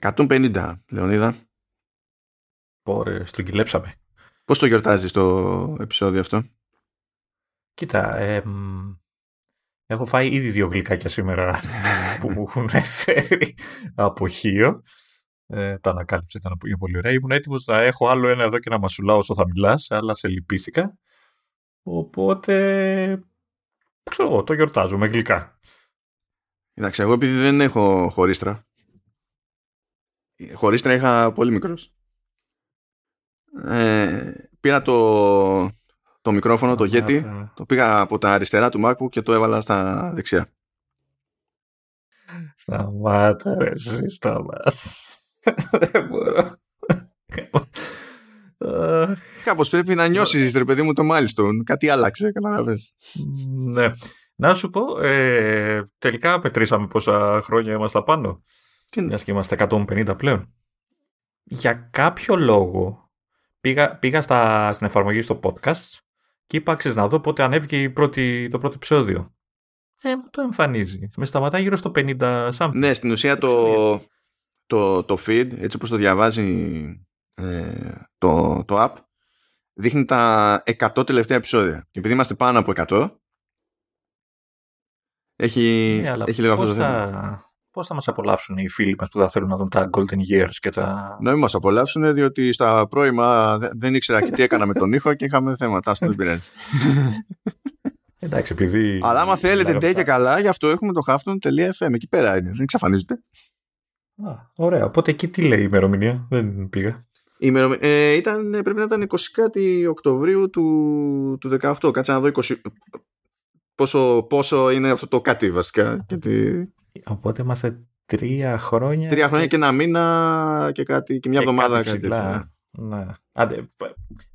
150, Λεωνίδα. Πόρε, στρογγυλέψαμε. Πώς το γιορτάζεις το επεισόδιο αυτό; Κοίτα, έχω φάει ήδη δύο γλυκάκια σήμερα που μου έχουν φέρει από χείο. Ε, τα ανακάλυψα, ήταν πολύ ωραία. Ήμουν έτοιμος να έχω άλλο ένα εδώ και να μασουλάω όσο θα μιλάς, αλλά σε λυπίστηκα. Οπότε, ξέρω εγώ, το γιορτάζω με γλυκά. Εντάξει, εγώ επειδή δεν έχω χωρίστρα, χωρίστρα είχα πολύ μικρός. Ε, πήρα το, το μικρόφωνο, το Yeti, το πήγα από τα αριστερά του MacBook και το έβαλα στα δεξιά. Σταμάτα ρε εσύ, σταμάτα. Δεν μπορώ. Κάπως πρέπει να νιώσεις ρε παιδί μου το milestone. Κάτι άλλαξε, καταλαβες. Ναι. Να σου πω, ε, τελικά πετρήσαμε πόσα χρόνια είμαστε πάνω. Μιας και είμαστε 150 πλέον. Για κάποιο λόγο πήγα, πήγα στα, στην εφαρμογή στο podcast και είπα να δω πότε ανέβηκε η πρώτη, το πρώτο επεισόδιο. Δεν μου το εμφανίζει. Με σταματάει γύρω στο 50 something. Ναι, στην ουσία το, το, το feed, έτσι όπως το διαβάζει ε, το, το app, δείχνει τα 100 τελευταία επεισόδια. Και επειδή είμαστε πάνω από 100, έχει, ναι, έχει λίγο αυτό το θέμα. Πώς θα μας απολαύσουν οι φίλοι μα που θα θέλουν να δουν τα Golden Years και τα. Να μην μας απολαύσουν, διότι στα πρώιμα δεν ήξερα και τι έκανα με τον ήχο και είχαμε θέματα. Αυτό δεν πειράζει. Εντάξει, επειδή. Αλλά άμα θέλετε ντε και καλά, γι' αυτό έχουμε το hafton.fm. Εκεί πέρα είναι. Δεν εξαφανίζεται. Α, ωραία. Οπότε εκεί τι λέει η ημερομηνία. Δεν πήγα. Η ε, ήταν, πρέπει να ήταν 20 κάτι Οκτωβρίου του, του 18. Κάτσε να δω 20, πόσο, πόσο είναι αυτό το κάτι βασικά. Γιατί... Οπότε είμαστε τρία χρόνια. Τρία χρόνια και, ένα μήνα και κάτι και μια εβδομάδα κάτι, Ναι. Άντε,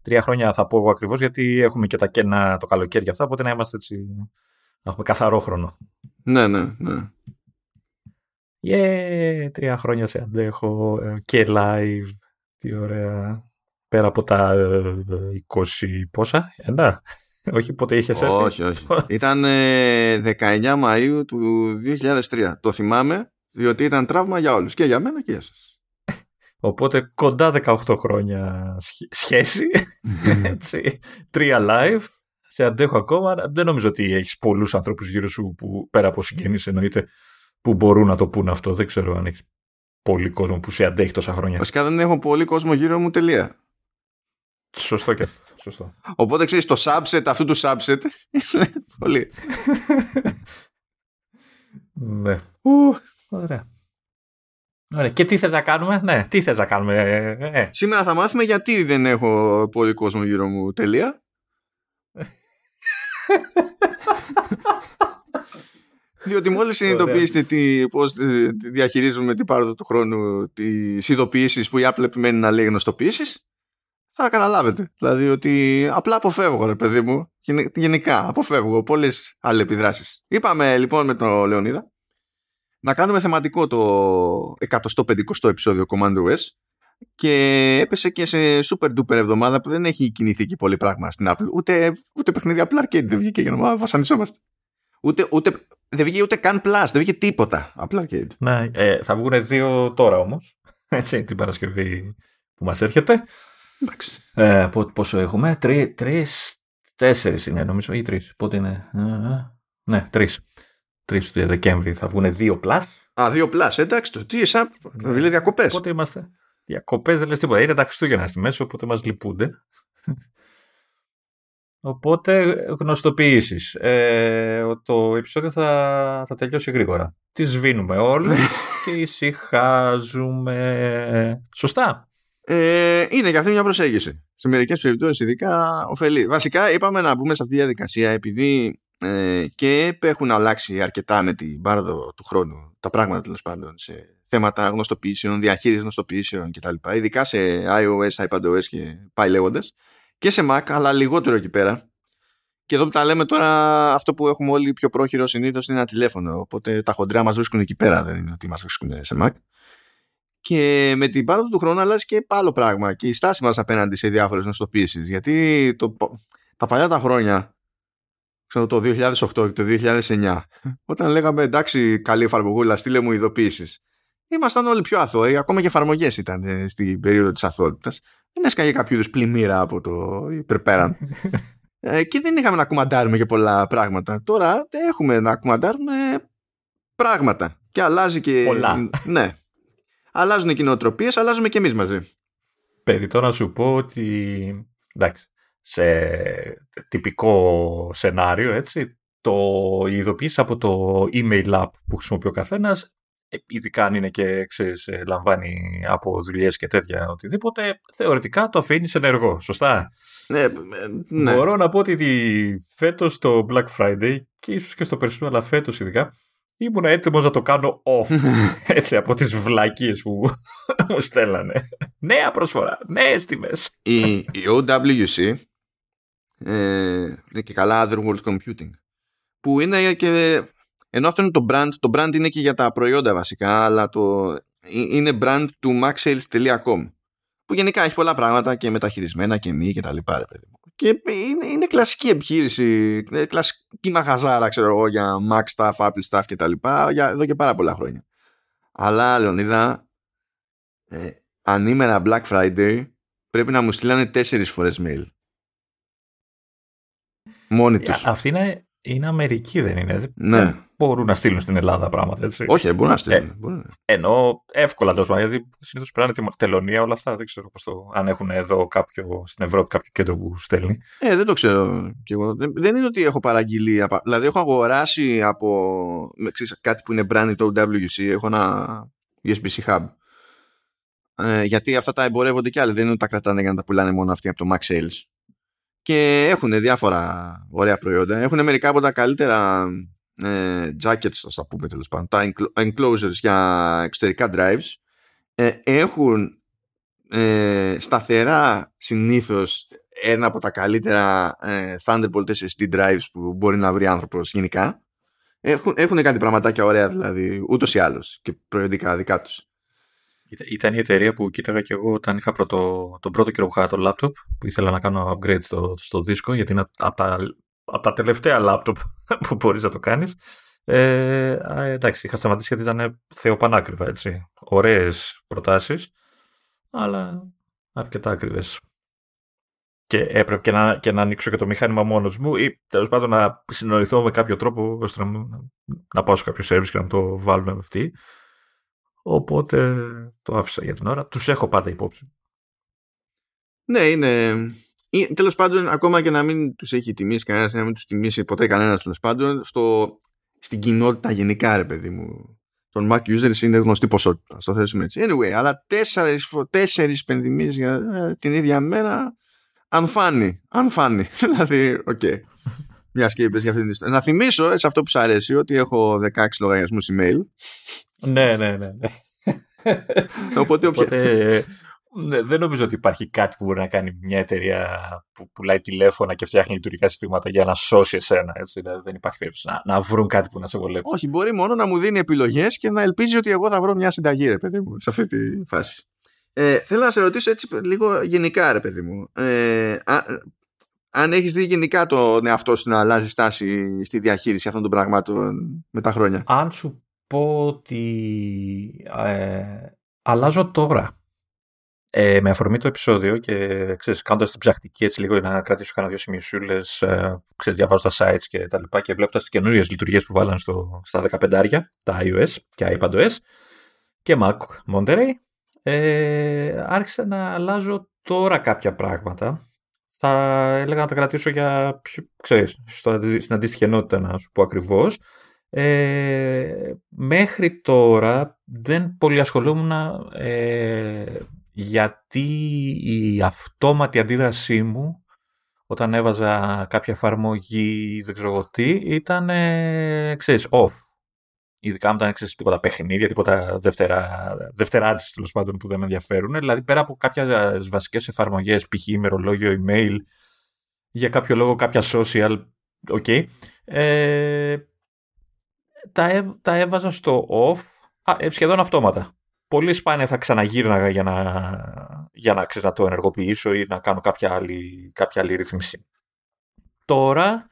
τρία χρόνια θα πω εγώ ακριβώς γιατί έχουμε και τα κένα το καλοκαίρι για αυτά. Οπότε να είμαστε έτσι. Να έχουμε καθαρό χρόνο. Ναι, ναι, ναι. Yeah, τρία χρόνια σε αντέχω ε, και live. Τι ωραία. Πέρα από τα 20 ε, πόσα, ένα. Όχι, ποτέ είχε έρθει. Όχι, όχι. ήταν 19 ε, Μαΐου του 2003. Το θυμάμαι, διότι ήταν τραύμα για όλους. Και για μένα και για σας. Οπότε κοντά 18 χρόνια σχέση. Έτσι. Τρία live. Σε αντέχω ακόμα. Δεν νομίζω ότι έχεις πολλούς ανθρώπους γύρω σου που πέρα από συγγενείς εννοείται που μπορούν να το πούν αυτό. Δεν ξέρω αν έχεις πολύ κόσμο που σε αντέχει τόσα χρόνια. Βασικά δεν έχω πολύ κόσμο γύρω μου τελεία. Σωστό και αυτό. Σωστό. Οπότε ξέρεις το subset αυτού του subset πολύ. ναι. Ου, ωραία. Ωραία. Και τι θες να κάνουμε, ναι, τι θες να κάνουμε; Ε, ε. Σήμερα θα μάθουμε γιατί δεν έχω πολύ κόσμο γύρω μου τελεία. Διότι μόλις συνειδητοποιήσετε τι, πώς διαχειρίζουμε την πάροδο του χρόνου τις ειδοποιήσεις που η Apple επιμένει να λέει γνωστοποιήσεις θα καταλάβετε. Δηλαδή ότι απλά αποφεύγω, ρε παιδί μου. Γενικά, αποφεύγω πολλές άλλες επιδράσεις. Είπαμε λοιπόν με τον Λεωνίδα να κάνουμε θεματικό το 150ο επεισόδιο Command OS και έπεσε και σε super duper εβδομάδα που δεν έχει κινηθεί και πολύ πράγμα στην Apple. Ούτε, ούτε παιχνίδι Apple Arcade δεν βγήκε για να βασανισόμαστε. Ούτε, ούτε, δεν βγήκε ούτε καν plus, δεν βγήκε τίποτα Apple Arcade. Ναι, ε, θα βγουν δύο τώρα όμως. Έτσι, την Παρασκευή που μας έρχεται. Ε, πόσο έχουμε, τρει, τρεις, τέσσερις είναι νομίζω ή τρεις. Πότε είναι, ε, ε, ναι, τρεις. Τρεις του Δεκέμβρη θα βγουν δύο plus. Α, δύο plus, εντάξει, το τι εσά, δηλαδή διακοπές. Πότε είμαστε; Διακοπές δεν λες τίποτα, είναι τα Χριστούγεννα στη μέση, οπότε μας λυπούνται. Οπότε γνωστοποιήσεις. Ε, το επεισόδιο θα, θα τελειώσει γρήγορα. Τις σβήνουμε όλοι και ησυχάζουμε. Σωστά. Ε, είναι και αυτή μια προσέγγιση. Σε μερικές περιπτώσεις, ειδικά ωφελεί. Βασικά, είπαμε να μπούμε σε αυτή τη διαδικασία επειδή ε, και έχουν αλλάξει αρκετά με την πάροδο του χρόνου τα πράγματα τέλος πάντων σε θέματα γνωστοποιήσεων, διαχείρισης γνωστοποιήσεων κτλ. Ειδικά σε iOS, iPadOS και πάει λέγοντας. Και σε Mac, αλλά λιγότερο εκεί πέρα. Και εδώ που τα λέμε τώρα, αυτό που έχουμε όλοι πιο πρόχειρο συνήθως είναι ένα τηλέφωνο. Οπότε τα χοντρά μας βρίσκουν εκεί πέρα, δεν είναι ότι μας βρίσκουν σε Mac. Και με την πάροδο του χρόνου αλλάζει και άλλο πράγμα και η στάση μας απέναντι σε διάφορες νοστοποίησεις. Γιατί το, τα παλιά τα χρόνια, ξέρω το 2008 και το 2009, όταν λέγαμε εντάξει καλή εφαρμογούλα στείλε μου ειδοποίησεις, ήμασταν όλοι πιο αθώοι, ακόμα και εφαρμογές ήταν ε, στην περίοδο της αθότητας. Δεν έσκαγε κάποιο είδους πλημμύρα από το υπερπέραν. ε, και δεν είχαμε να κουμαντάρουμε και πολλά πράγματα. Τώρα έχουμε να κουμαντάρουμε πράγματα. Και αλλάζει και. Πολλά. Ναι. Αλλάζουν οι κοινοτροπίες, αλλάζουμε και εμείς μαζί. Περί να σου πω ότι. Εντάξει. Σε τυπικό σενάριο, έτσι, το ειδοποίηση από το email app που χρησιμοποιεί ο καθένας, ειδικά αν είναι και ξέρεις, ε, λαμβάνει από δουλειές και τέτοια οτιδήποτε, θεωρητικά το αφήνεις ενεργό. Σωστά; Ναι, ε, ναι. Μπορώ να πω ότι φέτος το Black Friday και ίσως και στο περσινό, αλλά φέτος ειδικά, ήμουν έτοιμος να το κάνω off. έτσι από τις βλακίες που μου στέλνανε. Νέα προσφορά, νέες τιμές. Η, η OWC ε, είναι και καλά Otherworld Computing που είναι και ενώ αυτό είναι το brand, το brand είναι και για τα προϊόντα βασικά, αλλά το, είναι brand του maxsales.com που γενικά έχει πολλά πράγματα και μεταχειρισμένα και μη και τα λοιπά παιδί Και είναι, είναι κλασική επιχείρηση, κλασική μαγαζάρα ξέρω εγώ για Mac stuff, Apple stuff και τα λοιπά για εδώ και πάρα πολλά χρόνια. Αλλά Λεωνίδα, ε, ανήμερα Black Friday πρέπει να μου στείλανε τέσσερις φορές mail. Μόνοι τους. Αυτή είναι είναι Αμερική, δεν είναι. Ναι. Δεν μπορούν να στείλουν στην Ελλάδα πράγματα, έτσι. Όχι, δεν μπορούν να στείλουν. Ε, μπορούν. Ενώ εύκολα τέλος πάντων, γιατί συνήθως περνάνε τη τελωνία όλα αυτά. Δεν ξέρω πώς το, αν έχουν εδώ κάποιο, στην Ευρώπη κάποιο κέντρο που στέλνει. Ε, δεν το ξέρω κι εγώ. Δεν, δεν είναι ότι έχω παραγγείλει. Δηλαδή, έχω αγοράσει από ξέρεις, κάτι που είναι brand το WC. Έχω ένα USB-C hub. Ε, γιατί αυτά τα εμπορεύονται κι άλλοι. Δεν είναι ότι τα κρατάνε για να τα πουλάνε μόνο αυτοί από το Max Sales και έχουν διάφορα ωραία προϊόντα. Έχουν μερικά από τα καλύτερα ε, jackets, θα τα πούμε τέλος πάντων, τα enclosures για εξωτερικά drives. Ε, έχουν ε, σταθερά συνήθως ένα από τα καλύτερα ε, Thunderbolt SSD drives που μπορεί να βρει άνθρωπος γενικά. Έχουν, έχουν κάτι πραγματάκια ωραία δηλαδή ούτως ή άλλως και προϊόντικα δικά τους. Ήταν η εταιρεία που κοίταγα και εγώ όταν είχα πρώτο, τον πρώτο καιρό που είχα το laptop που ήθελα να κάνω upgrade στο, στο δίσκο γιατί είναι από τα, από τα τελευταία laptop που μπορείς να το κάνεις. Ε, εντάξει, είχα σταματήσει γιατί ήταν θεοπανάκριβα, έτσι. Ωραίες προτάσεις, αλλά αρκετά ακριβές. Και έπρεπε και να, και να ανοίξω και το μηχάνημα μόνος μου ή τέλος πάντων να συνοηθώ με κάποιο τρόπο ώστε να, να πάω σε κάποιο service και να το βάλουμε με αυτή. Οπότε το άφησα για την ώρα. Τους έχω πάντα υπόψη. Ναι, είναι... Τέλος πάντων, ακόμα και να μην τους έχει τιμήσει κανένας, να μην τους τιμήσει ποτέ κανένας τέλος πάντων, στο... στην κοινότητα γενικά, ρε παιδί μου, των Mac users είναι γνωστή ποσότητα. Στο θέσουμε έτσι. Anyway, αλλά τέσσερις τέσσερις για ε, την ίδια μέρα, ανφάνει. Ανφάνει. δηλαδή, οκ. Okay. Μια και είπες για αυτή την ιστορία. Να θυμίσω, σε αυτό που σου αρέσει, ότι έχω 16 λογαριασμούς email. ναι, ναι, ναι. ναι. Οπότε, Οπότε ναι, δεν νομίζω ότι υπάρχει κάτι που μπορεί να κάνει μια εταιρεία που πουλάει τηλέφωνα και φτιάχνει λειτουργικά συστήματα για να σώσει εσένα. Έτσι. Δηλαδή δεν υπάρχει περίπτωση να, να βρουν κάτι που να σε βολέψει. Όχι, μπορεί μόνο να μου δίνει επιλογές και να ελπίζει ότι εγώ θα βρω μια συνταγή, ρε παιδί μου, σε αυτή τη φάση. Ε, θέλω να σε ρωτήσω έτσι λίγο γενικά, ρε παιδί μου. Ε, α, αν έχεις δει γενικά τον εαυτό σου να αλλάζει στάση στη διαχείριση αυτών των πραγμάτων με τα χρόνια. Αν σου πω ότι ε, αλλάζω τώρα. Ε, με αφορμή το επεισόδιο και ξέρεις, κάνοντας την ψαχτική έτσι λίγο να κρατήσω κανένα δύο σημειωσούλες, ε, ξέρεις, διαβάζω τα sites και τα λοιπά και βλέποντας τις καινούριες λειτουργίες που βάλαν στο, στα 15 τα iOS και iPadOS και Mac Monterey, ε, άρχισα να αλλάζω τώρα κάποια πράγματα θα έλεγα να τα κρατήσω για, ξέρεις, στην αντίστοιχη ενότητα να σου πω ακριβώς. Ε, μέχρι τώρα δεν πολύ ασχολούμουν ε, γιατί η αυτόματη αντίδρασή μου όταν έβαζα κάποια εφαρμογή δεν ξέρω τι ήταν, ε, ξέρεις, off. Ειδικά όταν ξέρεις τίποτα παιχνίδια, τίποτα δευτερα, δευτεράτζε τέλος πάντων που δεν με ενδιαφέρουν. Δηλαδή πέρα από κάποιες βασικές εφαρμογές, π.χ. ημερολόγιο, email, για κάποιο λόγο κάποια social, ok, ε, τα, τα έβαζα στο off α, ε, σχεδόν αυτόματα. Πολύ σπάνια θα ξαναγύρναγα για να, για να, ξέρεις, να το ενεργοποιήσω ή να κάνω κάποια άλλη, κάποια άλλη ρύθμιση. Τώρα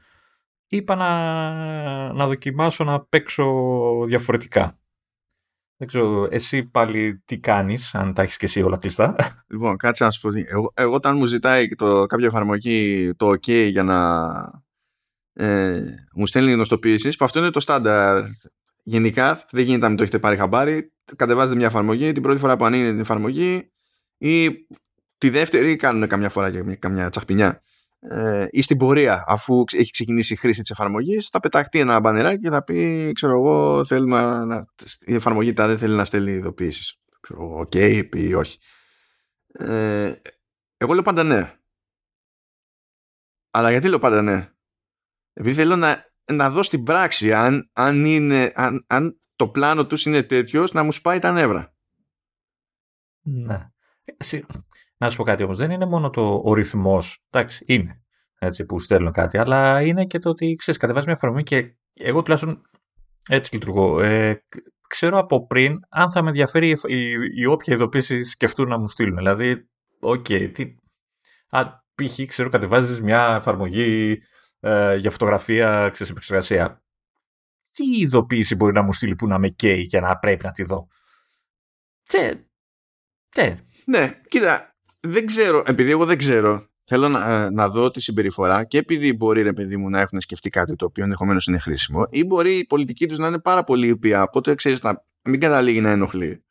είπα να, να δοκιμάσω να παίξω διαφορετικά. Δεν ξέρω, εσύ πάλι τι κάνεις, αν τα έχεις και εσύ όλα κλειστά. Λοιπόν, κάτσε να σου πω. Εγώ, εγώ όταν μου ζητάει το, κάποια εφαρμογή το OK για να ε, μου στέλνει γνωστοποιήσεις, που αυτό είναι το στάνταρ. Γενικά, δεν γίνεται να μην το έχετε πάρει χαμπάρι. Κατεβάζετε μια εφαρμογή, την πρώτη φορά που ανοίγει την εφαρμογή ή τη δεύτερη κάνουν καμιά φορά και καμιά τσαχπινιά. Ε, ή στην πορεία αφού έχει ξεκινήσει η χρήση της εφαρμογής θα πεταχτεί ένα μπανεράκι και θα πει ξέρω εγώ θέλουμε να, η εφαρμογή τα δεν θέλει να στέλνει ειδοποιήσεις OK okay, ή όχι. Ε, εγώ λέω πάντα ναι. Αλλά γιατί λέω πάντα ναι; Επειδή θέλω να, να δω στην πράξη αν, αν, είναι, αν, αν το πλάνο τους είναι τέτοιος να μου σπάει τα νεύρα ναι να σου πω κάτι όμως, δεν είναι μόνο το, ο ρυθμός, εντάξει, είναι, έτσι, που στέλνω κάτι, αλλά είναι και το ότι, ξέρεις, κατεβάζεις μια εφαρμογή και εγώ τουλάχιστον έτσι λειτουργώ. Ε, ξέρω από πριν αν θα με ενδιαφέρει η, η, η όποια ειδοποίηση σκεφτούν να μου στείλουν. Δηλαδή, OK, okay, τι... Α, π.χ. ξέρω κατεβάζεις μια εφαρμογή ε, για φωτογραφία, ξέρεις, επεξεργασία. Τι ειδοποίηση μπορεί να μου στείλει που να με καίει για να πρέπει να τη δω; Τσε, τσε. Ναι, κοίτα, δεν ξέρω, επειδή εγώ δεν ξέρω, θέλω να, ε, να δω τη συμπεριφορά και επειδή μπορεί ρε παιδί μου να έχουν σκεφτεί κάτι το οποίο ενδεχομένως είναι χρήσιμο ή μπορεί η πολιτική τους να είναι πάρα πολύ ήπια, οπότε ξέρεις να μην καταλήγει να ενοχλεί.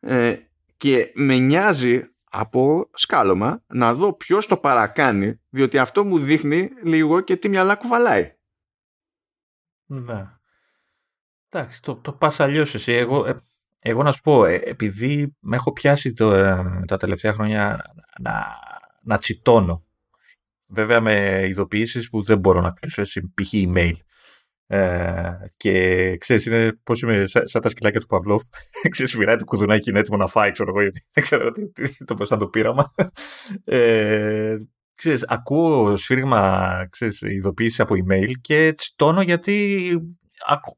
Ε, και με νοιάζει από σκάλωμα να δω ποιος το παρακάνει, διότι αυτό μου δείχνει λίγο και τι μυαλά κουβαλάει. Ναι. Εντάξει, το, το πας αλλιώς εσύ. Εγώ, ε, εγώ να σου πω, ε, επειδή με έχω πιάσει το, ε, τα τελευταία χρόνια να, να τσιτώνω. Βέβαια με ειδοποιήσεις που δεν μπορώ να κλείσω, έτσι, π.χ. email. Ε, και ξέρεις, είναι πώς είμαι σαν, τα σκυλάκια του Παυλόφ. ξέρεις, φυράει το κουδουνάκι, είναι έτοιμο να φάει, ξέρω εγώ, γιατί δεν ξέρω τι, τι, το πώς το πείραμα. Ε, ξέρεις, ακούω σφύριγμα, ξέρεις, ειδοποίηση από email και τσιτώνω γιατί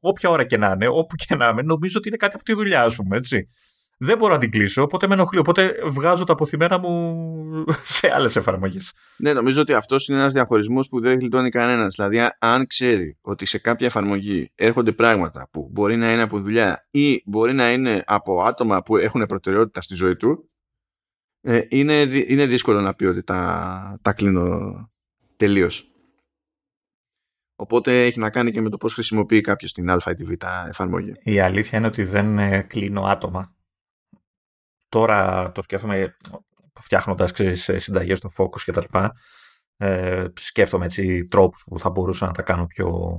όποια ώρα και να είναι, όπου και να είμαι, νομίζω ότι είναι κάτι από τη δουλειά σου, έτσι. Δεν μπορώ να την κλείσω, οπότε με ενοχλεί. Οπότε βγάζω τα αποθυμένα μου σε άλλες εφαρμογές. Ναι, νομίζω ότι αυτός είναι ένας διαχωρισμός που δεν γλιτώνει κανένας. Δηλαδή, αν ξέρει ότι σε κάποια εφαρμογή έρχονται πράγματα που μπορεί να είναι από δουλειά ή μπορεί να είναι από άτομα που έχουν προτεραιότητα στη ζωή του, ε, είναι, είναι δύσκολο να πει ότι τα, τα κλείνω τελείως. Οπότε έχει να κάνει και με το πώς χρησιμοποιεί κάποιος την α ή τη β εφαρμογή. Η αλήθεια είναι ότι δεν ε, κλείνω άτομα. Τώρα το σκέφτομαι φτιάχνοντας ξέρεις, ε, συνταγές στο Focus και τα λοιπά. Ε, σκέφτομαι έτσι τρόπους που θα μπορούσα να τα κάνω πιο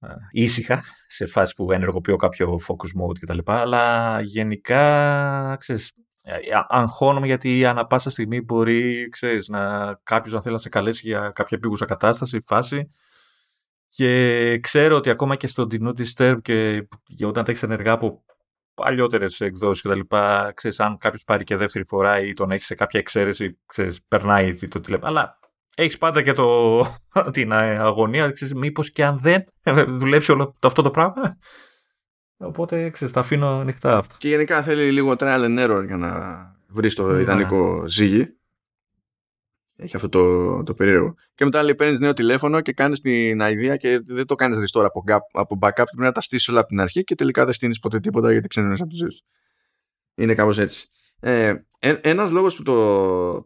ε, ήσυχα σε φάση που ενεργοποιώ κάποιο focus mode κτλ. Αλλά γενικά ξέρεις, ε, αγχώνομαι γιατί ανά πάσα στιγμή μπορεί ξέρεις, να, κάποιος να θέλει να σε καλέσει για κάποια επίγουσα κατάσταση, φάση και ξέρω ότι ακόμα και στο Do Disturb και, και όταν τα έχεις ενεργά από παλιότερες εκδόσεις κτλ. Ξέρεις, αν κάποιος πάρει και δεύτερη φορά ή τον έχεις σε κάποια εξαίρεση, ξέρεις, περνάει το τηλέφωνο. Αλλά έχεις πάντα και το, την αγωνία, ξέρεις, μήπως και αν δεν δουλέψει όλο αυτό το πράγμα. Οπότε, ξέρεις, τα αφήνω ανοιχτά αυτά. Και γενικά θέλει λίγο trial and error για να βρεις το ναι. ιδανικό ζύγι. Έχει αυτό το, το περίεργο. Και μετά λέει παίρνεις νέο τηλέφωνο και κάνεις την idea και δεν το κάνεις restore από, από backup. Πρέπει να τα στήσεις όλα από την αρχή και τελικά δεν στείνεις ποτέ τίποτα γιατί ξέρει από τους ζήσει. Είναι κάπως έτσι. Ε, Ένας λόγος που,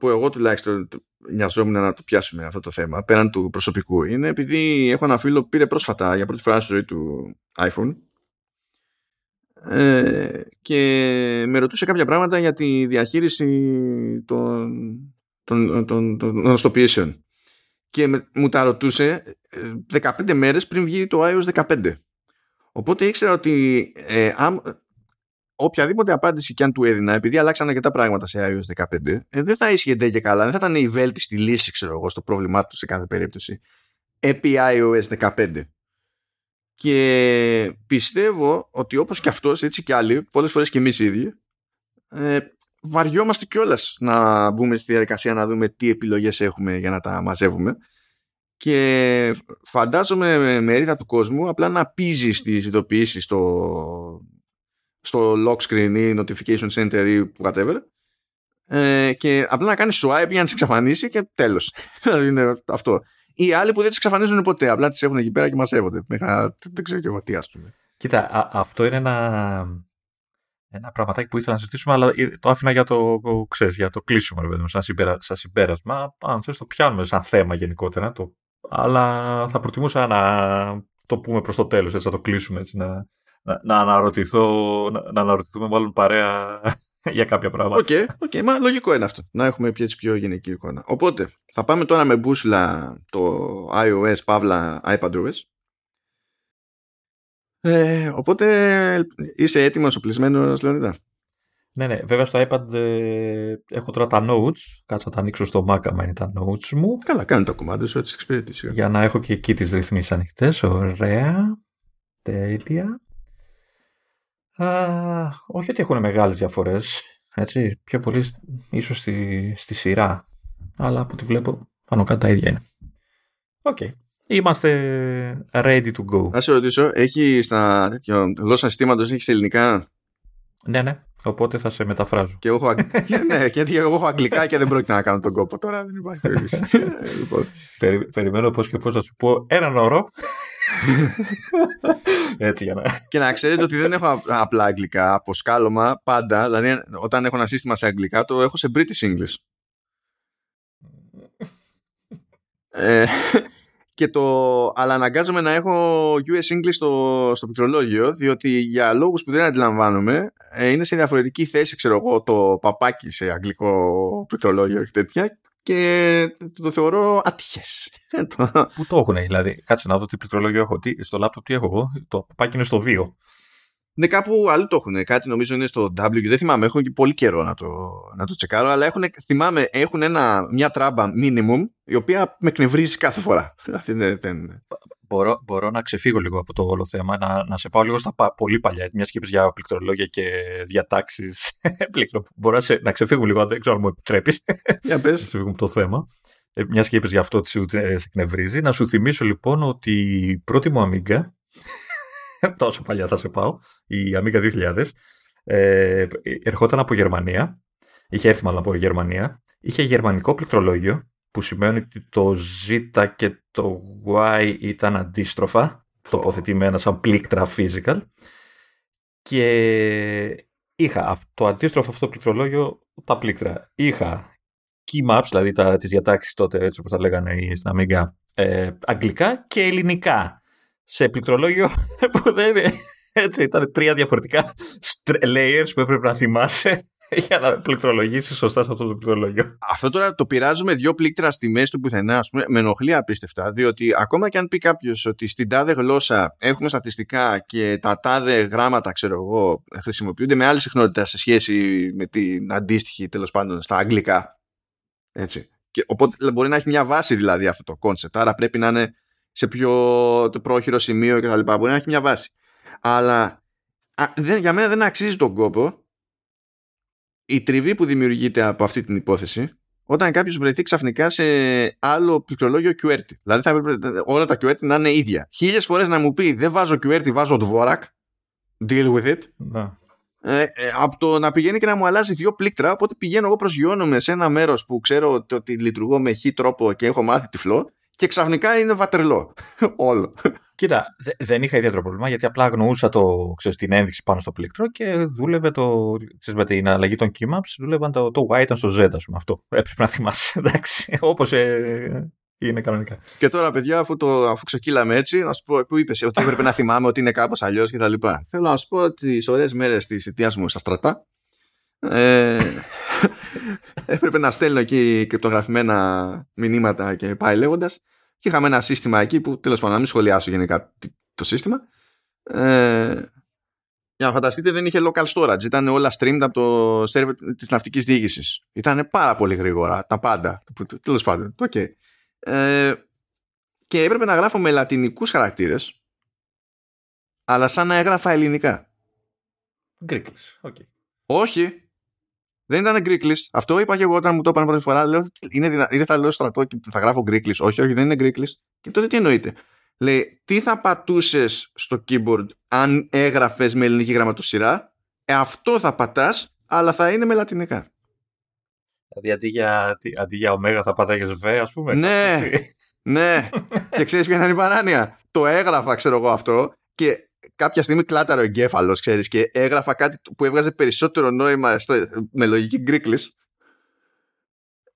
που εγώ τουλάχιστον νοιαζόμουν να το πιάσουμε αυτό το θέμα πέραν του προσωπικού είναι επειδή έχω ένα φίλο που πήρε πρόσφατα για πρώτη φορά στη ζωή του iPhone ε, και με ρωτούσε κάποια πράγματα για τη διαχείριση των των, των, των γνωστοποιήσεων. Και με, μου τα ρωτούσε 15 ε, μέρες πριν βγει το iOS 15. Οπότε ήξερα ότι ε, οποιαδήποτε απάντηση και αν του έδινα, επειδή αλλάξαν αρκετά πράγματα σε iOS 15, ε, δεν θα ίσχυε και καλά, δεν θα ήταν η βέλτιστη λύση, ξέρω εγώ, στο πρόβλημά του σε κάθε περίπτωση. Επί iOS 15. Και πιστεύω ότι όπως και αυτός, έτσι και άλλοι, πολλές φορές και εμείς οι ίδιοι, ε, βαριόμαστε κιόλας να μπούμε στη διαδικασία να δούμε τι επιλογές έχουμε για να τα μαζεύουμε και φαντάζομαι με μερίδα του κόσμου απλά να πίζει στις ειδοποιήσεις στο, στο lock screen ή notification center ή whatever ε, και απλά να κάνει swipe για να τις εξαφανίσει και τέλος. Δηλαδή είναι αυτό. Ή άλλοι που δεν τις εξαφανίζουν ποτέ, απλά τις έχουν εκεί πέρα και μαζεύονται. Μέχρι δεν ξέρω και εγώ τι ας πούμε. Κοίτα, αυτό είναι ένα ένα πραγματάκι που ήθελα να συζητήσουμε, αλλά το άφηνα για το, ξέρεις, για το κλείσιμο, ρε παιδί σαν, συμπερα, σαν συμπέρασμα. Αν θες το πιάνουμε σαν θέμα γενικότερα, το, αλλά θα προτιμούσα να το πούμε προς το τέλος, έτσι, να το κλείσουμε, έτσι, να, να, να αναρωτηθώ, να, να αναρωτηθούμε μάλλον παρέα για κάποια πράγματα. OK, okay, okay, μα λογικό είναι αυτό. Να έχουμε έτσι πιο γενική εικόνα. Οπότε, θα πάμε τώρα με μπούσουλα το iOS, παύλα iPadOS. Ε, οπότε είσαι έτοιμος, οπλισμένος, Λεωνίδα; Ναι, ναι. Βέβαια στο iPad ε, έχω τώρα τα notes. Κάτσα να τα ανοίξω στο Mac άμα είναι τα notes μου. Καλά, κάνει το κομμάτι σου, έτσι εξυπηρετήσει. Για να έχω και εκεί τις ρυθμίσεις ανοιχτές. Ωραία. Τέλεια. Α, όχι ότι έχουν μεγάλες διαφορές. Έτσι, πιο πολύ ίσως στη, στη σειρά. Αλλά από ό,τι βλέπω πάνω κάτω τα ίδια είναι. OK. Okay. Είμαστε ready to go. Να σε ρωτήσω, έχει στα τέτοιο γλώσσα συστήματος, έχεις ελληνικά; Ναι, ναι. Οπότε θα σε μεταφράζω. Και εγώ έχω, ναι, γιατί εγώ έχω αγγλικά και δεν πρόκειται να κάνω τον κόπο. Τώρα δεν υπάρχει λοιπόν. Περι, περιμένω πώς και πώς να σου πω έναν όρο. Έτσι για να. Και να ξέρετε ότι δεν έχω απλά αγγλικά από σκάλωμα πάντα. Δηλαδή, όταν έχω ένα σύστημα σε αγγλικά, το έχω σε British English. ε, και το, αλλά αναγκάζομαι να έχω US English στο, στο πληκτρολόγιο διότι για λόγους που δεν αντιλαμβάνομαι ε, είναι σε διαφορετική θέση ξέρω εγώ το παπάκι σε αγγλικό πληκτρολόγιο και τέτοια και το θεωρώ ατυχές. Πού το έχουν δηλαδή, κάτσε να δω τι πληκτρολόγιο έχω, τι, στο λάπτοπ τι έχω εγώ, το παπάκι είναι στο 2. Ναι, κάπου αλλού το έχουν. Κάτι νομίζω είναι στο W. Δεν θυμάμαι. Έχω και πολύ καιρό να το, να το τσεκάρω. Αλλά έχουν, θυμάμαι, έχουν ένα, μια τράμπα minimum η οποία με εκνευρίζει κάθε φορά. μπορώ, μπορώ να ξεφύγω λίγο από το όλο θέμα, να, να σε πάω λίγο στα πολύ παλιά, μιας σκέψη για πληκτρολόγια και διατάξεις. μπορώ να, σε, να ξεφύγω λίγο, δεν ξέρω αν μου επιτρέπεις. Για πες. από το θέμα. Ε, μιας σκέψη για αυτό ότι σε εκνευρίζει. Να σου θυμίσω λοιπόν ότι η πρώτη μου αμίγκα τόσο παλιά θα σε πάω, η Amiga 2000, ε, ερχόταν από Γερμανία, είχε έρθει μάλλον από Γερμανία, είχε γερμανικό πληκτρολόγιο, που σημαίνει ότι το Z και το Y ήταν αντίστροφα, τοποθετημένα σαν πλήκτρα physical, και είχα το αντίστροφο αυτό πληκτρολόγιο, τα πλήκτρα. Είχα key maps, δηλαδή τα, τις διατάξεις τότε, έτσι όπως τα λέγανε στην Amiga, ε, αγγλικά και ελληνικά σε πληκτρολόγιο που δεν είναι. Έτσι, ήταν τρία διαφορετικά layers που έπρεπε να θυμάσαι για να πληκτρολογήσεις σωστά σε αυτό το πληκτρολόγιο. Αυτό τώρα το πειράζουμε δύο πλήκτρα στη μέση του πουθενά, ας πούμε, με ενοχλεί απίστευτα. Διότι ακόμα και αν πει κάποιος ότι στην τάδε γλώσσα έχουμε στατιστικά και τα τάδε γράμματα, ξέρω εγώ, χρησιμοποιούνται με άλλη συχνότητα σε σχέση με την αντίστοιχη τέλος πάντων στα αγγλικά. Έτσι. Και οπότε μπορεί να έχει μια βάση δηλαδή αυτό το concept. Άρα πρέπει να είναι σε πιο το πρόχειρο σημείο και τα λοιπά. Μπορεί να έχει μια βάση. Αλλά α, δεν, για μένα δεν αξίζει τον κόπο η τριβή που δημιουργείται από αυτή την υπόθεση όταν κάποιος βρεθεί ξαφνικά σε άλλο πληκτρολόγιο QWERTY. Δηλαδή θα έπρεπε όλα τα QWERTY να είναι ίδια. Χίλιες φορές να μου πει δεν βάζω QWERTY, βάζω Dvorak. Deal with it. Να. Ε, ε, από το να πηγαίνει και να μου αλλάζει δύο πλήκτρα, οπότε πηγαίνω εγώ προσγειώνομαι σε ένα μέρος που ξέρω ότι, ότι λειτουργώ με χ τρόπο και έχω μάθει τυφλό και ξαφνικά είναι βατερλό. Όλο. Κοίτα, δεν είχα ιδιαίτερο πρόβλημα γιατί απλά αγνοούσα το, ξέρεις, την ένδειξη πάνω στο πλήκτρο και δούλευε το. Ξέρεις, με την αλλαγή των keymaps, δούλευαν το, το Y ήταν στο Z, ας πούμε. Αυτό έπρεπε να θυμάσαι. Εντάξει, όπως ε, είναι κανονικά. Και τώρα, παιδιά, αφού, το, αφού ξεκύλαμε έτσι, να σου πω που είπες ότι έπρεπε να θυμάμαι ότι είναι κάπως αλλιώς κτλ. Θέλω να σου πω ότι τις ωραίες μέρες της αιτία μου στα στρατά. Ε, έπρεπε να στέλνω εκεί κρυπτογραφημένα μηνύματα και πάει λέγοντας. Και είχαμε ένα σύστημα εκεί που τέλος πάντων να μην σχολιάσω γενικά το σύστημα. Ε, για να φανταστείτε δεν είχε local storage. Ήταν όλα streamed από το server της ναυτικής διοίκησης. Ήταν πάρα πολύ γρήγορα τα πάντα. Τέλος πάντων. Okay. Ε, και έπρεπε να γράφω με λατινικούς χαρακτήρες αλλά σαν να έγραφα ελληνικά. Γκρίκλες. Okay. Όχι. Δεν ήταν Greek Αυτό είπα και εγώ όταν μου το είπαν πρώτη φορά. Λέω, είναι, δυνα... είναι θα λέω στρατό και θα γράφω Greek Όχι, όχι, δεν είναι Greek Και τότε τι εννοείται; Λέει, τι θα πατούσες στο keyboard αν έγραφες με ελληνική γραμματοσυρά; Ε, αυτό θα πατάς, αλλά θα είναι με λατινικά. Δηλαδή αντί για, αντί για ωμέγα θα πατάγες β, ας πούμε. Ναι, ναι. και ξέρεις ποια είναι η παράνοια; Το έγραφα, ξέρω εγώ αυτό, και κάποια στιγμή κλάταρο ο εγκέφαλος, ξέρεις, και έγραφα κάτι που έβγαζε περισσότερο νόημα στο, με λογική γκρίκλη.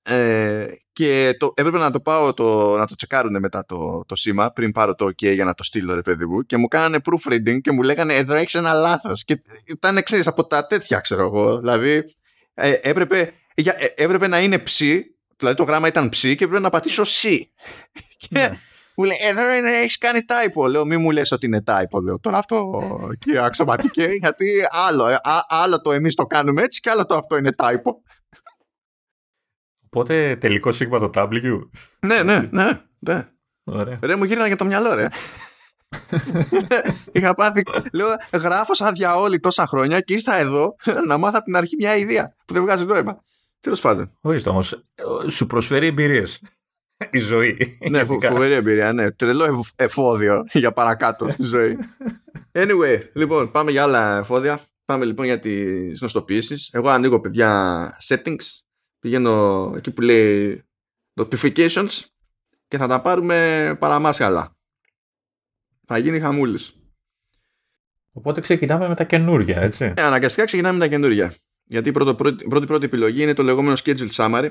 Ε, και το, έπρεπε να το πάω το, να το τσεκάρουν μετά το, το σήμα πριν πάρω το OK για να το στείλω ρε παιδί μου και μου κάνανε proofreading και μου λέγανε εδώ έχεις ένα λάθος και ήταν ξέρεις από τα τέτοια ξέρω εγώ δηλαδή ε, έπρεπε, για, ε, έπρεπε να είναι ψ δηλαδή το γράμμα ήταν ψ και έπρεπε να πατήσω C και ναι. Μου λέει εδώ είναι, έχεις κάνει typo λέω μη μου λες ότι είναι typo λέω τώρα αυτό κύριε αξιωματικέ γιατί άλλο, ε, άλλο το εμείς το κάνουμε έτσι και άλλο το αυτό είναι typo Οπότε τελικό σίγμα το W. Ναι, ναι, ναι. ναι. Ωραία. Ρε μου γύρνανε για το μυαλό, ρε. Είχα πάθει. Λέω, γράφω σαν διαόλη τόσα χρόνια και ήρθα εδώ να μάθω από την αρχή μια ιδέα που δεν βγάζει νόημα. Τέλος πάντων. Ορίστε όμως. Σου προσφέρει εμπειρίες. Η ζωή. ναι, φο- φοβερή εμπειρία, ναι. Τρελό εφόδιο για παρακάτω στη ζωή. Anyway, λοιπόν, πάμε για άλλα εφόδια. Πάμε λοιπόν για τις νοστοποιήσει. Εγώ ανοίγω, παιδιά, settings πηγαίνω εκεί που λέει notifications και θα τα πάρουμε παραμάσχαλα. Θα γίνει χαμούλης. Οπότε ξεκινάμε με τα καινούργια, έτσι. Ε, αναγκαστικά ξεκινάμε με τα καινούργια. Γιατί η πρώτη, πρώτη, πρώτη επιλογή είναι το λεγόμενο schedule summary,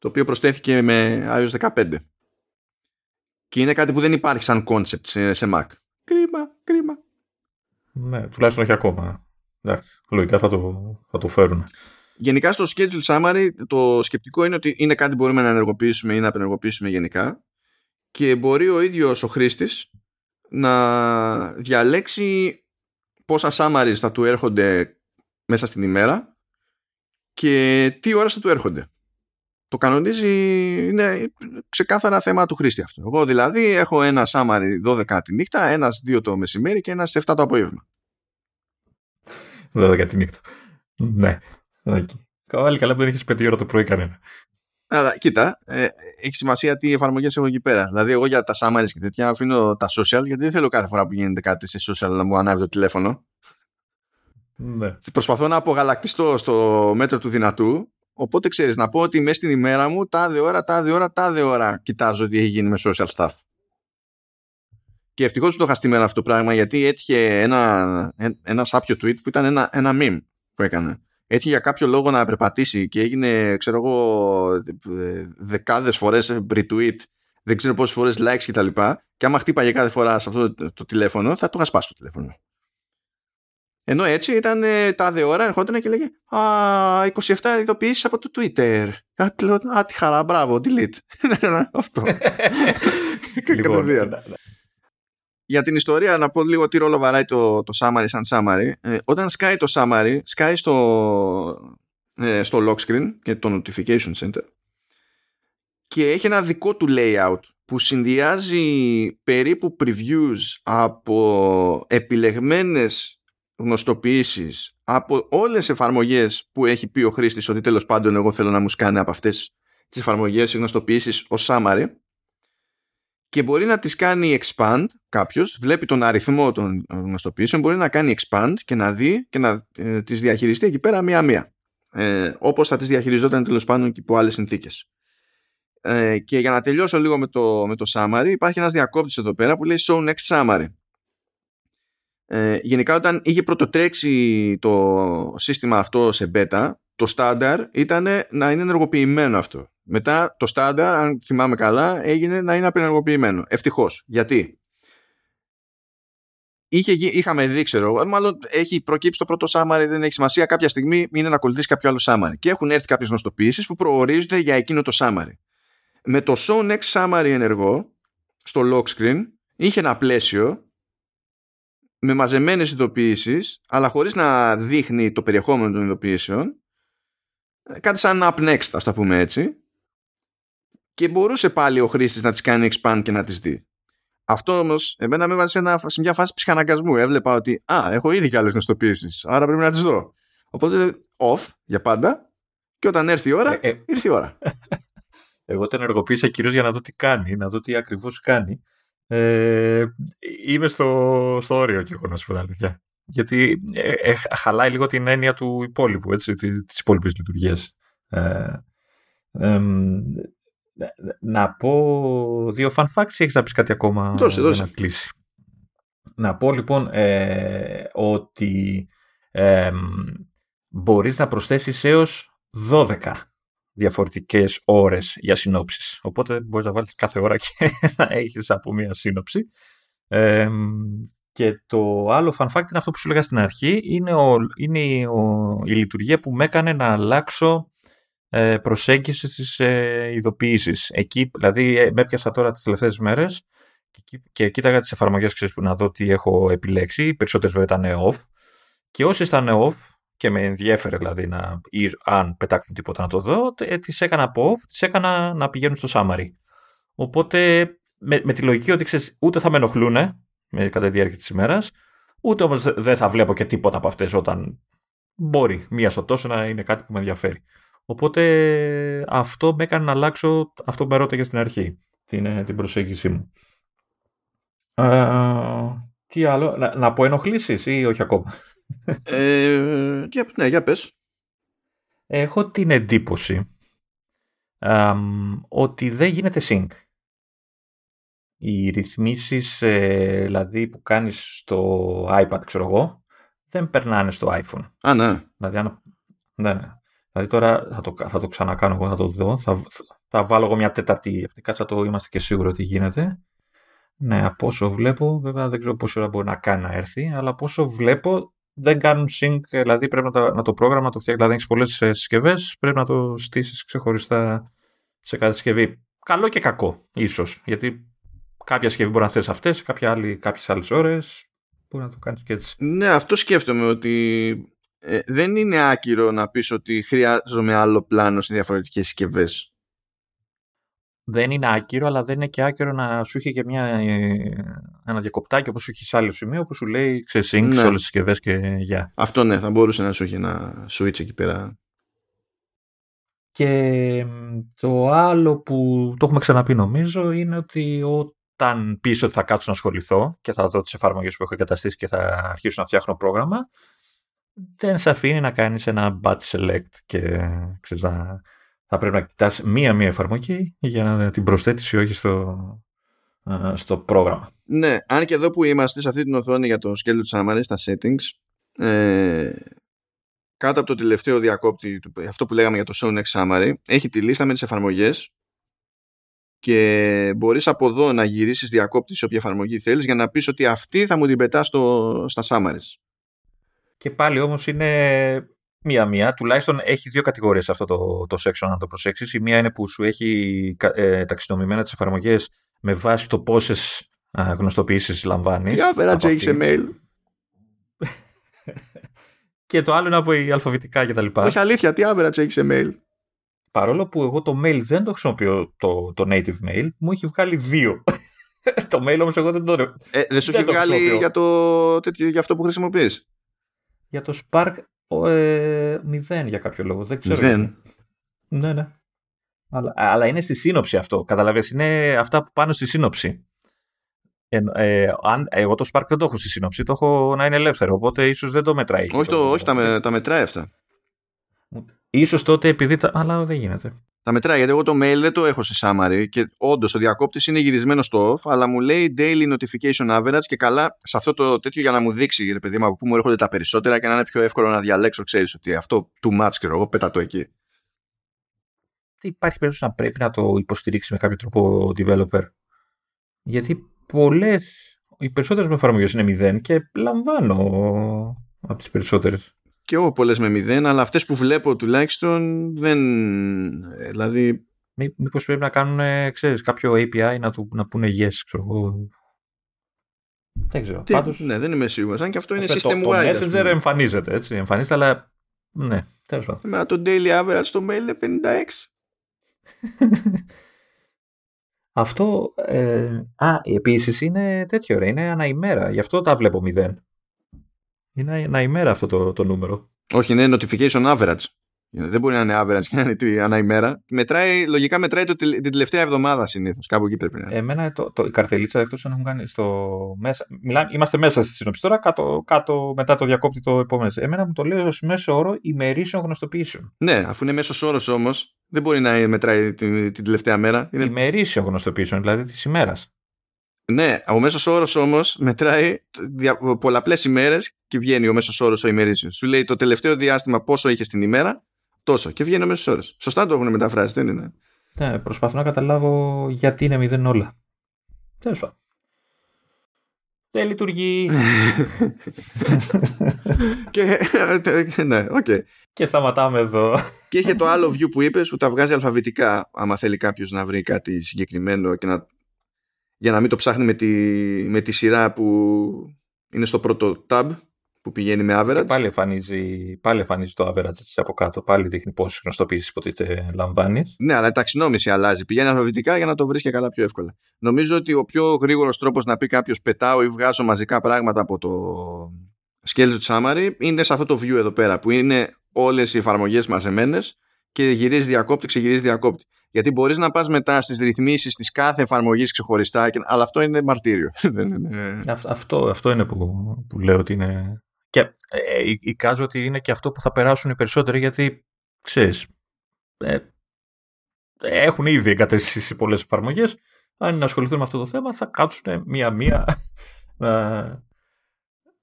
το οποίο προσθέθηκε με iOS 15. Και είναι κάτι που δεν υπάρχει σαν concept σε, σε Mac. Κρίμα, κρίμα. Ναι, τουλάχιστον όχι ακόμα. Εντάξει, λογικά θα το, θα το φέρουν. Γενικά στο schedule summary το σκεπτικό είναι ότι είναι κάτι που μπορούμε να ενεργοποιήσουμε ή να απενεργοποιήσουμε γενικά και μπορεί ο ίδιος ο χρήστης να διαλέξει πόσα summaries θα του έρχονται μέσα στην ημέρα και τι ώρες θα του έρχονται. Το κανονίζει, είναι ξεκάθαρα θέμα του χρήστη αυτό. Εγώ δηλαδή έχω ένα summary 12 τη νύχτα, ένας 2 το μεσημέρι και ένας 7 το απόγευμα. 12 τη νύχτα. Ναι. Okay. καλά που δεν έχει πέντε ώρα το πρωί κανένα. Αλλά κοίτα, ε, έχει σημασία τι εφαρμογές έχω εκεί πέρα. Δηλαδή, εγώ για τα summaries και τέτοια αφήνω τα social, γιατί δεν θέλω κάθε φορά που γίνεται κάτι σε social να μου ανάβει το τηλέφωνο. Ναι. Προσπαθώ να απογαλακτιστώ στο μέτρο του δυνατού. Οπότε ξέρεις, να πω ότι μέσα στην ημέρα μου, τάδε ώρα, τάδε ώρα, τάδε ώρα κοιτάζω τι έχει γίνει με social stuff. Και ευτυχώς που το είχα στείλει αυτό το πράγμα, γιατί έτυχε ένα, ένα σάπιο tweet που ήταν ένα, ένα meme που έκανε. Έτσι για κάποιο λόγο να περπατήσει και έγινε, ξέρω εγώ, δεκάδες φορές retweet, δεν ξέρω πόσες φορές likes κτλ. Και, και άμα χτύπαγε κάθε φορά σε αυτό το, τηλέφωνο, θα το χασπάσει το τηλέφωνο. Ενώ έτσι ήταν ε, τα δε ώρα, ερχόταν και λέγε Α, 27 ειδοποιήσεις από το Twitter. Α, τι χαρά, μπράβο, delete. Αυτό. Λοιπόν, ναι, ναι για την ιστορία να πω λίγο τι ρόλο βαράει το, το summary σαν summary. Ε, όταν σκάει το summary, σκάει στο, ε, στο lock screen και το notification center και έχει ένα δικό του layout που συνδυάζει περίπου previews από επιλεγμένες γνωστοποιήσεις από όλες τις εφαρμογές που έχει πει ο χρήστης ότι τέλος πάντων εγώ θέλω να μου σκάνε από αυτές τις εφαρμογές γνωστοποιήσεις ως summary και μπορεί να τις κάνει expand κάποιος, βλέπει τον αριθμό των γνωστοποιήσεων, μπορεί να κάνει expand και να δει και να ε, τις διαχειριστεί εκεί πέρα μία-μία. Ε, όπως θα τις διαχειριζόταν τέλος πάντων και υπό άλλες συνθήκες. Ε, και για να τελειώσω λίγο με το, με το summary, υπάρχει ένας διακόπτης εδώ πέρα που λέει show next summary. Ε, γενικά όταν είχε πρωτοτρέξει το σύστημα αυτό σε beta, το standard ήταν να είναι ενεργοποιημένο αυτό. Μετά το στάνταρ, αν θυμάμαι καλά, έγινε να είναι απενεργοποιημένο. Ευτυχώς. Γιατί; Είχε, είχαμε δει, ξέρω μάλλον έχει προκύψει το πρώτο summary, δεν έχει σημασία. Κάποια στιγμή είναι να ακολουθήσει κάποιο άλλο summary. Και έχουν έρθει κάποιες γνωστοποιήσει που προορίζονται για εκείνο το summary. Με το show next summary ενεργό, στο lock screen, είχε ένα πλαίσιο με μαζεμένες ειδοποιήσεις, αλλά χωρίς να δείχνει το περιεχόμενο των ειδοποιήσεων. Κάτι σαν up next, ας το πούμε έτσι και μπορούσε πάλι ο χρήστης να τις κάνει expand και να τις δει. Αυτό όμως, εμένα με έβαζε σε, μια φάση ψυχαναγκασμού. Έβλεπα ότι, Α, έχω ήδη και άλλες γνωστοποιήσεις, άρα πρέπει να τις δω. Οπότε, off για πάντα, και όταν έρθει η ώρα, ε, ε. ήρθε η ώρα. Εγώ το ενεργοποίησα κυρίως για να δω τι κάνει, να δω τι ακριβώς κάνει. Ε, είμαι στο, στο όριο και εγώ να σου πω αλήθεια. Γιατί ε, ε, χαλάει λίγο την έννοια του υπόλοιπου, έτσι, της υπόλοιπης λειτουργίας. Ε, να πω δύο fun facts ή έχεις να πεις κάτι ακόμα δώσε, δώσε. να κλείσει; Να πω λοιπόν ε, ότι ε, μπορείς να προσθέσεις έως 12 διαφορετικές ώρες για συνόψεις. Οπότε μπορείς να βάλεις κάθε ώρα και να έχεις από μία σύνοψη. Ε, και το άλλο fun fact είναι αυτό που σου έλεγα στην αρχή, είναι, ο, είναι ο, η λειτουργία που με έκανε να αλλάξω ε, προσέγγιση στις ε, ειδοποιήσεις. Εκεί, δηλαδή, ε, με έπιασα τώρα τις τελευταίες μέρες και, και κοίταγα τις εφαρμογές ξέρεις, που να δω τι έχω επιλέξει. Οι περισσότερες βέβαια ήταν off. Και όσοι ήταν off, και με ενδιέφερε δηλαδή να, ή αν πετάξουν τίποτα να το δω, ε, τις έκανα από off, τις έκανα να πηγαίνουν στο summary. Οπότε με, με τη λογική ότι ξέρεις, ούτε θα με ενοχλούν με, κατά τη διάρκεια της ημέρας, ούτε όμως δεν θα βλέπω και τίποτα από αυτές όταν μπορεί μία στο τόσο να είναι κάτι που με ενδιαφέρει. Οπότε αυτό με έκανε να αλλάξω αυτό που με ρώταγε στην αρχή, την, ε, την προσέγγιση μου. τι άλλο, να, να πω ενοχλήσεις ή όχι ακόμα; Ε, για, ναι, για πες. Έχω την εντύπωση ότι δεν γίνεται sync. Οι ρυθμίσεις ε, δηλαδή που κάνεις στο iPad, ξέρω εγώ, δεν περνάνε στο iPhone. Α, ναι. Δηλαδή, αν... ναι, ναι. Δηλαδή τώρα θα το, θα το ξανακάνω εγώ, θα το δω. Θα, θα βάλω εγώ μια τέταρτη. Αυτή κάτσα το είμαστε και σίγουροι ότι γίνεται. Ναι, από όσο βλέπω, βέβαια δεν ξέρω πόσο ώρα μπορεί να κάνει να έρθει, αλλά από όσο βλέπω δεν κάνουν sync, δηλαδή πρέπει να, το, να το πρόγραμμα να το φτιάξει. Δηλαδή, έχεις πολλές συσκευές, πρέπει να το στήσεις ξεχωριστά σε κάθε συσκευή. Καλό και κακό, ίσως. Γιατί κάποια συσκευή μπορεί να θέσει αυτές, κάποια άλλη, κάποιες άλλες ώρες. Μπορεί να το κάνεις και έτσι. Ναι, αυτό σκέφτομαι ότι ε, δεν είναι άκυρο να πεις ότι χρειάζομαι άλλο πλάνο σε διαφορετικές συσκευές. Δεν είναι άκυρο, αλλά δεν είναι και άκυρο να σου έχει και μια, ε, ένα διακοπτάκι όπως σου έχει σε άλλο σημείο που σου λέει ξεσύνk ναι. σε όλες τις συσκευές και γεια. Αυτό ναι, θα μπορούσε να σου έχει ένα switch εκεί πέρα. Και το άλλο που το έχουμε ξαναπεί νομίζω είναι ότι όταν πεις ότι θα κάτσω να ασχοληθώ και θα δω τις εφαρμογές που έχω εγκαταστήσει και θα αρχίσω να φτιάχνω πρόγραμμα, δεν σε αφήνει να κάνεις ένα batch select και ξέρεις, να, θα πρέπει να κοιτάς μία-μία εφαρμογή για να την προσθέτεις ή όχι στο, στο πρόγραμμα. Ναι, αν και εδώ που είμαστε σε αυτή την οθόνη για το schedule summary στα settings ε, κάτω από το τελευταίο διακόπτη αυτό που λέγαμε για το show next summary έχει τη λίστα με τις εφαρμογές και μπορείς από εδώ να γυρίσεις διακόπτη σε όποια εφαρμογή θέλεις για να πεις ότι αυτή θα μου την πετάς στο, στα summaries. Και πάλι όμως είναι μία-μία. Τουλάχιστον έχει δύο κατηγορίες αυτό το, το section, αν το προσέξεις. Η μία είναι που σου έχει ε, ταξινομημένα τις εφαρμογές με βάση το πόσες γνωστοποιήσεις λαμβάνεις. Τι average έχεις σε mail; και το άλλο είναι από η αλφαβητικά κτλ. Όχι αλήθεια, τι average έχεις σε mail; Παρόλο που εγώ το mail δεν το χρησιμοποιώ το, το native mail, μου έχει βγάλει δύο. το mail όμως εγώ δεν το... Ε, δεν σου έχει βγάλει για, το, για αυτό που χρησιμοποιείς; Για το Spark ε, μηδέν για κάποιο λόγο. Δεν ξέρω. Μηδέν. Ναι, ναι. Αλλά, αλλά είναι στη σύνοψη αυτό. Καταλαβαίνεις, είναι αυτά που πάνε στη σύνοψη. Ε, ε, αν, εγώ το Spark δεν το έχω στη σύνοψη, το έχω να είναι ελεύθερο, οπότε ίσως δεν το μετράει. Όχι, το, όχι τα, με, τα μετράει αυτά. Ίσως τότε επειδή τα... Αλλά δεν γίνεται. Τα μετράει γιατί εγώ το mail δεν το έχω σε summary και όντως ο διακόπτης είναι γυρισμένος στο off, αλλά μου λέει daily notification average και καλά σε αυτό το τέτοιο για να μου δείξει, ρε παιδί μου, από πού μου έρχονται τα περισσότερα και να είναι πιο εύκολο να διαλέξω, ξέρεις ότι αυτό too much, ξέρω εγώ, πέτα το εκεί. Υπάρχει περίπτωση να πρέπει να το υποστηρίξει με κάποιο τρόπο ο developer; Γιατί πολλές, οι περισσότερες με εφαρμογές είναι μηδέν και λαμβάνω από τις περισσότερες και εγώ πολλές με μηδέν, αλλά αυτές που βλέπω τουλάχιστον δεν... Δηλαδή... Μή, μήπως πρέπει να κάνουν, ξέρεις, κάποιο API να, του, να πούνε yes, ξέρω εγώ. Δεν ξέρω. Τι, Πάντως, ναι, δεν είμαι σίγουρος. Αν και αυτό είναι system wide. Το Messenger εμφανίζεται, έτσι. Εμφανίζεται, αλλά ναι, τέλος πάντων. Εμένα το daily average στο mail είναι 56. αυτό, ε, α, επίσης είναι τέτοιο, ρε, είναι αναημέρα. Γι' αυτό τα βλέπω μηδέν. Είναι ένα ημέρα αυτό το, το νούμερο. Όχι, είναι notification average. Δεν μπορεί να είναι average και να είναι ανά ημέρα. Μετράει, λογικά μετράει το, την τελευταία εβδομάδα συνήθως. Κάπου εκεί πρέπει να είναι. Εμένα το, το, η καρτελίτσα εκτός αν έχουν κάνει στο μέσα. Μιλά, είμαστε μέσα στη σύνοψη τώρα, κάτω, κάτω μετά το διακόπτη το επόμενο. Εμένα μου το λέει ως μέσο όρο ημερήσεων γνωστοποιήσεων. Ναι, αφού είναι μέσος όρος όμως, δεν μπορεί να μετράει την, την τελευταία μέρα. Είναι... Ημερήσεων γνωστοποιήσεων, δηλαδή της ημέρας. Ναι, ο μέσος όρος όμως μετράει πολλαπλές ημέρες και βγαίνει ο μέσος όρος ο ημερήσιος. Σου λέει το τελευταίο διάστημα πόσο είχες την ημέρα, τόσο. Και βγαίνει ο μέσος όρος. Σωστά το έχουν μεταφράσει, δεν είναι; Ναι, προσπαθώ να καταλάβω γιατί είναι μηδέν όλα. Τέλος πάντων. Δεν λειτουργεί. και, ναι, okay. και σταματάμε εδώ. και είχε το άλλο view που είπες που τα βγάζει αλφαβητικά άμα θέλει κάποιος να βρει κάτι συγκεκριμένο και να, για να μην το ψάχνει με τη, με τη σειρά που είναι στο πρώτο tab που πηγαίνει με average. Και πάλι εμφανίζει, πάλι εμφανίζει το average από κάτω. Πάλι δείχνει πόσες γνωστοποιήσει υποτίθεται λαμβάνεις. Ναι, αλλά η ταξινόμηση αλλάζει. Πηγαίνει αλφαβητικά για να το βρεις και καλά πιο εύκολα. Νομίζω ότι ο πιο γρήγορος τρόπος να πει κάποιος πετάω ή βγάζω μαζικά πράγματα από το skeleton summary είναι σε αυτό το view εδώ πέρα που είναι όλες οι εφαρμογές μαζεμένες και γυρίζει διακόπτη, ξεγυρίζει διακόπτη. Γιατί μπορείς να πας μετά στις ρυθμίσεις της κάθε εφαρμογής ξεχωριστά, αλλά αυτό είναι μαρτύριο. αυτό, αυτό είναι που, που λέω ότι είναι και ε, εικάζω ότι είναι και αυτό που θα περάσουν οι περισσότεροι γιατί, ξέρεις, ε, έχουν ήδη εγκαταστήσει πολλές εφαρμογές. Αν είναι να ασχοληθούν με αυτό το θέμα θα κάτσουν μία-μία να,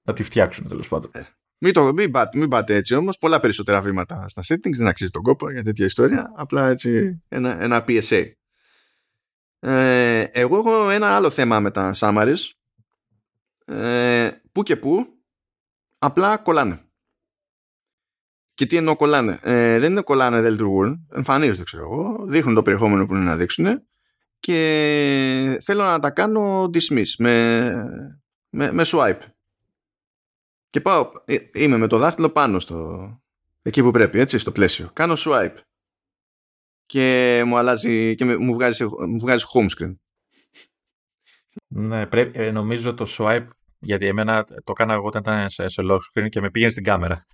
να τη φτιάξουν τέλος πάντων. Ε, μην, το, μην, πάτε, μην πάτε έτσι όμως, πολλά περισσότερα βήματα στα settings, δεν αξίζει τον κόπο για τέτοια ιστορία, απλά έτσι ένα, ένα PSA. Ε, εγώ έχω ένα άλλο θέμα με τα summaries, ε, που και που απλά κολλάνε. Και τι εννοώ κολλάνε; Ε, δεν είναι κολλάνε, δεν λειτουργούν. Εμφανίζονται, ξέρω εγώ. Δείχνουν το περιεχόμενο που είναι να δείξουν. Και θέλω να τα κάνω dismiss με, με, με swipe. Και πάω, ε, είμαι με το δάχτυλο πάνω στο, εκεί που πρέπει, έτσι, στο πλαίσιο. Κάνω swipe. Και μου αλλάζει και μου βγάζει, μου βγάζει home screen. Ναι, πρέπει, ε, νομίζω το swipe γιατί εμένα το έκανα εγώ όταν ήταν σε, σε lock screen και με πήγαινε στην κάμερα.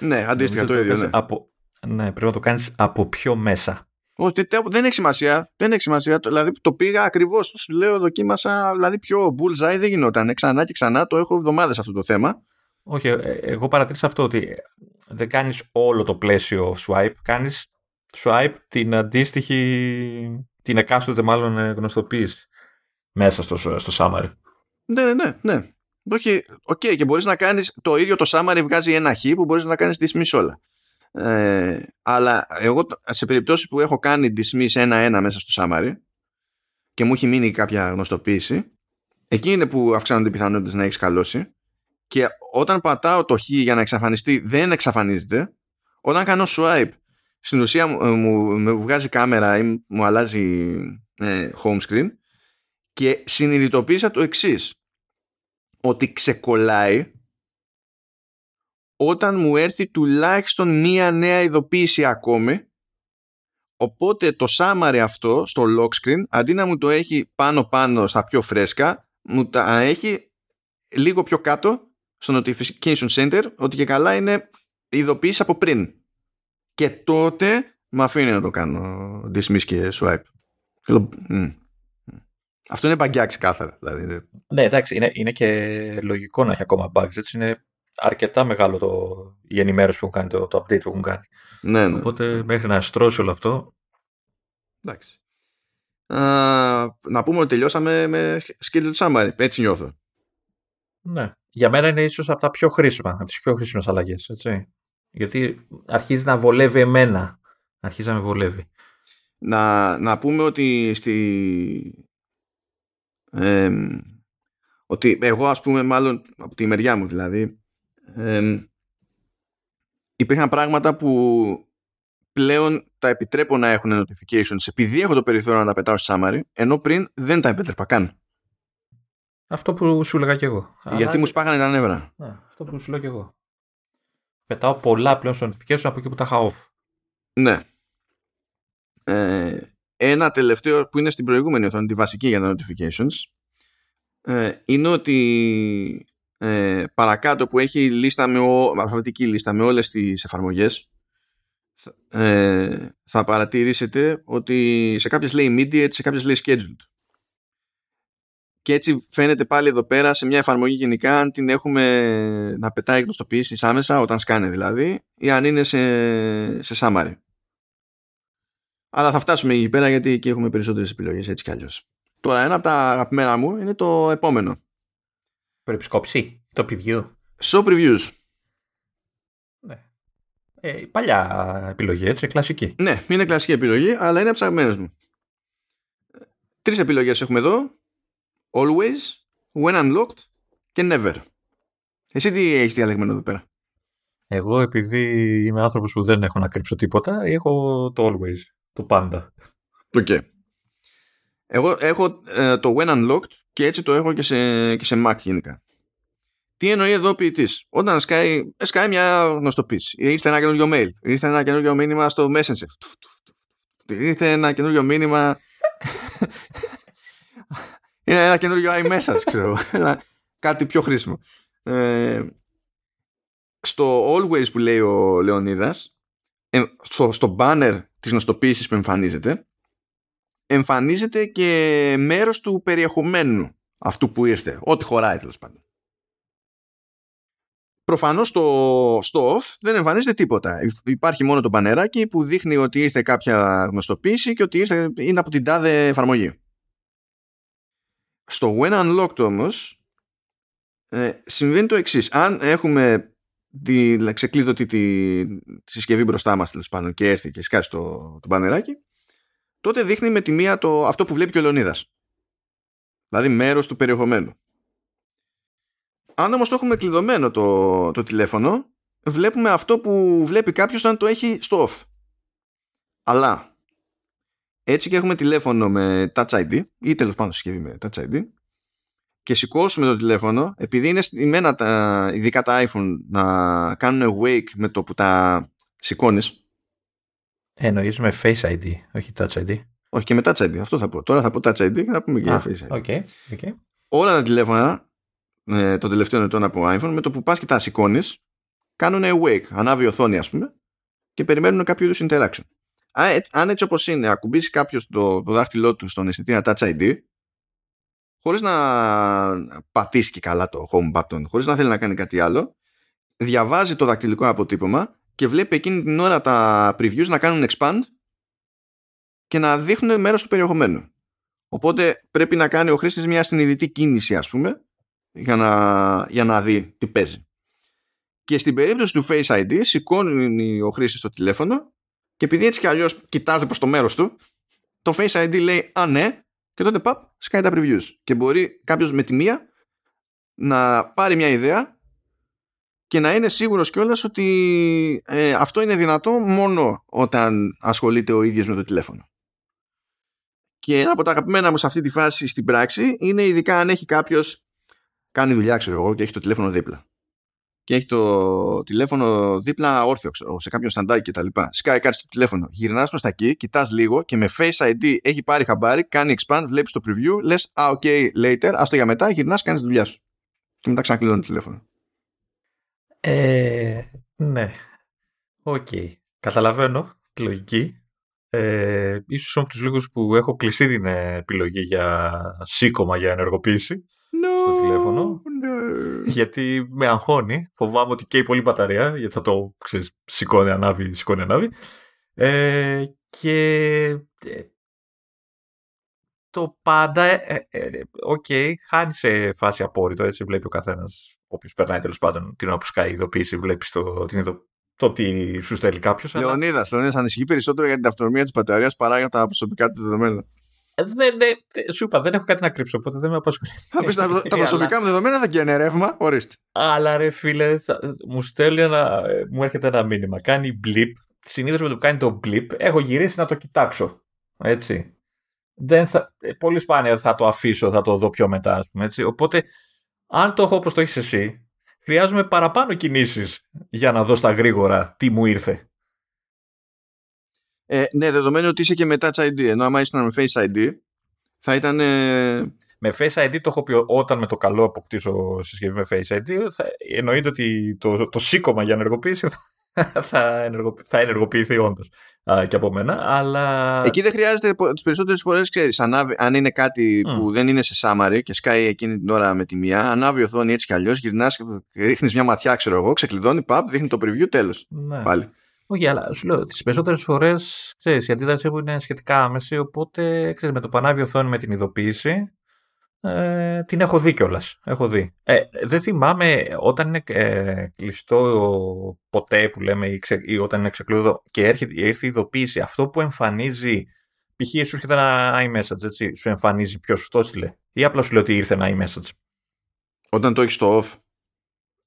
ναι, αντίστοιχα το ίδιο. Ναι. Από, ναι, πρέπει να το κάνεις από πιο μέσα. Όχι, δεν έχει σημασία. Δεν έχει σημασία. Δηλαδή το πήγα ακριβώς. Σου λέω, δοκίμασα. Δηλαδή πιο bullseye δεν γινόταν. Ξανά και ξανά το έχω εβδομάδες αυτό το θέμα. Όχι, ε, εγώ παρατήρησα αυτό ότι δεν κάνεις όλο το πλαίσιο swipe. Κάνεις swipe την αντίστοιχη. την εκάστοτε μάλλον γνωστοποίηση μέσα στο, στο summary. Ναι, ναι, ναι. ναι. Όχι, OK, okay, και μπορείς να κάνεις το ίδιο το summary βγάζει ένα χ που μπορείς να κάνεις dismiss όλα. Ε, αλλά εγώ σε περιπτώσεις που έχω κάνει dismiss ένα-ένα μέσα στο summary και μου έχει μείνει κάποια γνωστοποίηση, εκεί είναι που αυξάνονται οι πιθανότητες να έχεις καλώσει. Και όταν πατάω το χ για να εξαφανιστεί, δεν εξαφανίζεται. Όταν κάνω swipe, στην ουσία μου, μου, βγάζει κάμερα ή μου αλλάζει ε, home screen και συνειδητοποίησα το εξής ότι ξεκολλάει όταν μου έρθει τουλάχιστον μία νέα ειδοποίηση ακόμη οπότε το summary αυτό στο lock screen αντί να μου το έχει πάνω πάνω στα πιο φρέσκα μου τα έχει λίγο πιο κάτω στο notification center ότι και καλά είναι ειδοποίηση από πριν και τότε με αφήνει να το κάνω dismiss και swipe αυτό είναι μπαγκιά ξεκάθαρα. Δηλαδή. Ναι, εντάξει, είναι, είναι και λογικό να έχει ακόμα bugs. Έτσι είναι αρκετά μεγάλο το, η ενημέρωση που έχουν κάνει, το, το update που έχουν κάνει. Ναι, ναι. Οπότε μέχρι να στρώσει όλο αυτό. Εντάξει. Α, να πούμε ότι τελειώσαμε με scheduled summary. Έτσι νιώθω. Ναι. Για μένα είναι ίσως από τα πιο χρήσιμα, από τις πιο χρήσιμες αλλαγές. Γιατί αρχίζει να βολεύει εμένα. Αρχίζει να με βολεύει. Να, να πούμε ότι στη, ότι εγώ ας πούμε μάλλον από τη μεριά μου δηλαδή ε, υπήρχαν πράγματα που πλέον τα επιτρέπω να έχουν notifications επειδή έχω το περιθώριο να τα πετάω σε summary ενώ πριν δεν τα επέτρεπα καν. Αυτό που σου έλεγα κι εγώ. Γιατί μου σπάγανε τα νεύρα. αυτό που σου λέω κι εγώ. Πετάω πολλά πλέον στο notification από εκεί που τα είχα off. Ναι. Ε, ένα τελευταίο που είναι στην προηγούμενη οθόνη, τη βασική για τα notifications, ε, είναι ότι ε, παρακάτω που έχει λίστα με ο, αλφαβητική λίστα με όλες τις εφαρμογές ε, θα παρατηρήσετε ότι σε κάποιες λέει immediate, σε κάποιες λέει scheduled. Και έτσι φαίνεται πάλι εδώ πέρα σε μια εφαρμογή γενικά αν την έχουμε να πετάει γνωστοποιήσεις άμεσα όταν σκάνε δηλαδή ή αν είναι σε, σε summary. Αλλά θα φτάσουμε εκεί πέρα γιατί εκεί έχουμε περισσότερες επιλογές έτσι κι αλλιώς. Τώρα, ένα από τα αγαπημένα μου είναι το επόμενο. Προεπισκόψη, το preview. Show previews. Ναι. Ε, παλιά επιλογή, έτσι, κλασική. Ναι, είναι κλασική επιλογή, αλλά είναι από τι αγαπημένε μου. Τρεις επιλογές έχουμε εδώ. Always, When Unlocked και Never. Εσύ τι έχει διαλεγμένο εδώ πέρα. Εγώ επειδή είμαι άνθρωπος που δεν έχω να κρύψω τίποτα, έχω το Always, το πάντα. OK. Okay. Εγώ έχω ε, το When Unlocked και έτσι το έχω και σε, και σε Mac γενικά. Τι εννοεί εδώ ο ποιητής. Όταν σκάει, σκάει μια γνωστοποίηση, ήρθε ένα καινούριο mail, ήρθε ένα καινούριο μήνυμα στο Messenger, ήρθε ένα καινούριο μήνυμα. Είναι ένα καινούριο iMessage, ξέρω. κάτι πιο χρήσιμο. Ε, στο Always που λέει ο Λεωνίδας, ε, στο, στο banner της γνωστοποίησης που εμφανίζεται, εμφανίζεται και μέρος του περιεχομένου αυτού που ήρθε. Ό,τι χωράει τέλος πάντων. Προφανώς στο, στο off δεν εμφανίζεται τίποτα. Υπάρχει μόνο το μπανεράκι που δείχνει ότι ήρθε κάποια γνωστοποίηση και ότι ήρθε, είναι από την τάδε εφαρμογή. Στο When Unlocked όμως ε, συμβαίνει το εξής. Αν έχουμε τη, ξεκλείδωτη τη, τη συσκευή μπροστά μας τέλος πάντων και έρθει και σκάσει το, το μπανεράκι, τότε δείχνει με τη μία το, αυτό που βλέπει και ο Λεωνίδας. Δηλαδή μέρος του περιεχομένου. Αν όμως το έχουμε κλειδωμένο το, το τηλέφωνο, βλέπουμε αυτό που βλέπει κάποιος όταν το έχει στο off. Αλλά έτσι και έχουμε τηλέφωνο με Touch ID ή τέλος πάντων συσκευή με Touch ID και σηκώσουμε το τηλέφωνο επειδή είναι στημένα τα, ειδικά τα iPhone να κάνουν wake με το που τα σηκώνεις. Εννοείς με Face ID, όχι Touch ID. Όχι και με Touch ID, αυτό θα πω. Τώρα θα πω Touch ID και θα πούμε και Face ID. Okay, okay. Όλα τα τηλέφωνα ε, των τελευταίων ετών από iPhone με το που πας και τα σηκώνεις, κάνουν wake, ανάβει η οθόνη ας πούμε και περιμένουν κάποιο είδους interaction. Αν έτσι όπως είναι ακουμπήσει κάποιος το, το δάχτυλό του στον αισθητήρα Touch ID χωρίς να πατήσει και καλά το home button, χωρίς να θέλει να κάνει κάτι άλλο, διαβάζει το δακτυλικό αποτύπωμα και βλέπει εκείνη την ώρα τα previews να κάνουν expand και να δείχνουν μέρος του περιεχομένου. Οπότε πρέπει να κάνει ο χρήστης μια συνειδητή κίνηση ας πούμε για να, για να δει τι παίζει. Και στην περίπτωση του Face ID σηκώνει ο χρήστης το τηλέφωνο και επειδή έτσι κι αλλιώς κοιτάζει προς το μέρος του το Face ID λέει «Α ναι» και τότε παπ σκάει τα previews. Και μπορεί κάποιος με τη μία να πάρει μια ιδέα και να είναι σίγουρος κιόλας ότι ε, αυτό είναι δυνατό μόνο όταν ασχολείται ο ίδιος με το τηλέφωνο. Και ένα από τα αγαπημένα μου σε αυτή τη φάση στην πράξη είναι ειδικά αν έχει κάποιος κάνει δουλειά, ξέρω εγώ, και έχει το τηλέφωνο δίπλα. Και έχει το τηλέφωνο δίπλα όρθιο, ξέρω, σε κάποιον σταντάκι και τα λοιπά. Σκάει κάτι στο τηλέφωνο. Γυρνάς προς τα εκεί, κοιτάς λίγο και με Face ID έχει πάρει χαμπάρι, κάνει expand, βλέπεις το preview, λες, Α, OK, later, άστο για μετά, γυρνάς, κάνεις δουλειά σου. Και μετά ξανακλειδώνει το τηλέφωνο. Ε, ναι. OK. Okay. Καταλαβαίνω τη λογική. Ε, ίσως από τους λίγους που έχω κλειστεί την επιλογή για σήκωμα για ενεργοποίηση no, στο τηλέφωνο. Γιατί με αγχώνει. Φοβάμαι ότι καίει πολύ μπαταρία, γιατί θα το ξέρεις, σηκώνει, ανάβει, σηκώνει, ανάβει. Ε, και ε, το πάντα, ε, ε, ε, οκ, ε, okay, χάνει σε φάση απόρρητο, έτσι βλέπει ο καθένας, όποιος περνάει τέλος πάντων την ώρα που σκάει ειδοποίηση, βλέπει το, την ειδοποίηση το τι σου στέλνει κάποιος. Λεωνίδας, αλλά... Λεωνίδας ανησυχεί περισσότερο για την αυτονομία της μπαταρίας παρά για τα προσωπικά του δεδομένα. Ε, δεν, δεν, σου είπα, δεν έχω κάτι να κρύψω, οπότε δεν με απασχολεί. Θα πεις τα, τα προσωπικά μου δεδομένα δεν καίνε ρεύμα, ορίστε. Αλλά ρε φίλε, θα, μου στέλνει ένα, μου έρχεται ένα μήνυμα. Κάνει blip. Συνήθως με το που κάνει το blip, έχω γυρίσει να το κοιτάξω. Έτσι. Δεν θα, ε, πολύ σπάνια θα το αφήσω, θα το δω πιο μετά, ας πούμε. Έτσι. Οπότε, αν το έχω όπως το έχεις εσύ, χρειάζομαι παραπάνω κινήσεις για να δω στα γρήγορα τι μου ήρθε. Ε, ναι, δεδομένου ότι είσαι και με Touch ID, ενώ άμα ήσουν με Face ID, θα ήταν... Με Face ID το έχω πει όταν με το καλό αποκτήσω συσκευή με Face ID, θα, εννοείται ότι το, το σήκωμα για ενεργοποίηση θα, ενεργο, θα ενεργοποιηθεί όντως και από μένα. Αλλά... Εκεί δεν χρειάζεται τις περισσότερες φορές, ξέρεις, αν είναι κάτι mm. που δεν είναι σε summary και σκάει εκείνη την ώρα με τη μία, ανάβει η οθόνη έτσι κι αλλιώς, γυρνάς, ρίχνεις μια ματιά, ξέρω εγώ, ξεκλειδώνει, παπ, δείχνει το preview, τέλος. Ναι. Πάλι. Όχι, αλλά σου λέω, τις περισσότερες φορές η αντίδρασή μου είναι σχετικά άμεση, οπότε ξέρεις, με το πανάβιο οθόνη με την ειδοποίηση ε, την έχω δει κιόλας. Έχω δει. Ε, δεν θυμάμαι όταν είναι ε, κλειστό ποτέ που λέμε ή, ξε, ή όταν είναι ξεκλείδω και έρχεται, έρθει η ειδοποίηση, αυτό που εμφανίζει. Π.χ. σου έρχεται ένα iMessage, έτσι, σου εμφανίζει ποιος σου το έστειλε. Ή απλά σου λέει ότι ήρθε ένα iMessage. Όταν το έχεις στο off.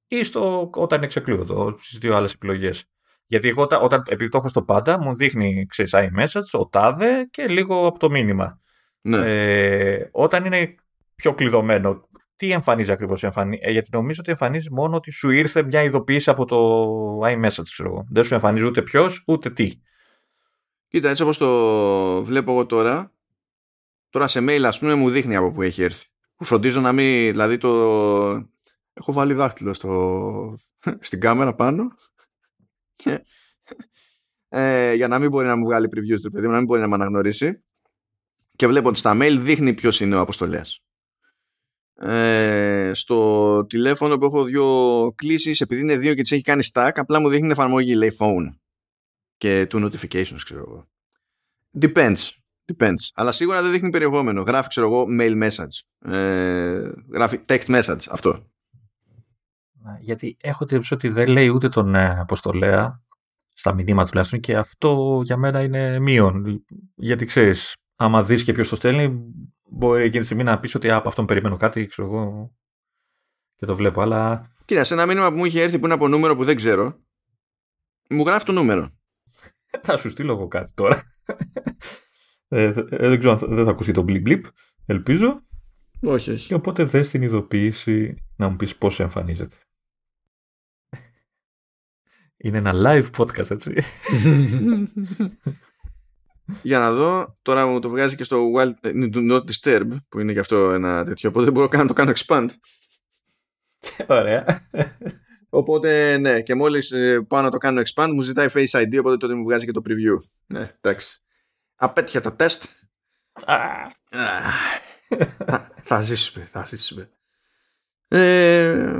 Ή στο, όταν είναι ξεκλείδωτο, στις δύο άλλες επιλογές. Γιατί εγώ όταν, επειδή το έχω στο πάντα, μου δείχνει ξέρεις, iMessage, ο τάδε και λίγο από το μήνυμα. Ναι. Ε, όταν είναι πιο κλειδωμένο. Τι εμφανίζει ακριβώς, εμφανί... ε, γιατί νομίζω ότι εμφανίζει μόνο ότι σου ήρθε μια ειδοποίηση από το iMessage, ξέρω εγώ. Δεν σου εμφανίζει ούτε ποιος, ούτε τι. Κοίτα, έτσι όπως το βλέπω εγώ τώρα, τώρα σε mail, ας πούμε, μου δείχνει από που έχει έρθει. Φροντίζω να μην, δηλαδή το. Έχω βάλει δάχτυλο στο... στην κάμερα πάνω. Ε, για να μην μπορεί να μου βγάλει previews του παιδί μου, να μην μπορεί να με αναγνωρίσει. Και βλέπω ότι στα mail δείχνει ποιος είναι ο αποστολέας. Ε, στο τηλέφωνο που έχω δύο κλήσεις επειδή είναι δύο και τις έχει κάνει stack απλά μου δείχνει εφαρμογή λέει phone. Και two notifications ξέρω εγώ. Depends depends. Αλλά σίγουρα δεν δείχνει περιεχόμενο. Γράφει ξέρω εγώ mail message. Ε, γράφει text message αυτό γιατί έχω την ότι δεν λέει ούτε τον ε, αποστολέα στα μηνύματα τουλάχιστον και αυτό για μένα είναι μείον γιατί ξέρεις άμα δεις και ποιος το στέλνει μπορεί εκείνη τη στιγμή να πεις ότι από αυτόν περιμένω κάτι, ξέρω εγώ. Και το βλέπω, αλλά. Κοίτα, σε ένα μήνυμα που μου είχε έρθει που είναι από νούμερο που δεν ξέρω, μου γράφει το νούμερο. θα σου στείλω εγώ κάτι τώρα. ε, ε, δεν ξέρω αν δεν θα ακουστεί το blip blip. Ελπίζω. Όχι, όχι. Και οπότε δες την ειδοποίηση να μου πεις πώς εμφανίζεται. Είναι ένα live podcast, έτσι. για να δω. Τώρα μου το βγάζει και στο Wild ε, Do Not Disturb, που είναι και αυτό ένα τέτοιο. Οπότε δεν μπορώ καν να το κάνω expand. Ωραία. Οπότε ναι, και μόλις ε, πάω να το κάνω expand, μου ζητάει Face ID, οπότε τότε μου βγάζει και το preview. Ναι, εντάξει. Απέτυχε το τεστ. θα ζήσουμε, θα ζήσουμε. Ε,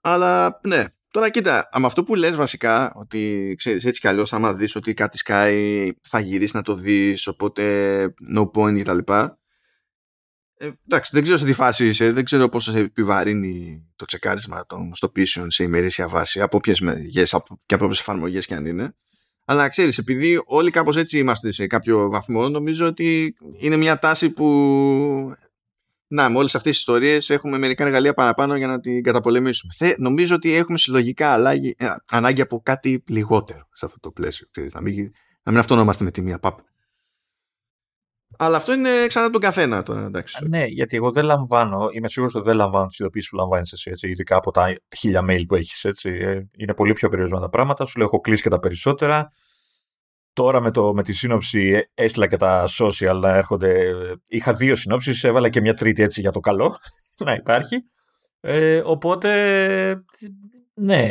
αλλά ναι, Τώρα κοίτα, με αυτό που λες βασικά, ότι ξέρεις έτσι κι αλλιώς άμα δεις ότι κάτι σκάει θα γυρίσεις να το δεις, οπότε no point κτλ. Ε, εντάξει, δεν ξέρω σε τι φάση είσαι, δεν ξέρω πόσο σε επιβαρύνει το τσεκάρισμα των στοπίσεων σε ημερήσια βάση, από όποιες μεριές και από όποιες εφαρμογές κι αν είναι. Αλλά ξέρεις, επειδή όλοι κάπως έτσι είμαστε σε κάποιο βαθμό, νομίζω ότι είναι μια τάση που να, με όλες αυτές τις ιστορίες έχουμε μερικά εργαλεία παραπάνω για να την καταπολεμήσουμε. Θε, νομίζω ότι έχουμε συλλογικά αλλάγη, ε, ανάγκη από κάτι λιγότερο σε αυτό το πλαίσιο. Ξέρεις, να, μην, να μην αυτονόμαστε με τη μία πάπα. Αλλά αυτό είναι ξανά τον καθένα τώρα, εντάξει. Ναι, γιατί εγώ δεν λαμβάνω, είμαι σίγουρος ότι δεν λαμβάνω τις ειδοποιήσεις που λαμβάνεις εσύ, έτσι, ειδικά από τα χίλια mail που έχεις. Ε, είναι πολύ πιο περιορισμένα τα πράγματα. Σου λέω, έχω κλείσει και τα περισσότερα. Τώρα με, το, με τη σύνοψη ε, έστειλα και τα social να έρχονται. Είχα δύο συνόψεις, έβαλα και μια τρίτη έτσι για το καλό να υπάρχει. Ε, οπότε, ναι,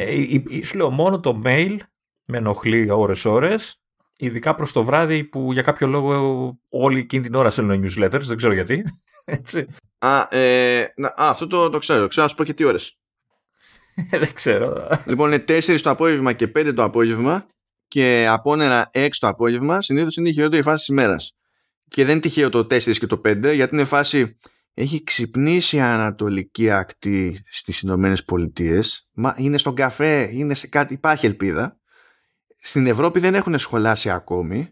σου λέω μόνο το mail με ενοχλεί ώρες-ώρες. Ειδικά προς το βράδυ που για κάποιο λόγο όλη εκείνη την ώρα στέλνουν newsletters, δεν ξέρω γιατί. Έτσι. Α, ε, α αυτό το, το ξέρω. Ξέρω να σου πω και τι ώρες. δεν ξέρω. Λοιπόν, είναι 4 το απόγευμα και 5 το απόγευμα και απόνερα 6 το απόγευμα συνήθως είναι η χειρότερη φάση της ημέρας. Και δεν είναι τυχαίο το 4 και το 5, γιατί είναι φάση. Έχει ξυπνήσει η Ανατολική Ακτή στις Ηνωμένες Πολιτείες. Είναι στον καφέ, είναι σε κάτι, υπάρχει ελπίδα. Στην Ευρώπη δεν έχουν σχολάσει ακόμη.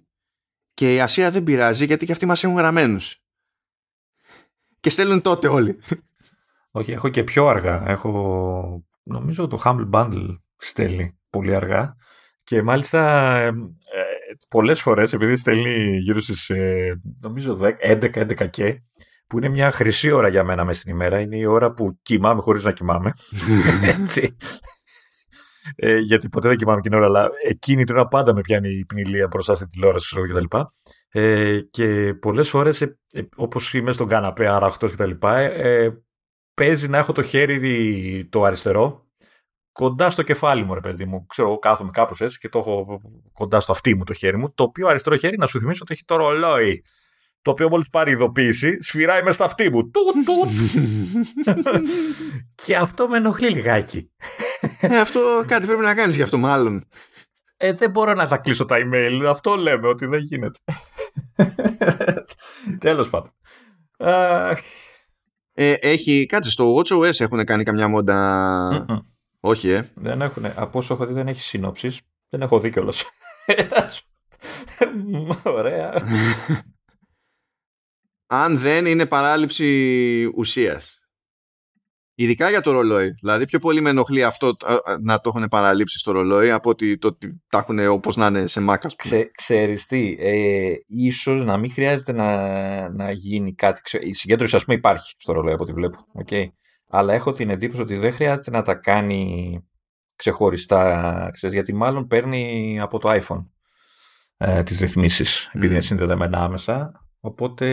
Και η Ασία δεν πειράζει γιατί και αυτοί μας έχουν γραμμένους. Και στέλνουν τότε όλοι. Όχι, έχω και πιο αργά. Έχω. Νομίζω το Humble Bundle στέλνει πολύ αργά. Και μάλιστα ε, πολλές φορές, επειδή στέλνει γύρω στις, ε, νομίζω, 11-11 και, που είναι μια χρυσή ώρα για μένα μέσα στην ημέρα, είναι η ώρα που κοιμάμαι χωρίς να κοιμάμαι. Έτσι. Ε, γιατί ποτέ δεν κοιμάμαι εκείνη ώρα, αλλά εκείνη την ώρα πάντα με πιάνει η πνηλία μπροστά στην τηλεόραση και τα λοιπά. Ε, και πολλές φορές, ε, ε, όπως είμαι στον καναπέ, άραχτος και τα λοιπά, ε, παίζει να έχω το χέρι το αριστερό κοντά στο κεφάλι μου, ρε παιδί μου. Ξέρω, κάθομαι κάπως έτσι και το έχω κοντά στο αυτί μου το χέρι μου. Το οποίο αριστερό χέρι, να σου θυμίσω ότι έχει το ρολόι. Το οποίο μόλις πάρει ειδοποίηση, σφυράει μέσα στο αυτί μου. και αυτό με ενοχλεί λιγάκι. ε, αυτό κάτι πρέπει να κάνεις γι' αυτό μάλλον. Ε, δεν μπορώ να θα κλείσω τα email. Αυτό λέμε ότι δεν γίνεται. Τέλος πάντων. Ε, έχει, κάτι στο WatchOS έχουν κάνει καμιά μόντα. Όχι, ε. Δεν έχουν. Από όσο έχω δει δεν έχει συνόψεις. Δεν έχω δει κιόλας. Ωραία. Αν δεν είναι παράληψη ουσίας. Ειδικά για το ρολόι. Δηλαδή, πιο πολύ με ενοχλεί αυτό να το έχουν παραλείψει στο ρολόι από ότι το ότι τα έχουν όπως να είναι σε μάκα. Ξε, ξέρεις τι, ε, ίσως να μην χρειάζεται να, να γίνει κάτι. Η συγκέντρωση, ας πούμε, υπάρχει στο ρολόι από ό,τι βλέπω. Okay. Αλλά έχω την εντύπωση ότι δεν χρειάζεται να τα κάνει ξεχωριστά, ξέρεις, γιατί μάλλον παίρνει από το iPhone ε, τις ρυθμίσεις, επειδή mm. είναι συνδεδεμένα άμεσα. Οπότε,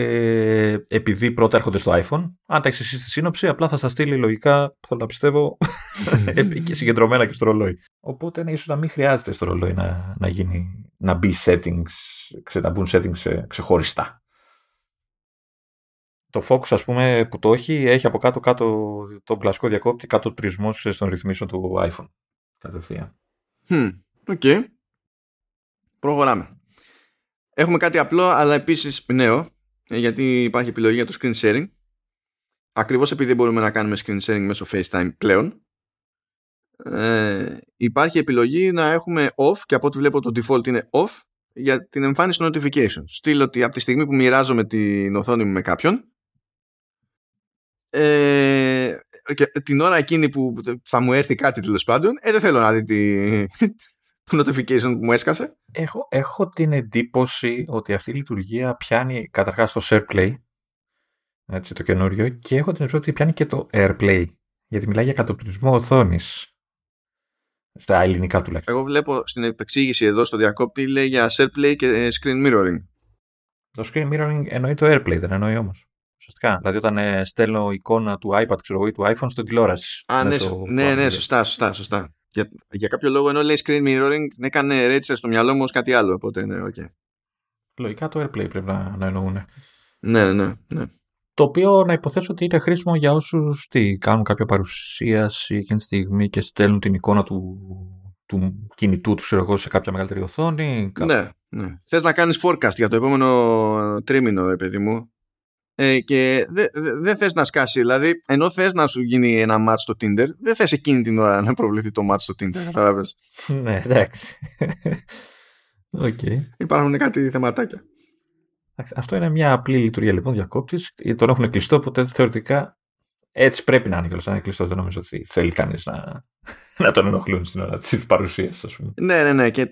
επειδή πρώτα έρχονται στο iPhone, αν τα έχεις εσύ στη σύνοψη, απλά θα σας στείλει λογικά, θα τα πιστεύω, και συγκεντρωμένα και στο ρολόι. Οπότε, ναι, ίσως να μην χρειάζεται στο ρολόι να, να, γίνει, να μπει settings, να μπουν settings ξεχωριστά. Το Focus, ας πούμε, που το έχει, έχει από κάτω, κάτω τον κλασικό διακόπτη, κάτω του τρισμός των ρυθμίσεων του iPhone. Κατευθείαν. OK. Okay. Προχωράμε. Έχουμε κάτι απλό αλλά επίσης νέο ε, γιατί υπάρχει επιλογή για το screen sharing ακριβώς επειδή μπορούμε να κάνουμε screen sharing μέσω FaceTime πλέον ε, υπάρχει επιλογή να έχουμε off και από ό,τι βλέπω το default είναι off για την εμφάνιση των notifications. Στείλω ότι από τη στιγμή που μοιράζομαι την οθόνη μου με κάποιον ε, και την ώρα εκείνη που θα μου έρθει κάτι τέλος πάντων ε, δεν θέλω να δει τη, το notification που μου έσκασε. Έχω, έχω την εντύπωση ότι αυτή η λειτουργία πιάνει καταρχάς το SharePlay, έτσι, το καινούριο, και έχω την εντύπωση ότι πιάνει και το AirPlay, γιατί μιλάει για κατοπτρισμό οθόνης. Στα ελληνικά τουλάχιστον. Εγώ βλέπω στην επεξήγηση εδώ στο διακόπτη λέει για SharePlay και ε, Screen Mirroring. Το Screen Mirroring εννοεί το AirPlay, δεν εννοεί όμως. Ουσιαστικά. Δηλαδή, όταν ε, στέλνω εικόνα του iPad ξέρω, ή του iPhone στην τηλεόραση. Α, ναι, ναι, ναι, σωστά, σωστά, σωστά για, για κάποιο λόγο ενώ λέει screen mirroring έκανε register στο μυαλό μου ως κάτι άλλο οπότε ναι, okay. Λογικά το AirPlay πρέπει να, να εννοούν. Ναι, ναι, ναι. Το οποίο να υποθέσω ότι είναι χρήσιμο για όσους τι, κάνουν κάποια παρουσίαση εκείνη τη στιγμή και στέλνουν την εικόνα του, του κινητού τους εγώ, σε κάποια μεγαλύτερη οθόνη. Ναι, ναι. Θες να κάνεις forecast για το επόμενο τρίμηνο, παιδί μου, ε, και δεν δε, δε θες να σκάσει. Δηλαδή, ενώ θες να σου γίνει ένα match στο Tinder, δεν θες εκείνη την ώρα να προβληθεί το match στο Tinder, κατάλαβες; ναι, εντάξει. okay. Υπάρχουν κάτι θεματάκια. Αυτό είναι μια απλή λειτουργία λοιπόν διακόπτης. Τον έχουν κλειστό, οπότε θεωρητικά έτσι πρέπει να είναι κιόλας. Αν είναι κλειστό, δεν νομίζω ότι θέλει κανείς να, να τον ενοχλούν στην ώρα της παρουσίας, ας πούμε. Ναι, ναι, ναι. Και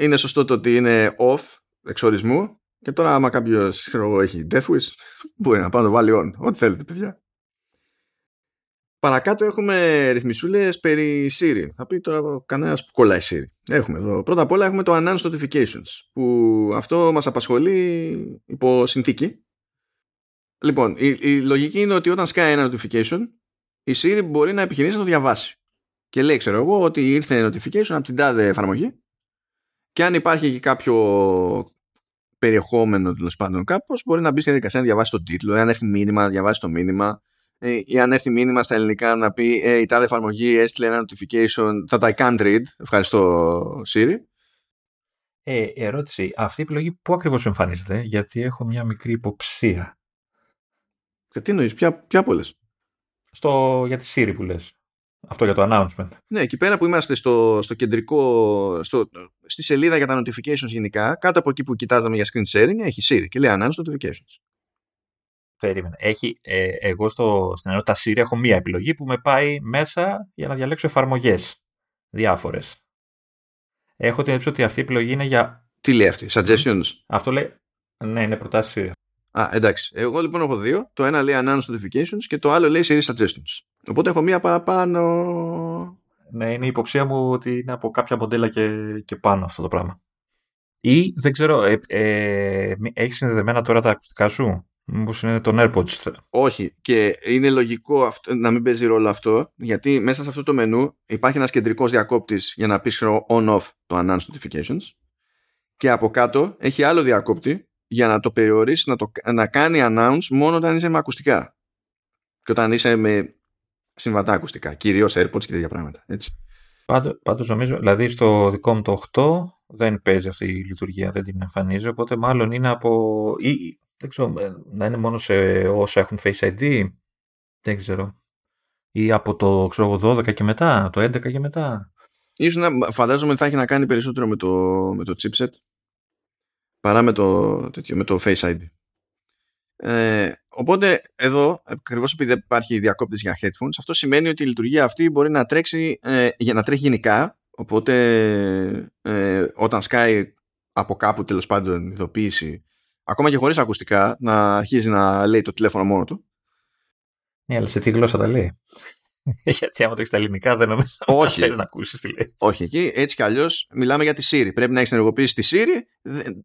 είναι σωστό το ότι είναι off εξορισμού και τώρα, άμα κάποιος έχει Death Wish, μπορεί να πάει να το βάλει on. Ό,τι θέλετε, παιδιά. Παρακάτω έχουμε ρυθμισούλες περί Siri. Θα πει τώρα κανένας που κολλάει Siri. Έχουμε εδώ. Πρώτα απ' όλα έχουμε το Announce Notifications. Που αυτό μας απασχολεί υπό συνθήκη. Λοιπόν, η, η λογική είναι ότι όταν σκάει ένα notification, η Siri μπορεί να επιχειρήσει να το διαβάσει. Και λέει, ξέρω εγώ, ότι ήρθε notification από την τάδε εφαρμογή. Και αν υπάρχει και κάποιο περιεχόμενο τέλος πάντων κάπως, μπορεί να μπει στη διαδικασία να διαβάσει τον τίτλο. Εάν έρθει μήνυμα, να διαβάσει το μήνυμα. Ε, ή αν έρθει μήνυμα στα ελληνικά να πει ε, η τάδε εφαρμογή έστειλε ένα notification that I can't read. Ευχαριστώ, Siri. Ε, ερώτηση. Αυτή η επιλογή πού ακριβώς εμφανίζεται, γιατί έχω μια μικρή υποψία. Και τι εννοείς, ποια, ποια πολλέ. Στο, για τη Siri που λες. Αυτό για το announcement. Ναι, εκεί πέρα που είμαστε στο, στο κεντρικό, στο, στη σελίδα για τα notifications γενικά, κάτω από εκεί που κοιτάζαμε για screen sharing, έχει Siri και λέει announce notifications. Περίμενε. Έχει, ε, εγώ στο, στην ενότητα Siri έχω μία επιλογή που με πάει μέσα για να διαλέξω εφαρμογές. Διάφορες. Έχω την εντύπωση ότι αυτή η επιλογή είναι για. Τι λέει αυτή, suggestions; Αυτό λέει. Ναι, είναι προτάσεις Α, εντάξει. Εγώ λοιπόν έχω δύο. Το ένα λέει announce notifications και το άλλο λέει series suggestions. Οπότε έχω μία παραπάνω. Ναι, είναι η υποψία μου ότι είναι από κάποια μοντέλα και, και πάνω αυτό το πράγμα. Ή δεν ξέρω, ε, ε, έχεις συνδεδεμένα τώρα τα ακουστικά σου; Μήπως είναι τον AirPods. Όχι. Και είναι λογικό αυτό, να μην παίζει ρόλο αυτό, γιατί μέσα σε αυτό το μενού υπάρχει ένας κεντρικός διακόπτης για να πεις on-off το announce notifications. Και από κάτω έχει άλλο διακόπτη για να το περιορίσεις να, το, να κάνει announce μόνο όταν είσαι με ακουστικά. Και όταν είσαι με συμβατά ακουστικά. Κυρίως AirPods και τέτοια πράγματα. Έτσι. Πάντως, πάντως νομίζω, δηλαδή στο δικό μου το 8 δεν παίζει αυτή η λειτουργία, δεν την εμφανίζει, οπότε μάλλον είναι από... Ή, δεν ξέρω, ε, να είναι μόνο σε όσα έχουν Face ID, δεν ξέρω. Ή από το ξέρω, 12 και μετά, το 11 και μετά. Ίσως να φαντάζομαι θα έχει να κάνει περισσότερο με το, με το chipset παρά με το, τέτοιο, με το Face ID. Ε, οπότε εδώ, ακριβώς επειδή δεν υπάρχει διακόπτη για headphones, αυτό σημαίνει ότι η λειτουργία αυτή μπορεί να τρέξει ε, για να τρέχει γενικά. Οπότε ε, όταν σκάει από κάπου τέλος πάντων ειδοποίηση, ακόμα και χωρίς ακουστικά, να αρχίζει να λέει το τηλέφωνο μόνο του. Ναι, αλλά σε τι γλώσσα τα λέει; Γιατί άμα το έχεις στα ελληνικά δεν νομίζω Όχι. να ακούσεις τι λέει. Όχι, εκεί έτσι κι αλλιώς μιλάμε για τη Siri. Πρέπει να έχεις ενεργοποιήσει τη Siri.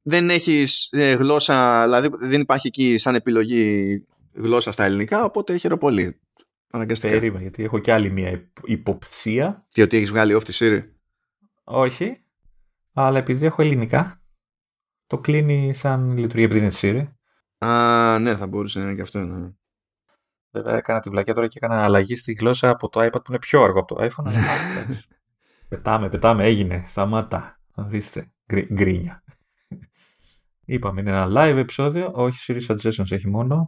Δεν έχεις ε, γλώσσα, δηλαδή δεν υπάρχει εκεί σαν επιλογή γλώσσα στα ελληνικά, οπότε χαίρομαι πολύ. Αναγκαστικά. Περίμενε, γιατί έχω κι άλλη μια υποψία. Τι ότι έχεις βγάλει off τη Siri; Όχι. Αλλά επειδή έχω ελληνικά, το κλείνει σαν λειτουργία επειδή είναι Siri. Α, ναι, θα μπορούσε να είναι και αυτό. Ναι. Βέβαια έκανα τη βλακιά τώρα και έκανα αλλαγή στη γλώσσα από το iPad που είναι πιο αργό από το iPhone. πετάμε, πετάμε, έγινε. Σταμάτα. Ορίστε. Γκρίνια. Είπαμε, είναι ένα live επεισόδιο. Όχι series suggestions έχει μόνο.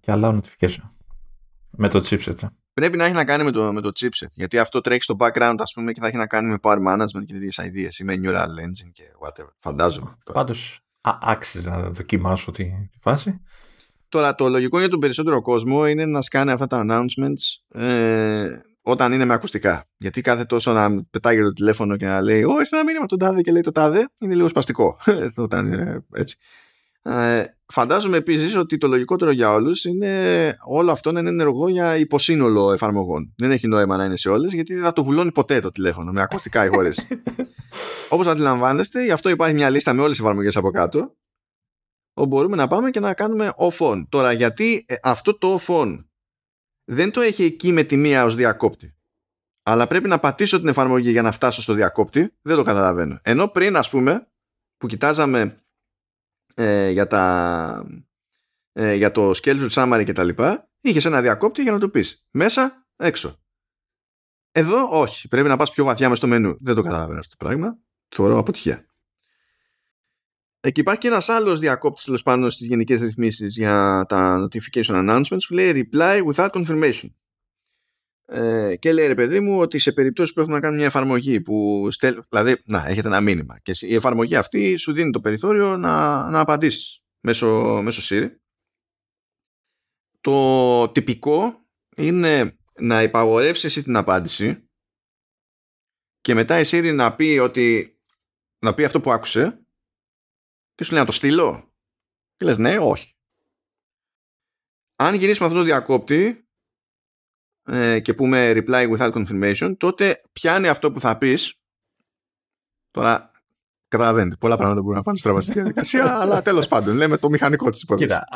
Και άλλα notification. Με το chipset. Πρέπει να έχει να κάνει με το, με το chipset. Γιατί αυτό τρέχει στο background, ας πούμε, και θα έχει να κάνει με power management και τέτοιες ideas ή με neural engine και whatever. Φαντάζομαι. Πάντως, άξιζε να δοκιμάσω τη, τη φάση. Τώρα το λογικό για τον περισσότερο κόσμο είναι να σκάνε αυτά τα announcements ε, όταν είναι με ακουστικά. Γιατί κάθε τόσο να πετάγει το τηλέφωνο και να λέει «Ω, ήρθε ένα μήνυμα τον τάδε» και λέει το τάδε, είναι λίγο σπαστικό. όταν είναι έτσι. Ε, φαντάζομαι επίσης ότι το λογικότερο για όλους είναι όλο αυτό να είναι ενεργό για υποσύνολο εφαρμογών. Δεν έχει νόημα να είναι σε όλες, γιατί δεν θα το βουλώνει ποτέ το τηλέφωνο με ακουστικά ή χωρί. Όπως αντιλαμβάνεστε, γι' αυτό υπάρχει μια λίστα με όλες τι εφαρμογές από κάτω μπορούμε να πάμε και να κάνουμε off-on. Τώρα, γιατί ε, αυτό το off-on δεν το έχει εκεί με τη μία ως διακόπτη. Αλλά πρέπει να πατήσω την εφαρμογή για να φτάσω στο διακόπτη. Δεν το καταλαβαίνω. Ενώ πριν, ας πούμε, που κοιτάζαμε ε, για, τα, ε, για το schedule summary και τα λοιπά, είχες ένα διακόπτη για να το πεις. Μέσα, έξω. Εδώ, όχι. Πρέπει να πας πιο βαθιά μες στο μενού. Δεν το καταλαβαίνω αυτό το πράγμα. Θεωρώ αποτυχία. Εκεί υπάρχει και ένας άλλος διακόπτης τέλος πάντων στις γενικές ρυθμίσεις για τα notification announcements που λέει reply without confirmation. Ε, και λέει ρε παιδί μου ότι σε περιπτώσεις που έχουμε να κάνουμε μια εφαρμογή που στέλ, δηλαδή να έχετε ένα μήνυμα και η εφαρμογή αυτή σου δίνει το περιθώριο να, να απαντήσεις μέσω, μέσω Siri. Το τυπικό είναι να υπαγορεύσει εσύ την απάντηση και μετά η Siri να πει ότι να πει αυτό που άκουσε και σου λέει να το στείλω. Και λες ναι, όχι. Αν γυρίσουμε αυτό το διακόπτη ε, και πούμε reply without confirmation, τότε πιάνει αυτό που θα πεις. Τώρα καταλαβαίνετε, πολλά πράγματα μπορούν να πάνε στραβά στη διαδικασία, αλλά τέλος πάντων, λέμε το μηχανικό της υπόθεσης. Κοίτα,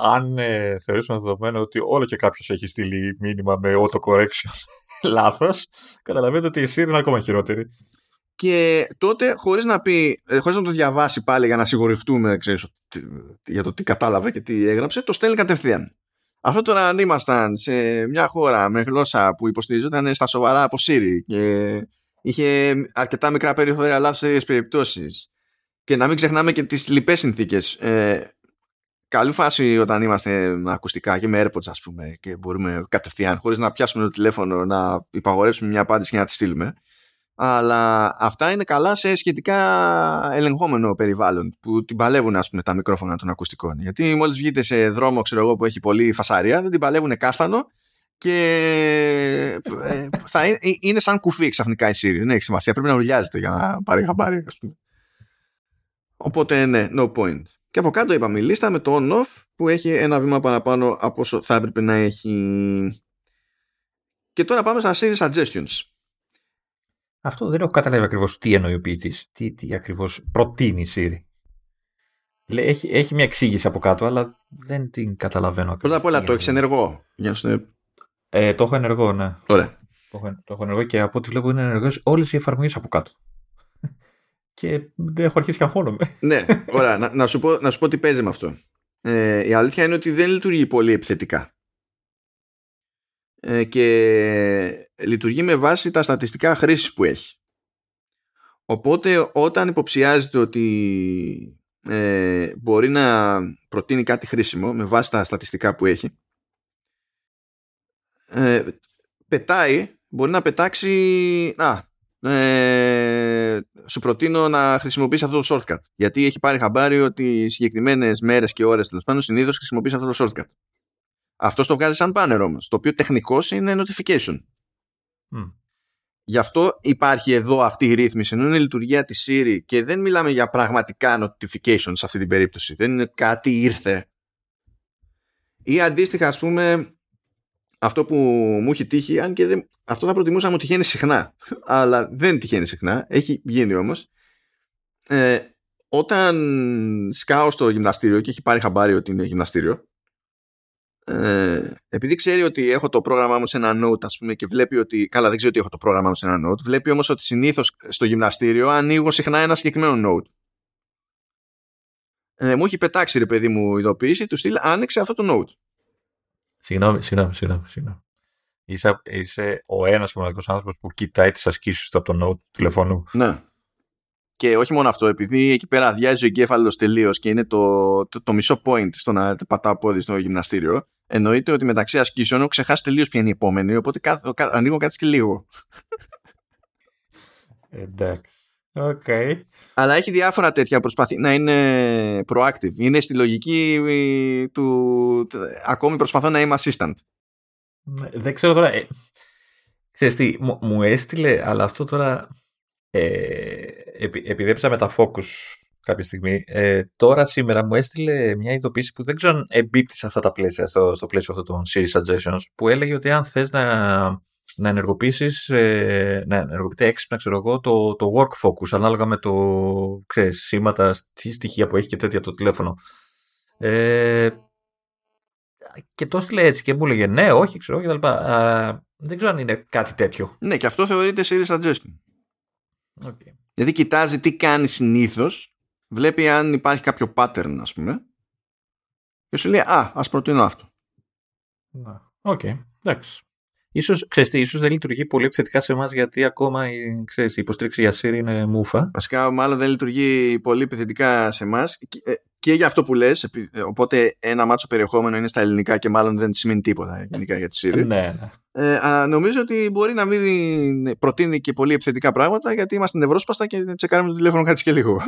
αν ε, θεωρήσουμε δεδομένο ότι όλο και κάποιος έχει στείλει μήνυμα με auto-correction λάθος, καταλαβαίνετε ότι η Siri είναι ακόμα χειρότερη και τότε χωρίς να πει, ε, χωρίς να το διαβάσει πάλι για να σιγουρευτούμε ξέρεις, για το τι κατάλαβε και τι έγραψε, το στέλνει κατευθείαν. Αυτό τώρα αν ήμασταν σε μια χώρα με γλώσσα που υποστηριζόταν στα σοβαρά από Siri και είχε αρκετά μικρά περιθώρια λάθος σε ίδιες περιπτώσεις και να μην ξεχνάμε και τις λοιπές συνθήκες. Ε, καλή φάση όταν είμαστε με ακουστικά και με AirPods ας πούμε και μπορούμε κατευθείαν χωρίς να πιάσουμε το τηλέφωνο να υπαγορεύσουμε μια απάντηση και να τη στείλουμε αλλά αυτά είναι καλά σε σχετικά ελεγχόμενο περιβάλλον που την παλεύουν ας πούμε τα μικρόφωνα των ακουστικών. Γιατί μόλις βγείτε σε δρόμο ξέρω εγώ που έχει πολύ φασαρία δεν την παλεύουν κάστανο και ε, θα είναι, ε, είναι σαν κουφί ξαφνικά η Siri. Δεν έχει σημασία. Πρέπει να ουλιάζεται για να πάρει χαμπάρι ας πούμε. οπότε ναι no point. Και από κάτω είπαμε η λίστα με το on-off που έχει ένα βήμα παραπάνω από όσο θα έπρεπε να έχει. Και τώρα πάμε στα Siri Suggestions αυτό δεν έχω καταλάβει ακριβώς τι εννοεί ο ποιητής, τι, τι ακριβώς προτείνει η Siri. Έχει, έχει μια εξήγηση από κάτω, αλλά δεν την καταλαβαίνω ακριβώ. Πρώτα απ' όλα το έχεις ενεργό. Για ε, το έχω ενεργό, ναι. Ωραία. Το έχω, το έχω ενεργό και από ό,τι βλέπω είναι ενεργό όλες οι εφαρμογές από κάτω. και δεν έχω αρχίσει και ναι, ωραία. να, να, σου πω, να σου πω τι παίζει με αυτό. Ε, η αλήθεια είναι ότι δεν λειτουργεί πολύ επιθετικά. Ε, και λειτουργεί με βάση τα στατιστικά χρήσης που έχει. Οπότε όταν υποψιάζεται ότι ε, μπορεί να προτείνει κάτι χρήσιμο με βάση τα στατιστικά που έχει ε, πετάει, μπορεί να πετάξει α, ε, σου προτείνω να χρησιμοποιήσει αυτό το shortcut γιατί έχει πάρει χαμπάρι ότι συγκεκριμένες μέρες και ώρες τέλος πάντων συνήθως χρησιμοποιήσει αυτό το shortcut αυτό το βγάζει σαν banner όμως το οποίο τεχνικώς είναι notification Γι' αυτό υπάρχει εδώ αυτή η ρύθμιση, ενώ είναι η λειτουργία της Siri και δεν μιλάμε για πραγματικά notifications σε αυτή την περίπτωση. Δεν είναι κάτι ήρθε. Ή αντίστοιχα, ας πούμε, αυτό που μου έχει τύχει, αν και δεν, αυτό θα προτιμούσα να μου τυχαίνει συχνά, αλλά δεν τυχαίνει συχνά, έχει γίνει όμως. Ε, όταν σκάω στο γυμναστήριο και έχει πάρει χαμπάρι ότι είναι γυμναστήριο, ε, επειδή ξέρει ότι έχω το πρόγραμμά μου σε ένα note ας πούμε και βλέπει ότι, καλά δεν ξέρει ότι έχω το πρόγραμμά μου σε ένα note, βλέπει όμως ότι συνήθως στο γυμναστήριο ανοίγω συχνά ένα συγκεκριμένο note. Ε, μου έχει πετάξει ρε παιδί μου ειδοποίηση, του στείλει άνοιξε αυτό το note. Συγγνώμη, συγγνώμη, συγγνώμη. συγγνώμη. Είσαι, είσαι ο ένας και μοναδικός άνθρωπος που κοιτάει τις ασκήσεις του από το note του τηλεφώνου. Ναι. Και όχι μόνο αυτό, επειδή εκεί πέρα αδειάζει ο εγκέφαλος τελείως και είναι το, το, το, μισό point στο να πατάω πόδι στο γυμναστήριο, εννοείται ότι μεταξύ ασκήσεων έχω ξεχάσει τελείως ποια είναι η επόμενη, οπότε κάθε, ανοίγω κάτι και λίγο. Εντάξει. Okay. Αλλά έχει διάφορα τέτοια προσπαθεί να είναι proactive. Είναι στη λογική ε, του ακόμη προσπαθώ να είμαι assistant. Ναι, δεν ξέρω τώρα. Ε, ξέρεις τι, μου, μου έστειλε, αλλά αυτό τώρα ε, επειδή έπαιζα με τα Focus κάποια στιγμή, ε, τώρα σήμερα μου έστειλε μια ειδοποίηση που δεν ξέρω αν εμπίπτει σε αυτά τα πλαίσια, στο, στο πλαίσιο αυτό των Siri Suggestions, που έλεγε ότι αν θες να, να ενεργοποιήσεις, ε, να ενεργοποιείται έξυπνα, ξέρω εγώ, το, το work focus, ανάλογα με το, ξέρεις, σήματα, τι στοιχεία που έχει και τέτοια το τηλέφωνο. Ε, και το έστειλε έτσι και μου έλεγε ναι, όχι, ξέρω, κτλ. Δεν ξέρω αν είναι κάτι τέτοιο. Ναι, και αυτό θεωρείται Siri Suggestion. Okay. Δηλαδή κοιτάζει τι κάνει συνήθως, βλέπει αν υπάρχει κάποιο pattern, ας πούμε, και σου λέει Α, ας προτείνω αυτό. OK, okay. εντάξει. Ίσως, ξέρεις ίσως δεν λειτουργεί πολύ επιθετικά σε εμάς γιατί ακόμα η, ξέρεις, η υποστήριξη για Siri είναι μούφα. Βασικά, μάλλον δεν λειτουργεί πολύ επιθετικά σε εμάς και, ε, και για αυτό που λες. Ε, οπότε, ένα μάτσο περιεχόμενο είναι στα ελληνικά και μάλλον δεν σημαίνει τίποτα γενικά για τη Siri. ναι, ναι. Ε, αλλά νομίζω ότι μπορεί να μην προτείνει και πολύ επιθετικά πράγματα γιατί είμαστε νευρόσπαστα και τσεκάρουμε το τηλέφωνο κάθε λίγο.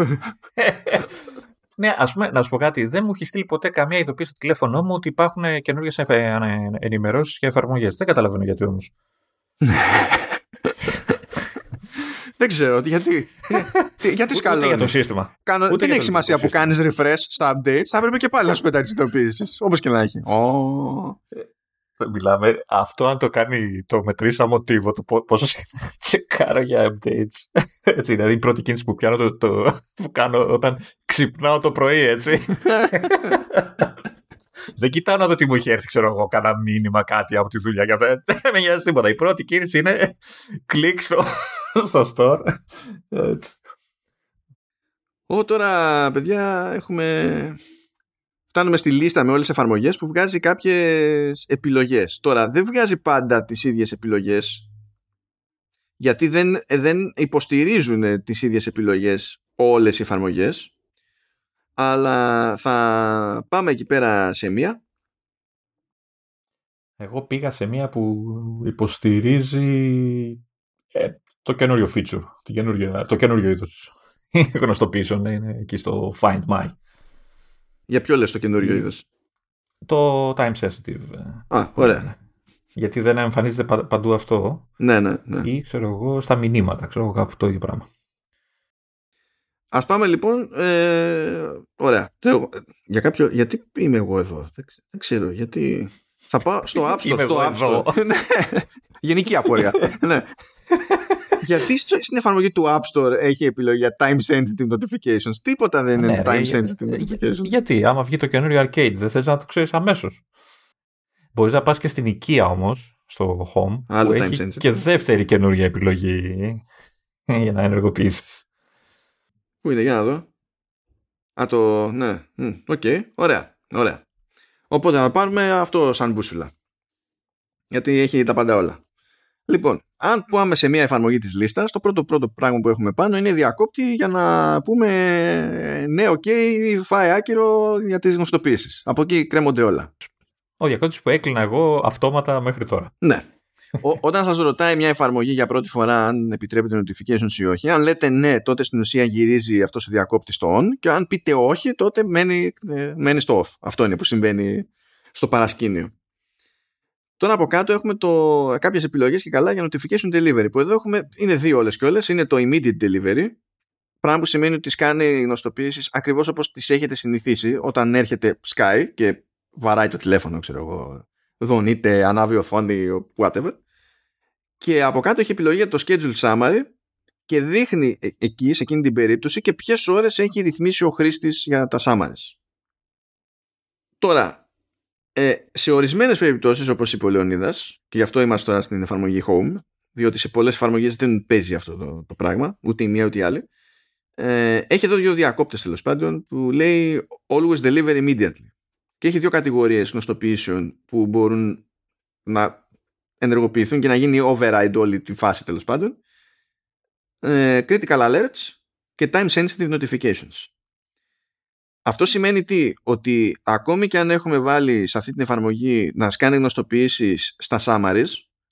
ναι, ας πούμε, να σου πω κάτι. Δεν μου έχει στείλει ποτέ καμία ειδοποίηση στο τηλέφωνό μου ότι υπάρχουν καινούργιες ενημερώσεις και εφαρμογές. Δεν καταλαβαίνω γιατί όμως. Δεν ξέρω γιατί. γιατί σκαλώνει. για το σύστημα. Κάνω, δεν έχει σημασία που κάνεις refresh στα updates. Θα έπρεπε και πάλι να σου πετάει τι ειδοποιήσει. Όπως και να έχει. Oh μιλάμε, αυτό αν το κάνει το μετρήσα μοτίβο του πόσο τσεκάρω για updates. Έτσι, δηλαδή η πρώτη κίνηση που πιάνω το, το, που κάνω όταν ξυπνάω το πρωί, έτσι. Δεν κοιτάω να δω τι μου έχει έρθει, ξέρω εγώ, κάνα μήνυμα, κάτι από τη δουλειά. Και αυτά. Δεν με νοιάζει τίποτα. Η πρώτη κίνηση είναι κλικ στο, στο store. Έτσι. Ω, τώρα, παιδιά, έχουμε φτάνουμε στη λίστα με όλες τις εφαρμογές που βγάζει κάποιες επιλογές. Τώρα, δεν βγάζει πάντα τις ίδιες επιλογές γιατί δεν, δεν υποστηρίζουν τις ίδιες επιλογές όλες οι εφαρμογές αλλά θα πάμε εκεί πέρα σε μία εγώ πήγα σε μία που υποστηρίζει ε, το καινούριο feature, το καινούριο είδος. Γνωστοποίησεων είναι εκεί στο Find My. Για ποιο λες το καινούριο είδος; Το time sensitive. Α, ωραία. Γιατί δεν εμφανίζεται παντού αυτό. Ναι, ναι, ναι. Ή ξέρω εγώ στα μηνύματα, ξέρω εγώ κάπου το ίδιο πράγμα. Ας πάμε λοιπόν. Ε, ωραία. Για κάποιο, γιατί είμαι εγώ εδώ; Δεν, ξέρω. Γιατί. Θα πάω στο App Store. στο App Store. Ναι. Γενική απορία. ναι. Γιατί στην εφαρμογή του App Store έχει επιλογή για time sensitive notifications. Τίποτα δεν είναι ναι, time sensitive notifications. Γιατί, άμα βγει το καινούριο arcade, δεν θες να το ξέρεις αμέσως. Μπορείς να πας και στην οικία όμως, στο home, Άλλο που έχει sensitive. και δεύτερη καινούργια επιλογή για να ενεργοποιήσεις. Πού είναι, για να δω. Α, το. Ναι. OK. Okay. Ωραία. Ωραία. Οπότε να πάρουμε αυτό σαν μπούσουλα. Γιατί έχει τα πάντα όλα. Λοιπόν, αν πάμε σε μια εφαρμογή της λίστας, το πρώτο πρώτο πράγμα που έχουμε πάνω είναι διακόπτη για να πούμε ναι, ok, φάε άκυρο για τις γνωστοποιήσεις. Από εκεί κρέμονται όλα. Ο διακόπτης που έκλεινα εγώ αυτόματα μέχρι τώρα. Ναι. Ό, όταν σας ρωτάει μια εφαρμογή για πρώτη φορά αν επιτρέπεται notifications ή όχι, αν λέτε ναι, τότε στην ουσία γυρίζει αυτός ο διακόπτης στο on και αν πείτε όχι, τότε μένει, ε, μένει στο off. Αυτό είναι που συμβαίνει στο παρασκήνιο. Τώρα από κάτω έχουμε το, κάποιες επιλογές και καλά για notification delivery που εδώ έχουμε, είναι δύο όλες και όλες, είναι το immediate delivery πράγμα που σημαίνει ότι σκάνει γνωστοποιήσεις ακριβώς όπως τις έχετε συνηθίσει όταν έρχεται Sky και βαράει το τηλέφωνο ξέρω εγώ δονείται, ανάβει οθόνη whatever. Και από κάτω έχει επιλογή για το schedule summary και δείχνει ε, εκεί σε εκείνη την περίπτωση και ποιες ώρες έχει ρυθμίσει ο χρήστης για τα summaries. Τώρα ε, σε ορισμένες περιπτώσεις όπως είπε ο Λεωνίδας και γι' αυτό είμαστε τώρα στην εφαρμογή Home διότι σε πολλές εφαρμογές δεν παίζει αυτό το, το πράγμα ούτε η μία ούτε η άλλη ε, έχει εδώ δύο διακόπτες τέλος πάντων που λέει always deliver immediately και έχει δύο κατηγορίες γνωστοποιήσεων που μπορούν να ενεργοποιηθούν και να γίνει override όλη τη φάση τέλος πάντων. Ε, critical alerts και time sensitive notifications αυτό σημαίνει τι, ότι ακόμη και αν έχουμε βάλει σε αυτή την εφαρμογή να σκάνει γνωστοποιήσεις στα summaries,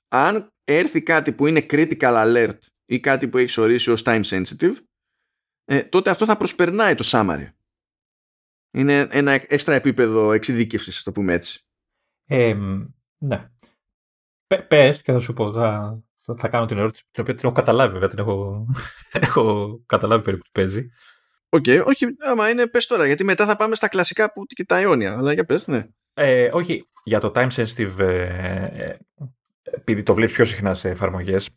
αν έρθει κάτι που είναι critical alert ή κάτι που έχεις ορίσει ως time sensitive, ε, τότε αυτό θα προσπερνάει το summary. Είναι ένα έξτρα επίπεδο εξειδίκευσης, ας το πούμε έτσι. Ε, ναι. πες και θα σου πω, θα, θα, κάνω την ερώτηση, την οποία την έχω καταλάβει βέβαια, την έχω, έχω καταλάβει περίπου τι παίζει. OK, okay, όχι, άμα είναι πες τώρα, γιατί μετά θα πάμε στα κλασικά που και τα αιώνια, αλλά για πες, ναι. Ε, όχι, για το time sensitive, ε, ε, επειδή το βλέπεις πιο συχνά σε εφαρμογές,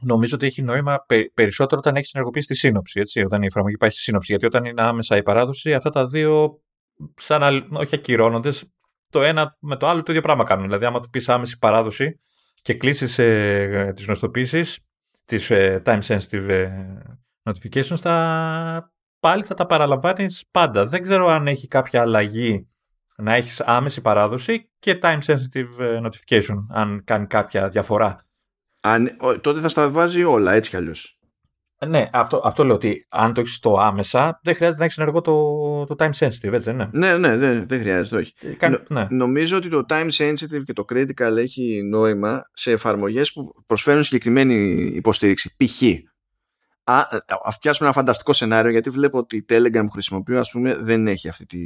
νομίζω ότι έχει νόημα περισσότερο όταν έχεις συνεργοποιήσει τη σύνοψη, έτσι, όταν η εφαρμογή πάει στη σύνοψη, γιατί όταν είναι άμεσα η παράδοση, αυτά τα δύο σαν να, όχι ακυρώνονται, το ένα με το άλλο το ίδιο πράγμα κάνουν. Δηλαδή, άμα του πεις άμεση παράδοση και κλείσεις ε, τις γνωστοποίησεις, τις ε, time sensitive ε, notifications, θα πάλι θα τα παραλαμβάνεις πάντα. Δεν ξέρω αν έχει κάποια αλλαγή να έχεις άμεση παράδοση και time sensitive ε, notification, αν κάνει κάποια διαφορά. Αν, τότε θα στα βάζει όλα, έτσι κι αλλιώς. Ναι, αυτό, αυτό λέω ότι αν το έχεις το άμεσα, δεν χρειάζεται να έχεις ενεργό το, το time sensitive, έτσι δεν είναι; Ναι, ναι, δεν, δεν χρειάζεται, όχι. ναι. Νομίζω ότι το time sensitive και το critical έχει νόημα σε εφαρμογές που προσφέρουν συγκεκριμένη υποστήριξη. Π.χ α, ας πιάσουμε ένα φανταστικό σενάριο γιατί βλέπω ότι η Telegram που χρησιμοποιώ ας πούμε δεν έχει αυτή τη,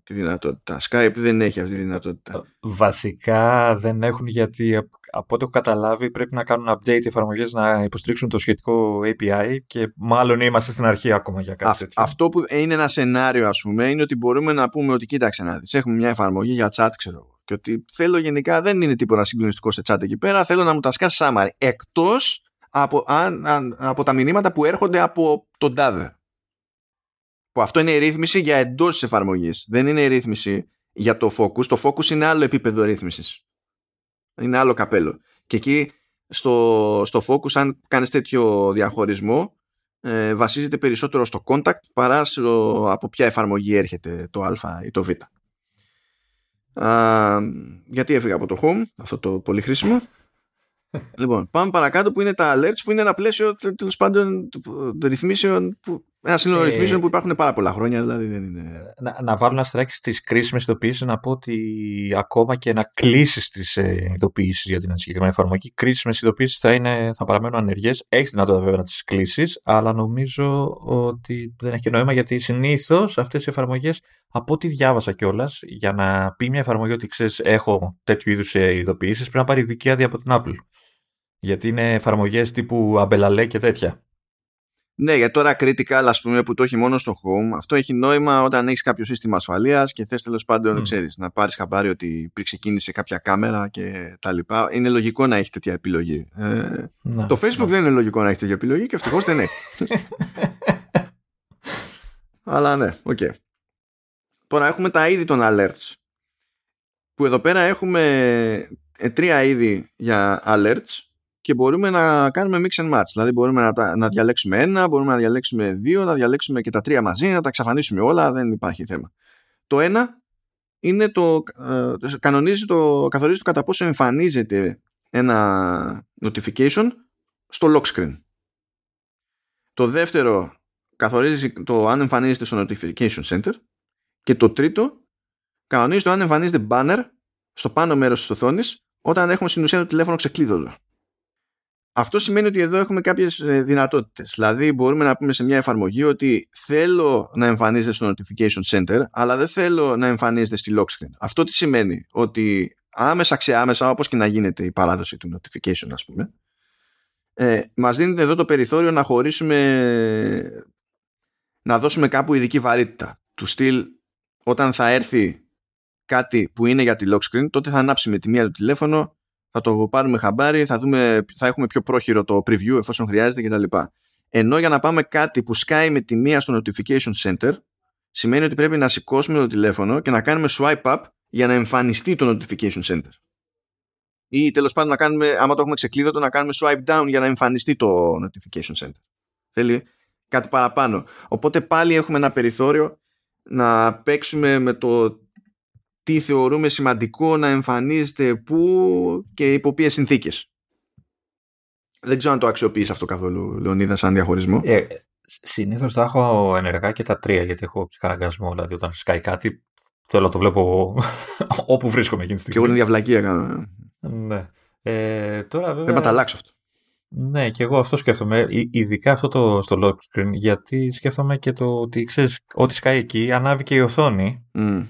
τη δυνατότητα. Skype δεν έχει αυτή τη δυνατότητα. Βασικά δεν έχουν γιατί από ό,τι έχω καταλάβει πρέπει να κάνουν update οι εφαρμογές να υποστηρίξουν το σχετικό API και μάλλον είμαστε στην αρχή ακόμα για κάτι τέτοιο. Αυτό που είναι ένα σενάριο ας πούμε είναι ότι μπορούμε να πούμε ότι κοίταξε να δεις έχουμε μια εφαρμογή για chat ξέρω εγώ και ότι θέλω γενικά δεν είναι τίποτα συγκλονιστικό σε chat εκεί πέρα θέλω να μου τα σκάσει summary εκτός από, αν, αν, από τα μηνύματα που έρχονται από τον τάδε. Που αυτό είναι η ρύθμιση για εντός της εφαρμογής. Δεν είναι η ρύθμιση για το focus. Το focus είναι άλλο επίπεδο ρύθμισης. Είναι άλλο καπέλο. Και εκεί στο, στο focus, αν κάνεις τέτοιο διαχωρισμό, ε, βασίζεται περισσότερο στο contact παρά στο, από ποια εφαρμογή έρχεται το α ή το β. Α, γιατί έφυγα από το home, αυτό το πολύ χρήσιμο λοιπόν, πάμε παρακάτω που είναι τα alerts που είναι ένα πλαίσιο τέλος πάντων ρυθμίσεων που, ένα σύνολο ε, ρυθμίσεων που υπάρχουν πάρα πολλά χρόνια, δηλαδή δεν είναι. Να, να βάλω ένα στράκι στις κρίσιμες ειδοποιήσεις, να πω ότι ακόμα και να κλείσεις τις ε, ειδοποιήσεις για την συγκεκριμένη εφαρμογή, κρίσιμες ειδοποιήσεις θα, θα παραμένουν ανεργές. Έχεις δυνατότητα βέβαια να τις κλείσεις, αλλά νομίζω ότι δεν έχει νόημα γιατί συνήθως αυτές οι εφαρμογές, από ό,τι διάβασα κιόλας, για να πει μια εφαρμογή ότι ξέρεις, έχω τέτοιου είδους ε, ειδοποιήσεις, πρέπει να πάρει δική άδεια από την Apple. Γιατί είναι εφαρμογές τύπου αμπελαλέ και τέτοια. Ναι, για τώρα critical, ας πούμε, που το έχει μόνο στο home, αυτό έχει νόημα όταν έχεις κάποιο σύστημα ασφαλείας και θες τέλος πάντων, mm. ξέρεις, να πάρεις χαμπάρι ότι υπήρξε κίνηση κάποια κάμερα και τα λοιπά. Είναι λογικό να έχει τέτοια επιλογή. Ε, να, το Facebook δεν είναι λογικό να έχει τέτοια επιλογή και ευτυχώς δεν έχει. Αλλά ναι, OK. Okay. Τώρα έχουμε τα είδη των alerts. Που εδώ πέρα έχουμε ε, τρία είδη για alerts και μπορούμε να κάνουμε mix and match. Δηλαδή μπορούμε να, να διαλέξουμε ένα, μπορούμε να διαλέξουμε δύο, να διαλέξουμε και τα τρία μαζί, να τα εξαφανίσουμε όλα, δεν υπάρχει θέμα. Το ένα είναι το, ε, κανονίζει το, καθορίζει το κατά πόσο εμφανίζεται ένα notification στο lock screen. Το δεύτερο καθορίζει το αν εμφανίζεται στο notification center και το τρίτο κανονίζει το αν εμφανίζεται banner στο πάνω μέρος της οθόνης όταν έχουμε στην ουσία το τηλέφωνο ξεκλείδωτο. Αυτό σημαίνει ότι εδώ έχουμε κάποιες ε, δυνατότητες. Δηλαδή μπορούμε να πούμε σε μια εφαρμογή ότι θέλω να εμφανίζεται στο notification center αλλά δεν θέλω να εμφανίζεται στη lock screen. Αυτό τι σημαίνει; Ότι άμεσα ξεάμεσα όπως και να γίνεται η παράδοση του notification ας πούμε ε, μας δίνεται εδώ το περιθώριο να χωρίσουμε να δώσουμε κάπου ειδική βαρύτητα του στυλ όταν θα έρθει κάτι που είναι για τη lock screen τότε θα ανάψει με τη μία του τηλέφωνο θα το πάρουμε χαμπάρι, θα, δούμε, θα έχουμε πιο πρόχειρο το preview εφόσον χρειάζεται κτλ. Ενώ για να πάμε κάτι που σκάει με τη μία στο notification center σημαίνει ότι πρέπει να σηκώσουμε το τηλέφωνο και να κάνουμε swipe up για να εμφανιστεί το notification center. Ή τέλος πάντων να κάνουμε, άμα το έχουμε ξεκλείδωτο, να κάνουμε swipe down για να εμφανιστεί το notification center. Θέλει κάτι παραπάνω. Οπότε πάλι έχουμε ένα περιθώριο να παίξουμε με το τι θεωρούμε σημαντικό να εμφανίζεται πού και υπό ποιες συνθήκες. Δεν ξέρω αν το αξιοποιείς αυτό καθόλου, Λεωνίδα, σαν διαχωρισμό. Ε, Συνήθως θα έχω ενεργά και τα τρία, γιατί έχω ψυχαναγκασμό. Δηλαδή, όταν σκάει κάτι, θέλω να το βλέπω όπου βρίσκομαι εκείνη τη στιγμή. Και εγώ την διαβλακία κάνω. Ε. Ναι. Ε, τώρα, βέβαια... Πρέπει να τα αλλάξω αυτό. Ναι, και εγώ αυτό σκέφτομαι. Ειδικά αυτό το στο lock screen, γιατί σκέφτομαι και το ότι ξέρεις, ό,τι σκάει εκεί, ανάβει και η οθόνη. Mm.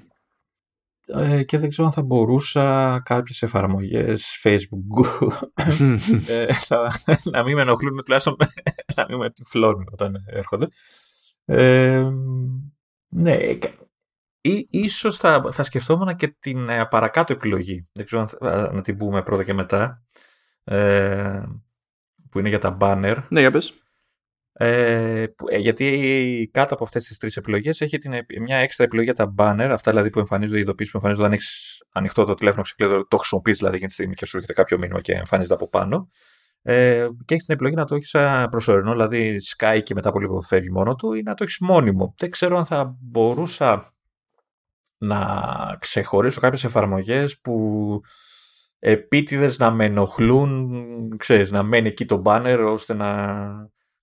Ε, και δεν ξέρω αν θα μπορούσα κάποιες εφαρμογές Facebook ε, θα, να μην με ενοχλούν τουλάχιστον να μην με τυφλώνουν όταν έρχονται. Ε, ναι, ή, ίσως θα, θα σκεφτόμουν και την ε, παρακάτω επιλογή. Δεν ξέρω αν να την πούμε πρώτα και μετά. Ε, που είναι για τα banner. Ναι, για πες. Ε, ε, γιατί κάτω από αυτές τις τρεις επιλογές έχει την, μια έξτρα επιλογή για τα banner, αυτά δηλαδή που εμφανίζονται, οι ειδοποιήσεις που εμφανίζονται όταν έχεις ανοιχτό το τηλέφωνο ξεκλείδω, το χρησιμοποιείς δηλαδή για τη στιγμή και σου έρχεται κάποιο μήνυμα και εμφανίζεται από πάνω. Ε, και έχεις την επιλογή να το έχεις προσωρινό, δηλαδή sky και μετά από λίγο φεύγει μόνο του, ή να το έχεις μόνιμο. Δεν ξέρω αν θα μπορούσα να ξεχωρίσω κάποιες εφαρμογές που επίτηδες να με ενοχλούν, ξέρεις, να μένει εκεί το banner ώστε να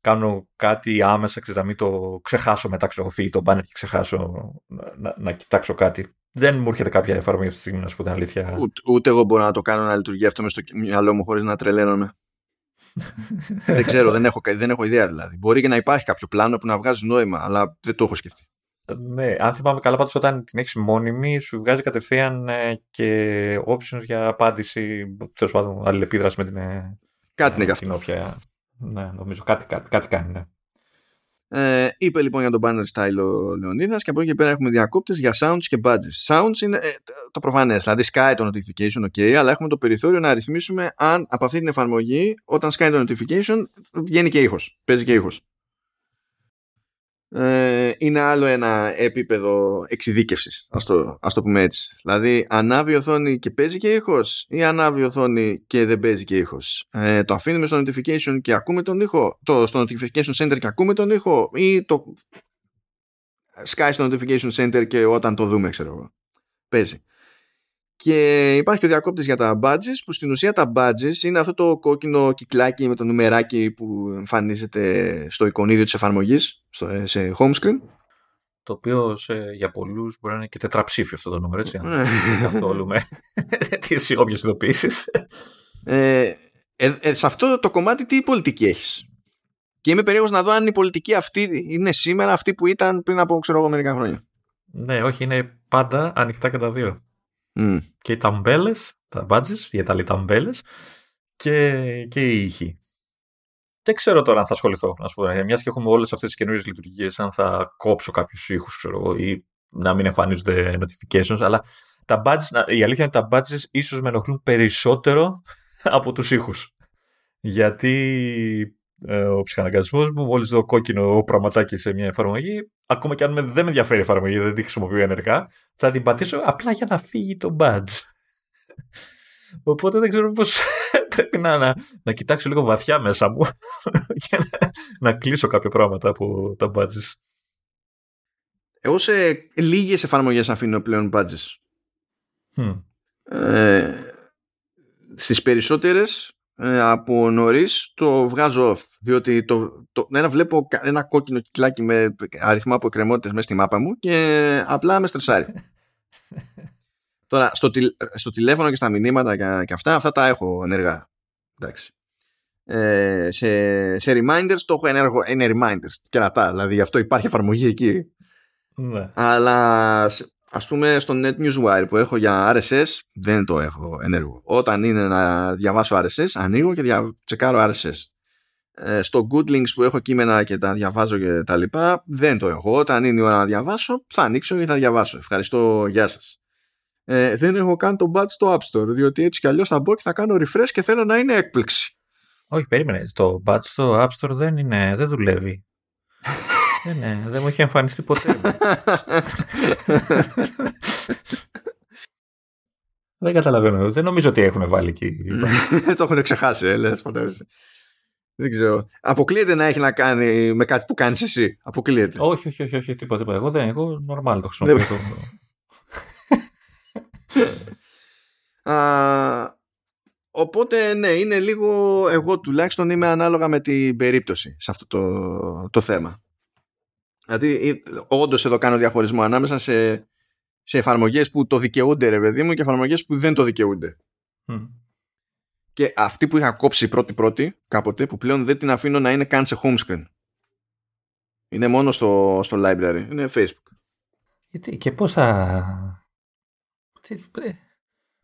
κάνω κάτι άμεσα, ξέρεις, να μην το ξεχάσω μετά, ξέρω, φύγει το banner και ξεχάσω να, να, κοιτάξω κάτι. Δεν μου έρχεται κάποια εφαρμογή αυτή τη στιγμή, να σου πω την αλήθεια. Ούτε, ούτε εγώ μπορώ να το κάνω να λειτουργεί αυτό μες στο μυαλό μου χωρίς να τρελαίνομαι. δεν ξέρω, δεν έχω, δεν έχω ιδέα δηλαδή. Μπορεί και να υπάρχει κάποιο πλάνο που να βγάζει νόημα, αλλά δεν το έχω σκεφτεί. Ναι, αν θυμάμαι καλά, πάντως όταν την έχεις μόνιμη, σου βγάζει κατευθείαν ε, και options για απάντηση, τέλος πάντων, αλληλεπίδραση με την. Ε, κάτι είναι για αυτό. Ναι, νομίζω κάτι, κάτι, κάτι κάνει, ναι. Ε, είπε λοιπόν για τον banner style ο Λεωνίδας και από εκεί και πέρα έχουμε διακόπτες για sounds και badges. Sounds είναι ε, το προφανές, δηλαδή sky το notification, ok, αλλά έχουμε το περιθώριο να ρυθμίσουμε αν από αυτή την εφαρμογή, όταν sky το notification, βγαίνει και ήχος. Παίζει και ήχος ε, είναι άλλο ένα επίπεδο εξειδίκευσης ας το, ας το πούμε έτσι. Δηλαδή ανάβει η οθόνη και παίζει και ήχος ή ανάβει η οθόνη και δεν παίζει και ήχος. Ε, το αφήνουμε στο notification και ακούμε τον ήχο το, στο notification center και ακούμε τον ήχο ή το sky στο notification center και όταν το δούμε ξέρω εγώ. Παίζει και υπάρχει και ο διακόπτης για τα badges που στην ουσία τα badges είναι αυτό το κόκκινο κυκλάκι με το νουμεράκι που εμφανίζεται στο εικονίδιο της εφαρμογής στο, σε home screen. Το οποίο σε, για πολλούς μπορεί να είναι και τετραψήφιο αυτό το νούμερο, έτσι. Αν ναι. καθόλου με τις όποιες ειδοποιήσεις. Ε, ε, ε, σε αυτό το κομμάτι τι πολιτική έχεις; Και είμαι περίεργος να δω αν η πολιτική αυτή είναι σήμερα αυτή που ήταν πριν από ξέρω εγώ μερικά χρόνια. Ναι, όχι, είναι πάντα ανοιχτά και τα δύο. Mm. Και οι ταμπέλες, τα badges, για τα ταμπέλες και, και οι ήχοι. Δεν ξέρω τώρα αν θα ασχοληθώ, να σου πω. Μιας και έχουμε όλες αυτές τις καινούριες λειτουργίες, αν θα κόψω κάποιους ήχους, ξέρω εγώ, ή να μην εμφανίζονται notifications, αλλά τα badges, η αλήθεια είναι ότι τα badges ίσως με ενοχλούν περισσότερο από τους ήχους. Γιατί ε, ο ψυχαναγκασμός μου, μόλις δω κόκκινο πραγματάκι σε μια εφαρμογή, ακόμα και αν με, δεν με ενδιαφέρει η εφαρμογή, δεν τη χρησιμοποιώ ενεργά, θα την πατήσω απλά για να φύγει το badge. Οπότε δεν ξέρω πώς πρέπει να, να, να, κοιτάξω λίγο βαθιά μέσα μου και να, να κλείσω κάποια πράγματα από τα badges. Εγώ σε λίγες εφαρμογές αφήνω πλέον badges. Ε, στις περισσότερες ε, από νωρίς το βγάζω off. Διότι το, το, ένα βλέπω ένα κόκκινο κυκλάκι με αριθμό από εκκρεμότητες μέσα στη μάπα μου και απλά με στρεσάρει. Τώρα, στο, στο τηλέφωνο και στα μηνύματα και, και, αυτά, αυτά τα έχω ενεργά. Εντάξει. Ε, σε, σε reminders το έχω ενεργό, είναι reminders και τα, δηλαδή γι' αυτό υπάρχει εφαρμογή εκεί. Ναι. Αλλά ας πούμε στο Net Newswire που έχω για RSS δεν το έχω ενεργό. Όταν είναι να διαβάσω RSS ανοίγω και δια... τσεκάρω RSS. Ε, στο Good Links που έχω κείμενα και τα διαβάζω και τα λοιπά δεν το έχω. Όταν είναι η ώρα να διαβάσω θα ανοίξω και θα διαβάσω. Ευχαριστώ, γεια σας. Ε, δεν έχω καν το badge στο App Store διότι έτσι κι αλλιώς θα μπω και θα κάνω refresh και θέλω να είναι έκπληξη. Όχι, περίμενε. Το badge στο App Store δεν, είναι, δεν δουλεύει. Ε, ναι, δεν μου έχει εμφανιστεί ποτέ. δεν καταλαβαίνω. Δεν νομίζω ότι έχουν βάλει εκεί. το έχουν ξεχάσει, ε, λες, Δεν ξέρω. Αποκλείεται να έχει να κάνει με κάτι που κάνεις εσύ. Αποκλείεται. Όχι, όχι, όχι, όχι τίποτα. Εγώ δεν. Εγώ normal το χρησιμοποιώ. οπότε ναι, είναι λίγο εγώ τουλάχιστον είμαι ανάλογα με την περίπτωση σε αυτό το, το θέμα. Δηλαδή, όντως εδώ κάνω διαχωρισμό ανάμεσα σε, σε εφαρμογές που το δικαιούνται, ρε παιδί μου, και εφαρμογές που δεν το δικαιούνται. Και αυτή που είχα κόψει πρώτη-πρώτη κάποτε, που πλέον δεν την αφήνω να είναι καν σε home screen. Είναι μόνο στο, στο library. Είναι Facebook. Γιατί και πώς θα.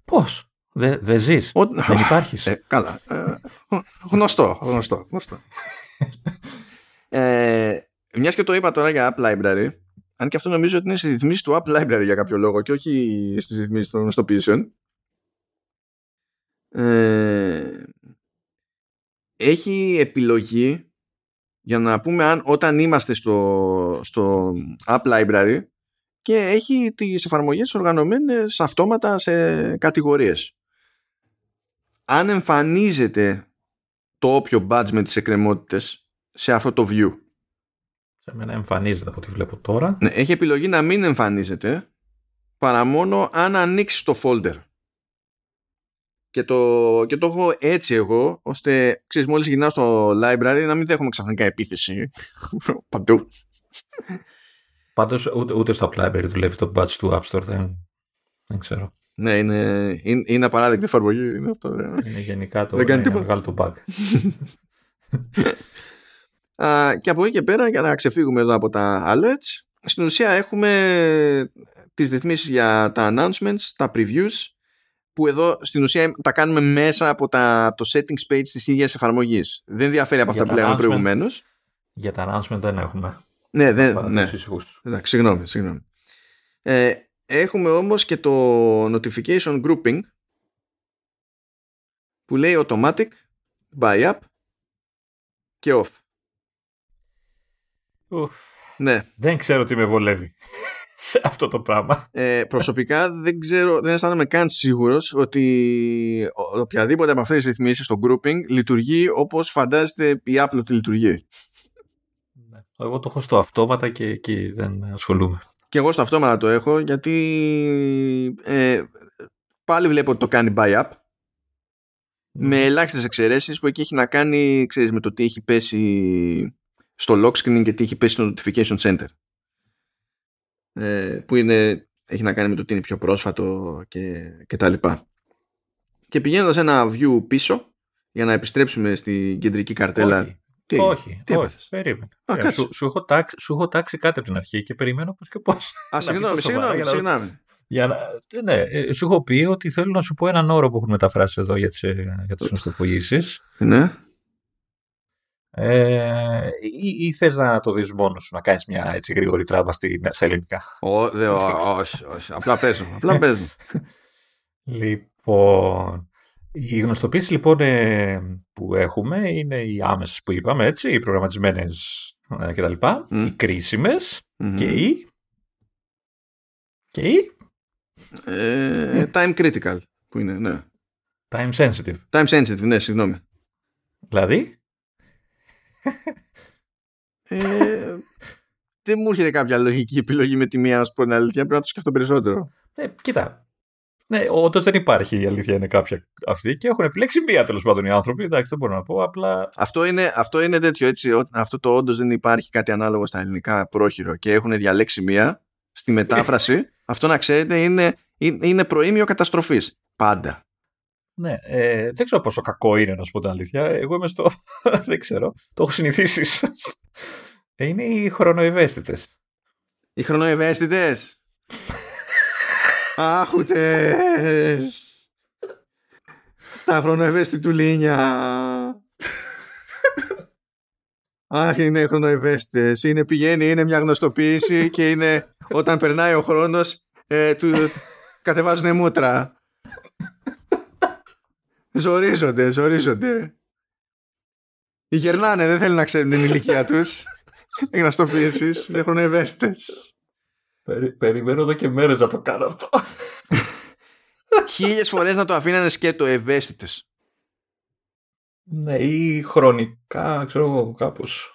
Πώς; Δεν δε ζεις; Δεν υπάρχεις; Ε, καλά. Ε, γνωστό. γνωστό, γνωστό. ε, μιας και το είπα τώρα για App Library, αν και αυτό νομίζω ότι είναι στη ρυθμίσει του App Library για κάποιο λόγο και όχι στις ρυθμίσεις των γνωστοποιήσεων. Ε, έχει επιλογή για να πούμε αν όταν είμαστε στο, στο App Library και έχει τις εφαρμογές οργανωμένες αυτόματα σε κατηγορίες. Αν εμφανίζεται το όποιο badge με τις εκκρεμότητες σε αυτό το view σε μένα εμφανίζεται από ό,τι βλέπω τώρα. Ναι, έχει επιλογή να μην εμφανίζεται παρά μόνο αν ανοίξει το folder. Και το, και το έχω έτσι εγώ, ώστε ξέρεις, μόλις γυρνάω στο library να μην δέχομαι ξαφνικά επίθεση παντού. Πάντως ούτε, ούτε στο library δουλεύει το badge του App Store, δεν, δεν ξέρω. Ναι, είναι, είναι, είναι απαράδεκτη εφαρμογή. Είναι, αυτό, είναι γενικά το, δεν κάνει μεγάλο το bug. και από εκεί και πέρα, για να ξεφύγουμε εδώ από τα alerts, στην ουσία έχουμε τις ρυθμίσεις για τα announcements, τα previews, που εδώ στην ουσία τα κάνουμε μέσα από τα, το settings page της ίδιας εφαρμογής. Δεν διαφέρει από αυτά που λέγαμε προηγουμένως. Για τα announcement δεν έχουμε. Ναι, δεν, ναι. Εντάξει, συγγνώμη, συγγνώμη. Ε, έχουμε όμως και το notification grouping που λέει automatic, buy up και off. Ναι. Δεν ξέρω τι με βολεύει σε αυτό το πράγμα. Ε, προσωπικά δεν ξέρω, δεν αισθάνομαι καν σίγουρος ότι οποιαδήποτε από αυτές τις ρυθμίσεις στο grouping λειτουργεί όπως φαντάζεται η Apple ότι λειτουργεί. Ναι. Εγώ το έχω στο αυτόματα και εκεί δεν ασχολούμαι. Και εγώ στο αυτόματα το έχω γιατί ε, πάλι βλέπω ότι το κάνει buy up με ελάχιστες εξαιρέσεις που εκεί έχει να κάνει ξέρεις, με το τι έχει πέσει στο lock screen και τι έχει πέσει στο notification center ε, που είναι, έχει να κάνει με το τι είναι πιο πρόσφατο και, και τα λοιπά. Και πηγαίνοντας ένα view πίσω για να επιστρέψουμε στην κεντρική καρτέλα όχι. Τι, όχι, τι όχι, περίμενε. Α, ε, σου, σου, έχω τάξει, σου έχω τάξει κάτι από την αρχή και περιμένω πώς και πώς. Α, συγγνώμη, συγγνώμη, συγγνώμη. Για να, ναι, ε, σου έχω πει ότι θέλω να σου πω έναν όρο που έχουν μεταφράσει εδώ για τις, για τις Ναι. Ε, ή, ή θες να το δεις μόνος σου, να κάνεις μια έτσι γρήγορη τράμπα στη, στα ελληνικά; όχι, όχι. Απλά παίζουν. Απλά παίζουν. λοιπόν, οι γνωστοποίησεις λοιπόν ε, που έχουμε είναι οι άμεσες που είπαμε, έτσι, οι προγραμματισμένες ε, κτλ. Mm. Οι κρίσιμες mm-hmm. και οι... Και οι... Ε, time critical που είναι, ναι. Time sensitive. Time sensitive, ναι, συγγνώμη. Δηλαδή; Ε, δεν μου έρχεται κάποια λογική επιλογή με τη μία, να σου πω την αλήθεια. Πρέπει να το σκεφτώ περισσότερο. Ε, κοίτα. Ναι, όντως δεν υπάρχει η αλήθεια είναι κάποια αυτή και έχουν επιλέξει μία τέλος πάντων οι άνθρωποι. Εντάξει, δεν μπορώ να πω. Απλά. Αυτό είναι, αυτό είναι τέτοιο έτσι. Αυτό το όντως δεν υπάρχει κάτι ανάλογο στα ελληνικά πρόχειρο και έχουν διαλέξει μία στη μετάφραση. αυτό να ξέρετε είναι, είναι προήμιο καταστροφής. Πάντα. Ναι, ε, δεν ξέρω πόσο κακό είναι να σου πω την αλήθεια. Εγώ είμαι στο. δεν ξέρω. Το έχω συνηθίσει ε, Είναι οι χρονοευαίσθητες. Οι χρονοευαίσθητες. Άχουτες. Τα χρονοευαίσθητου λίνια. Αχ, είναι χρονοευαίσθητες. Είναι πηγαίνει, είναι μια γνωστοποίηση και είναι όταν περνάει ο χρόνος ε, του κατεβάζουν μούτρα. Ζορίζονται, ζορίζονται. Γερνάνε, δεν θέλουν να ξέρουν την ηλικία τους. Γνωστοποίησεις, έχουν ευαίσθητες. περιμένω εδώ και μέρες να το κάνω αυτό. Χίλιες φορές να το αφήνανε σκέτο ευαίσθητες. Ναι, ή χρονικά, ξέρω εγώ, κάπως.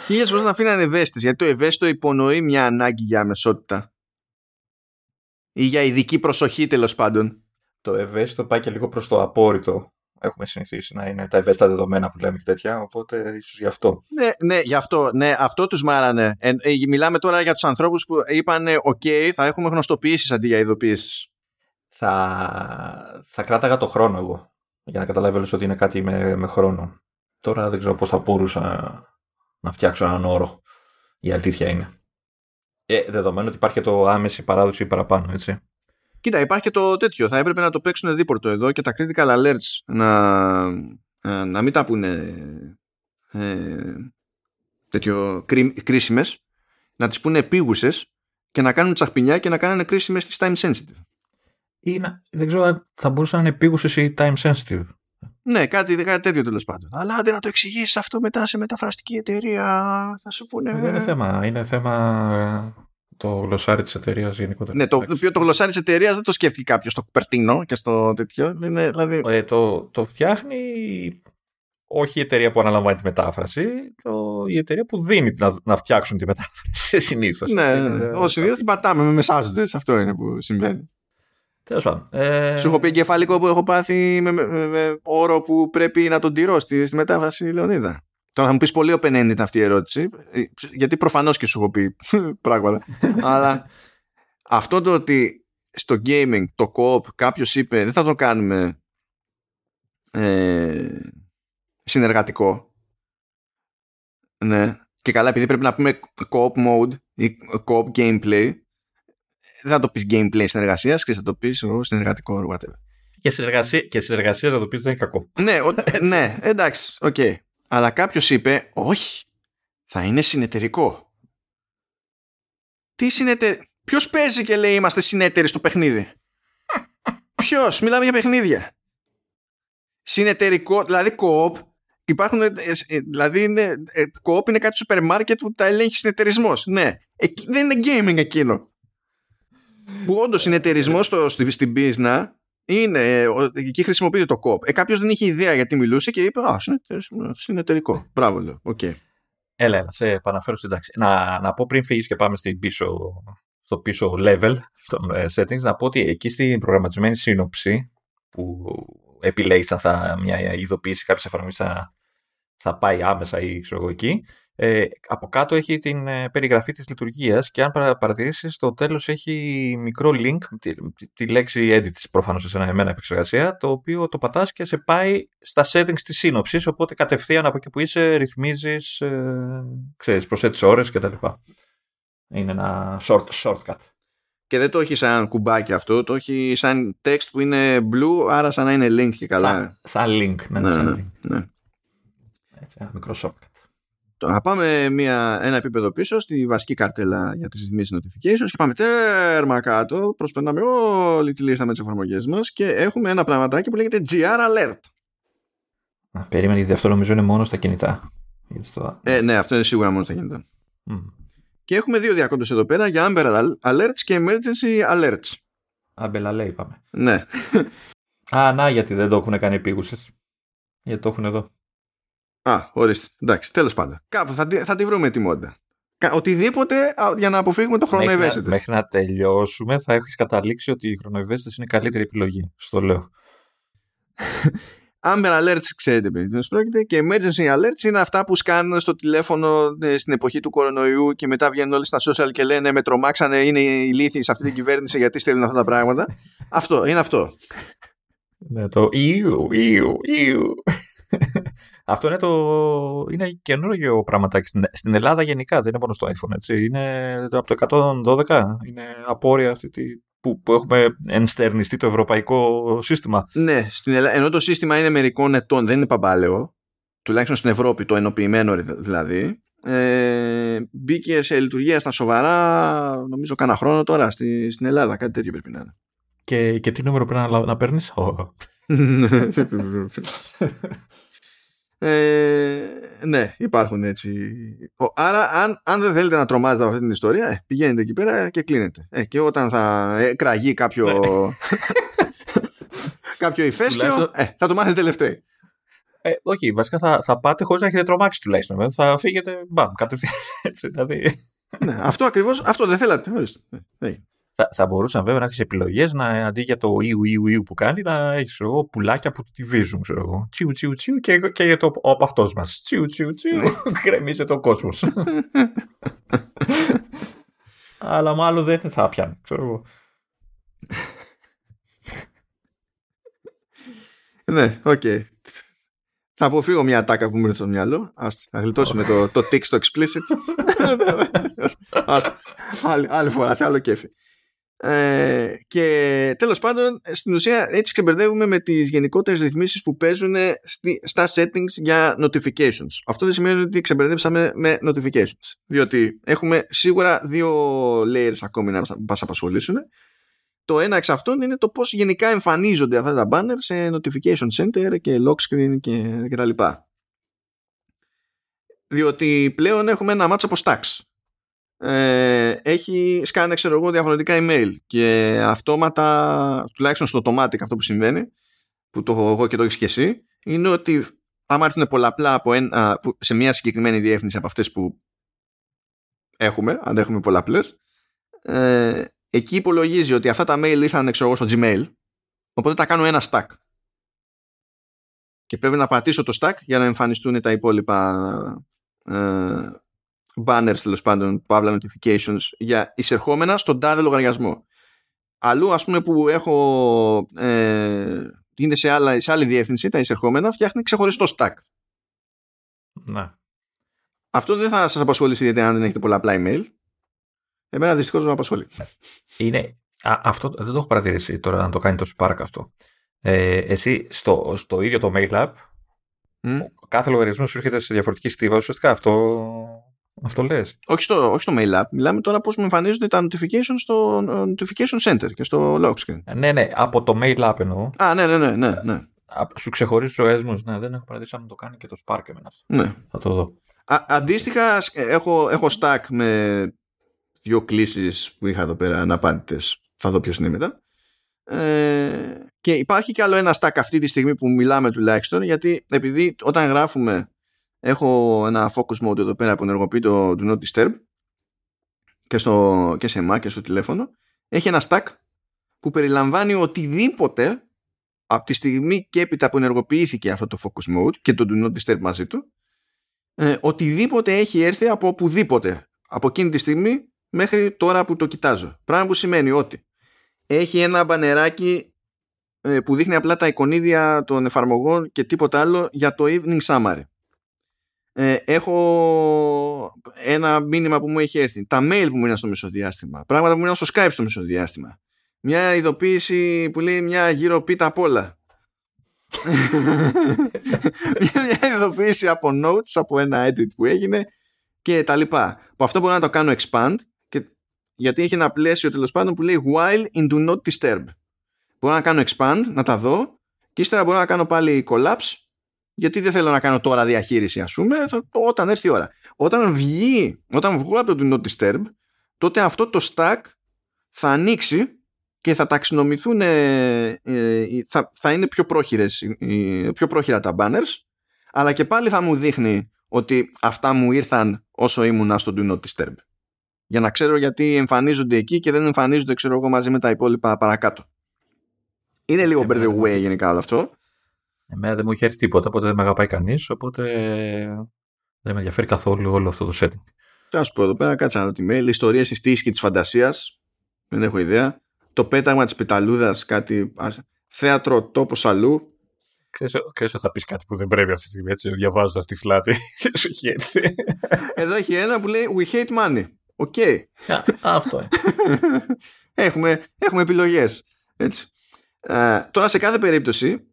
Χίλιες φορές να αφήνανε ευαίσθητες, γιατί το ευαίσθητο υπονοεί μια ανάγκη για αμεσότητα. Ή για ειδική προσοχή τέλος πάντων. Το ευαίσθητο πάει και λίγο προς το απόρριτο έχουμε συνηθίσει να είναι τα ευαίσθητα δεδομένα που λέμε και τέτοια, οπότε ίσως γι' αυτό. Ναι, ναι, γι' αυτό, ναι, αυτό τους μάρανε. Ε, ε, μιλάμε τώρα για τους ανθρώπους που είπαν «ΟΚ, θα έχουμε γνωστοποιήσεις αντί για ειδοποιήσεις». Θα, θα κράταγα το χρόνο εγώ, για να καταλάβει ότι είναι κάτι με, με χρόνο. Τώρα δεν ξέρω πώς θα μπορούσα να φτιάξω έναν όρο. Η αλήθεια είναι. Ε, δεδομένου ότι υπάρχει το άμεση παράδοση παραπάνω, έτσι. Κοίτα, υπάρχει και το τέτοιο. Θα έπρεπε να το παίξουν δίπορτο εδώ και τα critical alerts να, ε, να μην τα πούνε ε, τέτοιο, κρίσιμες, να τις πούνε επίγουσες και να κάνουν τσαχπινιά και να κάνουν κρίσιμες στις time sensitive. Ή να, δεν ξέρω αν θα μπορούσαν να είναι επίγουσες ή time sensitive. Ναι, κάτι, κάτι τέτοιο τέλος πάντων. Αλλά άντε να το εξηγήσεις αυτό μετά σε μεταφραστική εταιρεία, θα σου πούνε. Δεν είναι θέμα. Είναι θέμα το γλωσσάρι της εταιρείας γενικότερα. Ναι, το, το, το γλωσσάρι της εταιρείας δεν το σκέφτηκε κάποιος στο Κουπερτίνο και στο τέτοιο. Είναι, δηλαδή... ε, το, το φτιάχνει όχι η εταιρεία που αναλαμβάνει τη μετάφραση, το, η εταιρεία που δίνει να, να φτιάξουν τη μετάφραση συνήθως. Ναι, ναι, ναι. Ο συνήθω την πατάμε με μεσάζοντες. Αυτό είναι που συμβαίνει. Τέλος πάντων. Ε... Σου έχω πει εγκεφαλικό που έχω πάθει με, με, με, όρο που πρέπει να τον τηρώ στη, στη μετάφραση Λεωνίδα. Τώρα θα μου πεις πολύ open ήταν αυτή η ερώτηση, ε, γιατί προφανώς και σου έχω πει πράγματα. Αλλά αυτό το ότι στο gaming το co-op κάποιος είπε δεν θα το κάνουμε ε, συνεργατικό. Ναι. Και καλά, επειδή πρέπει να πούμε co-op mode ή co-op gameplay, δεν θα το πεις gameplay συνεργασίας και θα το πεις συνεργατικό whatever. Και συνεργασία, και συνεργασία θα το πεις δεν είναι κακό. Ναι, ο, ναι εντάξει, OK. Okay. Αλλά κάποιος είπε, όχι, θα είναι συνεταιρικό. Τι συνεταιρικό. Ποιος παίζει και λέει είμαστε συνεταίροι στο παιχνίδι; Ποιος, μιλάμε για παιχνίδια. Συνεταιρικό, δηλαδή co-op, υπάρχουν, ε, ε, δηλαδή είναι, co-op είναι κάτι σούπερ μάρκετ που τα ελέγχει συνεταιρισμός. Ναι, δεν είναι gaming εκείνο. Που όντως συνεταιρισμός στην business είναι, εκεί χρησιμοποιείται το κόπ. Ε, Κάποιος δεν είχε ιδέα γιατί μιλούσε και είπε Α, συνεταιρικό. Μπράβο, λέω. Okay. Έλα, έλα, σε επαναφέρω στην τάξη. Να, να πω πριν φύγεις και πάμε στην πίσω, στο πίσω level των ε, settings, να πω ότι εκεί στην προγραμματισμένη σύνοψη που επιλέγεις αν θα μια ειδοποίηση κάποια εφαρμογή θα, θα πάει άμεσα ή ξέρω εγώ εκεί, ε, από κάτω έχει την ε, περιγραφή της λειτουργίας και αν παρατηρήσεις στο τέλος έχει μικρό link, τη, τη λέξη edit προφανώς σε ένα εμένα επεξεργασία, το οποίο το πατάς και σε πάει στα settings της σύνοψης, οπότε κατευθείαν από εκεί που είσαι ρυθμίζεις, ε, ξέρεις, προσέτεις ώρες κτλ. Είναι ένα short, shortcut. Και δεν το έχει σαν κουμπάκι αυτό, το έχει σαν text που είναι blue, άρα σαν να είναι link και καλά. Σαν, σαν link, ναι, ναι, σαν ναι, link. ναι. Έτσι, ένα μικρό shortcut. Να πάμε μια, ένα επίπεδο πίσω στη βασική καρτέλα για τις ρυθμίσεις notifications και πάμε τέρμα κάτω, προσπερνάμε όλη τη λίστα με τις εφαρμογές μας και έχουμε ένα πραγματάκι που λέγεται GR Alert. Α, περίμενε, γιατί αυτό νομίζω είναι μόνο στα κινητά. Ε, ναι, αυτό είναι σίγουρα μόνο στα κινητά. Mm. Και έχουμε δύο διακόντες εδώ πέρα για Amber Alerts και Emergency Alerts. Αμπελαλέ είπαμε. Ναι. Α, να, γιατί δεν το έχουν κάνει επίγουσες. Γιατί το έχουν εδώ. Α, ορίστε. Εντάξει, τέλος πάντων. Κάπου θα, θα τη βρούμε τη μόντα. οτιδήποτε για να αποφύγουμε το χρόνο ευαίσθητες. Μέχρι να τελειώσουμε θα έχεις καταλήξει ότι οι χρονοευαίσθητες είναι η καλύτερη επιλογή. Στο λέω. Amber Alerts ξέρετε περί τίνος πρόκειται και Emergency Alerts είναι αυτά που σκάνουν στο τηλέφωνο ε, στην εποχή του κορονοϊού και μετά βγαίνουν όλοι στα social και λένε με τρομάξανε είναι ηλίθιοι σε αυτή την κυβέρνηση γιατί στέλνουν αυτά τα πράγματα. αυτό, είναι αυτό. Ναι, το ιου, ιου, ιου. Αυτό είναι, το... είναι καινούργιο πραγματάκι. Στην Ελλάδα γενικά δεν είναι μόνο στο iPhone. Έτσι. Είναι από το 112. Είναι απόρρια αυτή τη... που, που έχουμε ενστερνιστεί το ευρωπαϊκό σύστημα. Ναι, στην Ελλάδα, ενώ το σύστημα είναι μερικών ετών, δεν είναι παμπάλαιο. Τουλάχιστον στην Ευρώπη, το ενοποιημένο δηλαδή. Ε, μπήκε σε λειτουργία στα σοβαρά, νομίζω, κάνα χρόνο τώρα στη, στην Ελλάδα. Κάτι τέτοιο πρέπει να είναι. Και, και τι νούμερο πρέπει να, να παίρνεις, ε, ναι, υπάρχουν έτσι. Άρα, αν, αν δεν θέλετε να τρομάζετε από αυτή την ιστορία, ε, πηγαίνετε εκεί πέρα και κλείνετε. Ε, και όταν θα ε, κραγεί κάποιο. Ναι. κάποιο ηφαίστειο, ε, θα το μάθετε τελευταίο. Ε, όχι, βασικά θα, θα πάτε χωρίς να έχετε τρομάξει τουλάχιστον. Θα φύγετε μπαμ, κατευθείαν έτσι. Δηλαδή. ναι, αυτό ακριβώς, αυτό δεν θέλατε. Ορίστε. Ε, θα, θα μπορούσαν βέβαια να έχεις επιλογές να αντί για το ιου ιου ιου που κάνει να έχεις πουλάκια που τη βίζουν. Ξέρω εγώ. Τσιου τσιου τσιου και, και για το από αυτός μας. Τσιου τσιου τσιου. Ναι. Κρεμίζεται ο κόσμος. Αλλά μάλλον δεν θα πιάνει. Ξέρω εγώ. ναι, OK. Okay. Θα αποφύγω μια ατάκα που μου ήρθε στο μυαλό. Ας να γλιτώσουμε το, το tick στο explicit. άλλη, άλλη φορά, σε άλλο κέφι. Ε, και τέλος πάντων στην ουσία έτσι ξεμπερδεύουμε με τις γενικότερες ρυθμίσεις που παίζουν στα settings για notifications. Αυτό δεν σημαίνει ότι ξεμπερδέψαμε με notifications διότι έχουμε σίγουρα δύο layers ακόμη να μας απασχολήσουν. Το ένα εξ αυτών είναι το πώς γενικά εμφανίζονται αυτά τα banner σε notification center και lock screen και, και τα λοιπά. Διότι πλέον έχουμε ένα μάτσο από stacks ε, έχει σκάνε ξέρω εγώ διαφορετικά email και αυτόματα τουλάχιστον στο automatic αυτό που συμβαίνει που το έχω εγώ και το έχεις και εσύ είναι ότι άμα έρθουν πολλαπλά από ένα, σε μια συγκεκριμένη διεύθυνση από αυτές που έχουμε αν έχουμε πολλαπλές ε, εκεί υπολογίζει ότι αυτά τα mail ήρθαν ξέρω εγώ στο Gmail οπότε τα κάνω ένα stack. Και πρέπει να πατήσω το stack για να εμφανιστούν τα υπόλοιπα ε, banners τέλος πάντων, παύλα notifications για εισερχόμενα στον τάδε λογαριασμό. Αλλού ας πούμε που έχω ε, είναι σε, άλλα, σε άλλη διεύθυνση τα εισερχόμενα φτιάχνει ξεχωριστό stack. Ναι. Αυτό δεν θα σας απασχολήσει γιατί αν δεν έχετε πολλαπλά email. Εμένα δυστυχώς δεν με απασχολεί. Είναι, α, αυτό δεν το έχω παρατηρήσει τώρα να το κάνει το Spark αυτό. Ε, εσύ στο, στο ίδιο το mail app mm. κάθε λογαριασμός σου έρχεται σε διαφορετική στίβα. Ουσιαστικά αυτό αυτό λες. Όχι στο, όχι στο mail app. Μιλάμε τώρα πώς μου εμφανίζονται τα notifications στο notification center και στο lock screen. Ε, ναι, ναι, από το mail app εννοώ. Α, ναι, ναι, ναι. ναι, ναι. Σου ξεχωρίζει ο έσμο. Ναι, δεν έχω παραδείγει αν το κάνει και το Spark εμένα. Ναι. Θα το δω. Α, αντίστοιχα, έχω, έχω stack με δύο κλήσεις που είχα εδώ πέρα αναπάντητες. Θα δω ποιος είναι μετά. Ε, και υπάρχει κι άλλο ένα stack αυτή τη στιγμή που μιλάμε τουλάχιστον γιατί επειδή όταν γράφουμε Έχω ένα focus mode εδώ πέρα που ενεργοποιεί το Do Not Disturb και, στο, και σε Mac και στο τηλέφωνο. Έχει ένα stack που περιλαμβάνει οτιδήποτε από τη στιγμή και έπειτα που ενεργοποιήθηκε αυτό το focus mode και το Do Not Disturb μαζί του ε, οτιδήποτε έχει έρθει από οπουδήποτε από εκείνη τη στιγμή μέχρι τώρα που το κοιτάζω. Πράγμα που σημαίνει ότι έχει ένα μπανεράκι ε, που δείχνει απλά τα εικονίδια των εφαρμογών και τίποτα άλλο για το evening summary ε, έχω ένα μήνυμα που μου έχει έρθει, τα mail που μου είναι στο μεσοδιάστημα, πράγματα που μου είναι στο Skype στο μεσοδιάστημα, μια ειδοποίηση που λέει μια γύρω πίτα απ' όλα. μια ειδοποίηση από notes, από ένα edit που έγινε και τα λοιπά. Που αυτό μπορώ να το κάνω expand και, γιατί έχει ένα πλαίσιο τέλος πάντων που λέει while in do not disturb. Μπορώ να κάνω expand, να τα δω και ύστερα μπορώ να κάνω πάλι collapse γιατί δεν θέλω να κάνω τώρα διαχείριση ας πούμε θα, όταν έρθει η ώρα όταν βγει όταν βγω από το Do Not Disturb τότε αυτό το stack θα ανοίξει και θα ταξινομηθούν ε, ε, θα, θα είναι πιο πρόχειρες πιο πρόχειρα τα banners αλλά και πάλι θα μου δείχνει ότι αυτά μου ήρθαν όσο ήμουν στο Do Not Disturb. Για να ξέρω γιατί εμφανίζονται εκεί και δεν εμφανίζονται, ξέρω εγώ, μαζί με τα υπόλοιπα παρακάτω. Είναι λίγο by the way γενικά όλο αυτό. Εμένα δεν μου έχει έρθει τίποτα, οπότε δεν με αγαπάει κανείς, οπότε δεν με ενδιαφέρει καθόλου όλο αυτό το setting. Θα σου πω εδώ πέρα, κάτσα να δω τη mail. Ιστορίες της τύχη και της φαντασίας. Δεν έχω ιδέα. Το πέταγμα της πεταλούδας, κάτι. Θέατρο τόπος αλλού. Ξέρεις, ότι θα πεις κάτι που δεν πρέπει αυτή τη στιγμή, έτσι, διαβάζοντας τη φλάτη. Σου έχει έρθει. Εδώ έχει ένα που λέει We hate money. Οκ. Okay. αυτό είναι. έχουμε, έχουμε επιλογές. Έτσι. Ε, τώρα σε κάθε περίπτωση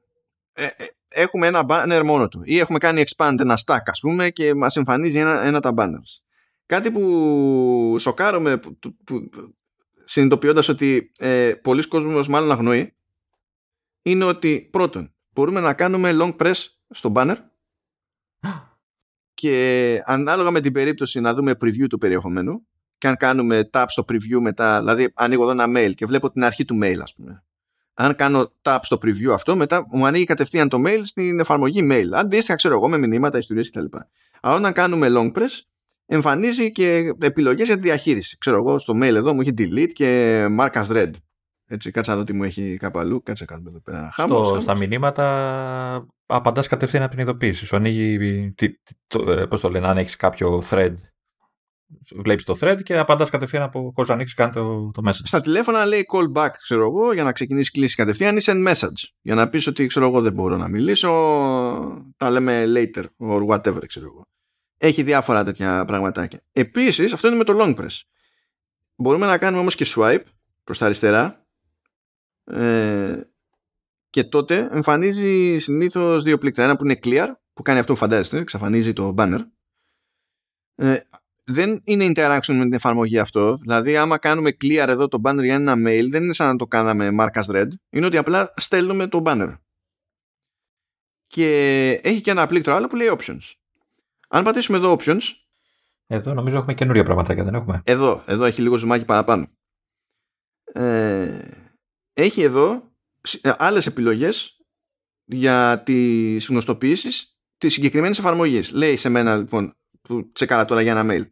ε, ε, έχουμε ένα banner μόνο του ή έχουμε κάνει expand ένα stack ας πούμε και μας εμφανίζει ένα, ένα τα banners. Κάτι που σοκάρομαι που, που, που, συνειδητοποιώντας ότι ε, πολλοί κόσμος μάλλον αγνοεί είναι ότι πρώτον μπορούμε να κάνουμε long press στο banner και ανάλογα με την περίπτωση να δούμε preview του περιεχομένου και αν κάνουμε tap στο preview μετά, δηλαδή ανοίγω εδώ ένα mail και βλέπω την αρχή του mail ας πούμε. Αν κάνω tap στο preview αυτό, μετά μου ανοίγει κατευθείαν το mail στην εφαρμογή mail. Αντίστοιχα, ξέρω εγώ, με μηνύματα, ιστορίες κτλ. Αλλά όταν κάνουμε long press, εμφανίζει και επιλογές για τη διαχείριση. Ξέρω εγώ, στο mail εδώ μου έχει delete και mark as read. Έτσι, κάτσε να δω τι μου έχει κάπου αλλού. Κάτσε να εδώ πέρα. Στο, στα μηνύματα απαντάς κατευθείαν από την ειδοποίηση. Σου ανοίγει. Ε, Πώς το λένε, αν έχεις κάποιο thread. Βλέπεις το thread και απαντάς κατευθείαν από χωρίς να ανοίξεις καν το, το message. Στα τηλέφωνα λέει call back, ξέρω εγώ, για να ξεκινήσεις κλίση κατευθείαν ή send message. Για να πεις ότι ξέρω εγώ δεν μπορώ να μιλήσω. Τα λέμε later or whatever, ξέρω εγώ. Έχει διάφορα τέτοια πραγματάκια. Επίσης, αυτό είναι με το long press. Μπορούμε να κάνουμε όμως και swipe προς τα αριστερά ε, και τότε εμφανίζει συνήθως δύο πλήκτρα. Ένα που είναι clear, που κάνει αυτό που φαντάζεστε, εξαφανίζει το banner. Ε, δεν είναι interaction με την εφαρμογή αυτό. Δηλαδή, άμα κάνουμε clear εδώ το banner για ένα mail, δεν είναι σαν να το κάναμε mark as read. Είναι ότι απλά στέλνουμε το banner. Και έχει και ένα πλήκτρο άλλο που λέει options. Αν πατήσουμε εδώ options. Εδώ νομίζω έχουμε καινούρια πραγματάκια, δεν έχουμε; Εδώ, εδώ έχει λίγο ζουμάκι παραπάνω. Ε, έχει εδώ ε, άλλες επιλογές για τις γνωστοποιήσεις της συγκεκριμένης εφαρμογής. Λέει σε μένα λοιπόν που τσεκάρα τώρα για ένα mail ε,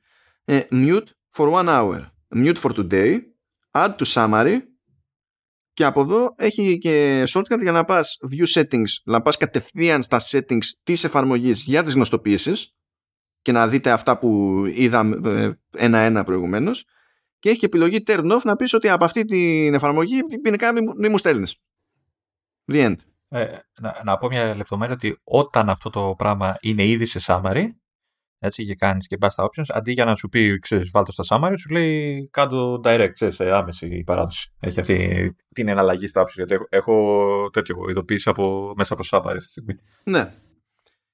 mute for one hour mute for today add to summary και από εδώ έχει και shortcut για να πας view settings να πας κατευθείαν στα settings της εφαρμογής για τις γνωστοποιήσεις και να δείτε αυτά που είδα ε, ένα-ένα προηγουμένως και έχει και επιλογή turn off να πεις ότι από αυτή την εφαρμογή ποινικά μην, μην μου στέλνεις. The end. Ε, να, να πω μια λεπτομέρεια ότι όταν αυτό το πράγμα είναι ήδη σε summary, έτσι, και κάνεις και πα στα options, αντί για να σου πει, ξέρεις, βάλτε στα summary, σου λέει κάτω direct, ξέρεις, σε άμεση παράδοση. Έχει αυτή την εναλλαγή στα options, γιατί έχω, έχω τέτοιο ειδοποίηση από, μέσα από summary αυτή τη στιγμή. Ναι,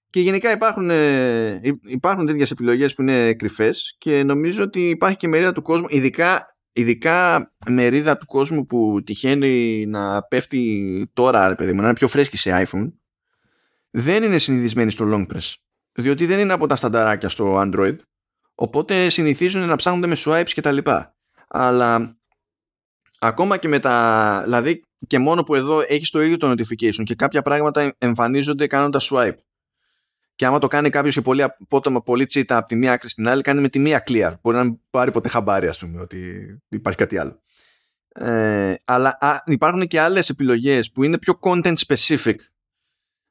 και γενικά υπάρχουν, ε, υπάρχουν τέτοιες επιλογές που είναι κρυφές και νομίζω ότι υπάρχει και μερίδα του κόσμου, ειδικά, ειδικά μερίδα του κόσμου που τυχαίνει να πέφτει τώρα, ρε παιδί μου, να είναι πιο φρέσκη σε iPhone, δεν είναι συνηθισμένοι στο long press. Διότι δεν είναι από τα στανταράκια στο Android, οπότε συνηθίζουν να ψάχνονται με swipes και τα λοιπά. Αλλά ακόμα και με τα... Δηλαδή και μόνο που εδώ έχεις το ίδιο το notification και κάποια πράγματα εμφανίζονται κάνοντας swipe και άμα το κάνει κάποιος και πολύ απότομα, πολύ τσίτα από τη μία άκρη στην άλλη, κάνει με τη μία clear. Μπορεί να μην πάρει ποτέ χαμπάρι, ας πούμε, ότι υπάρχει κάτι άλλο. Ε, αλλά α, υπάρχουν και άλλες επιλογές που είναι πιο content specific.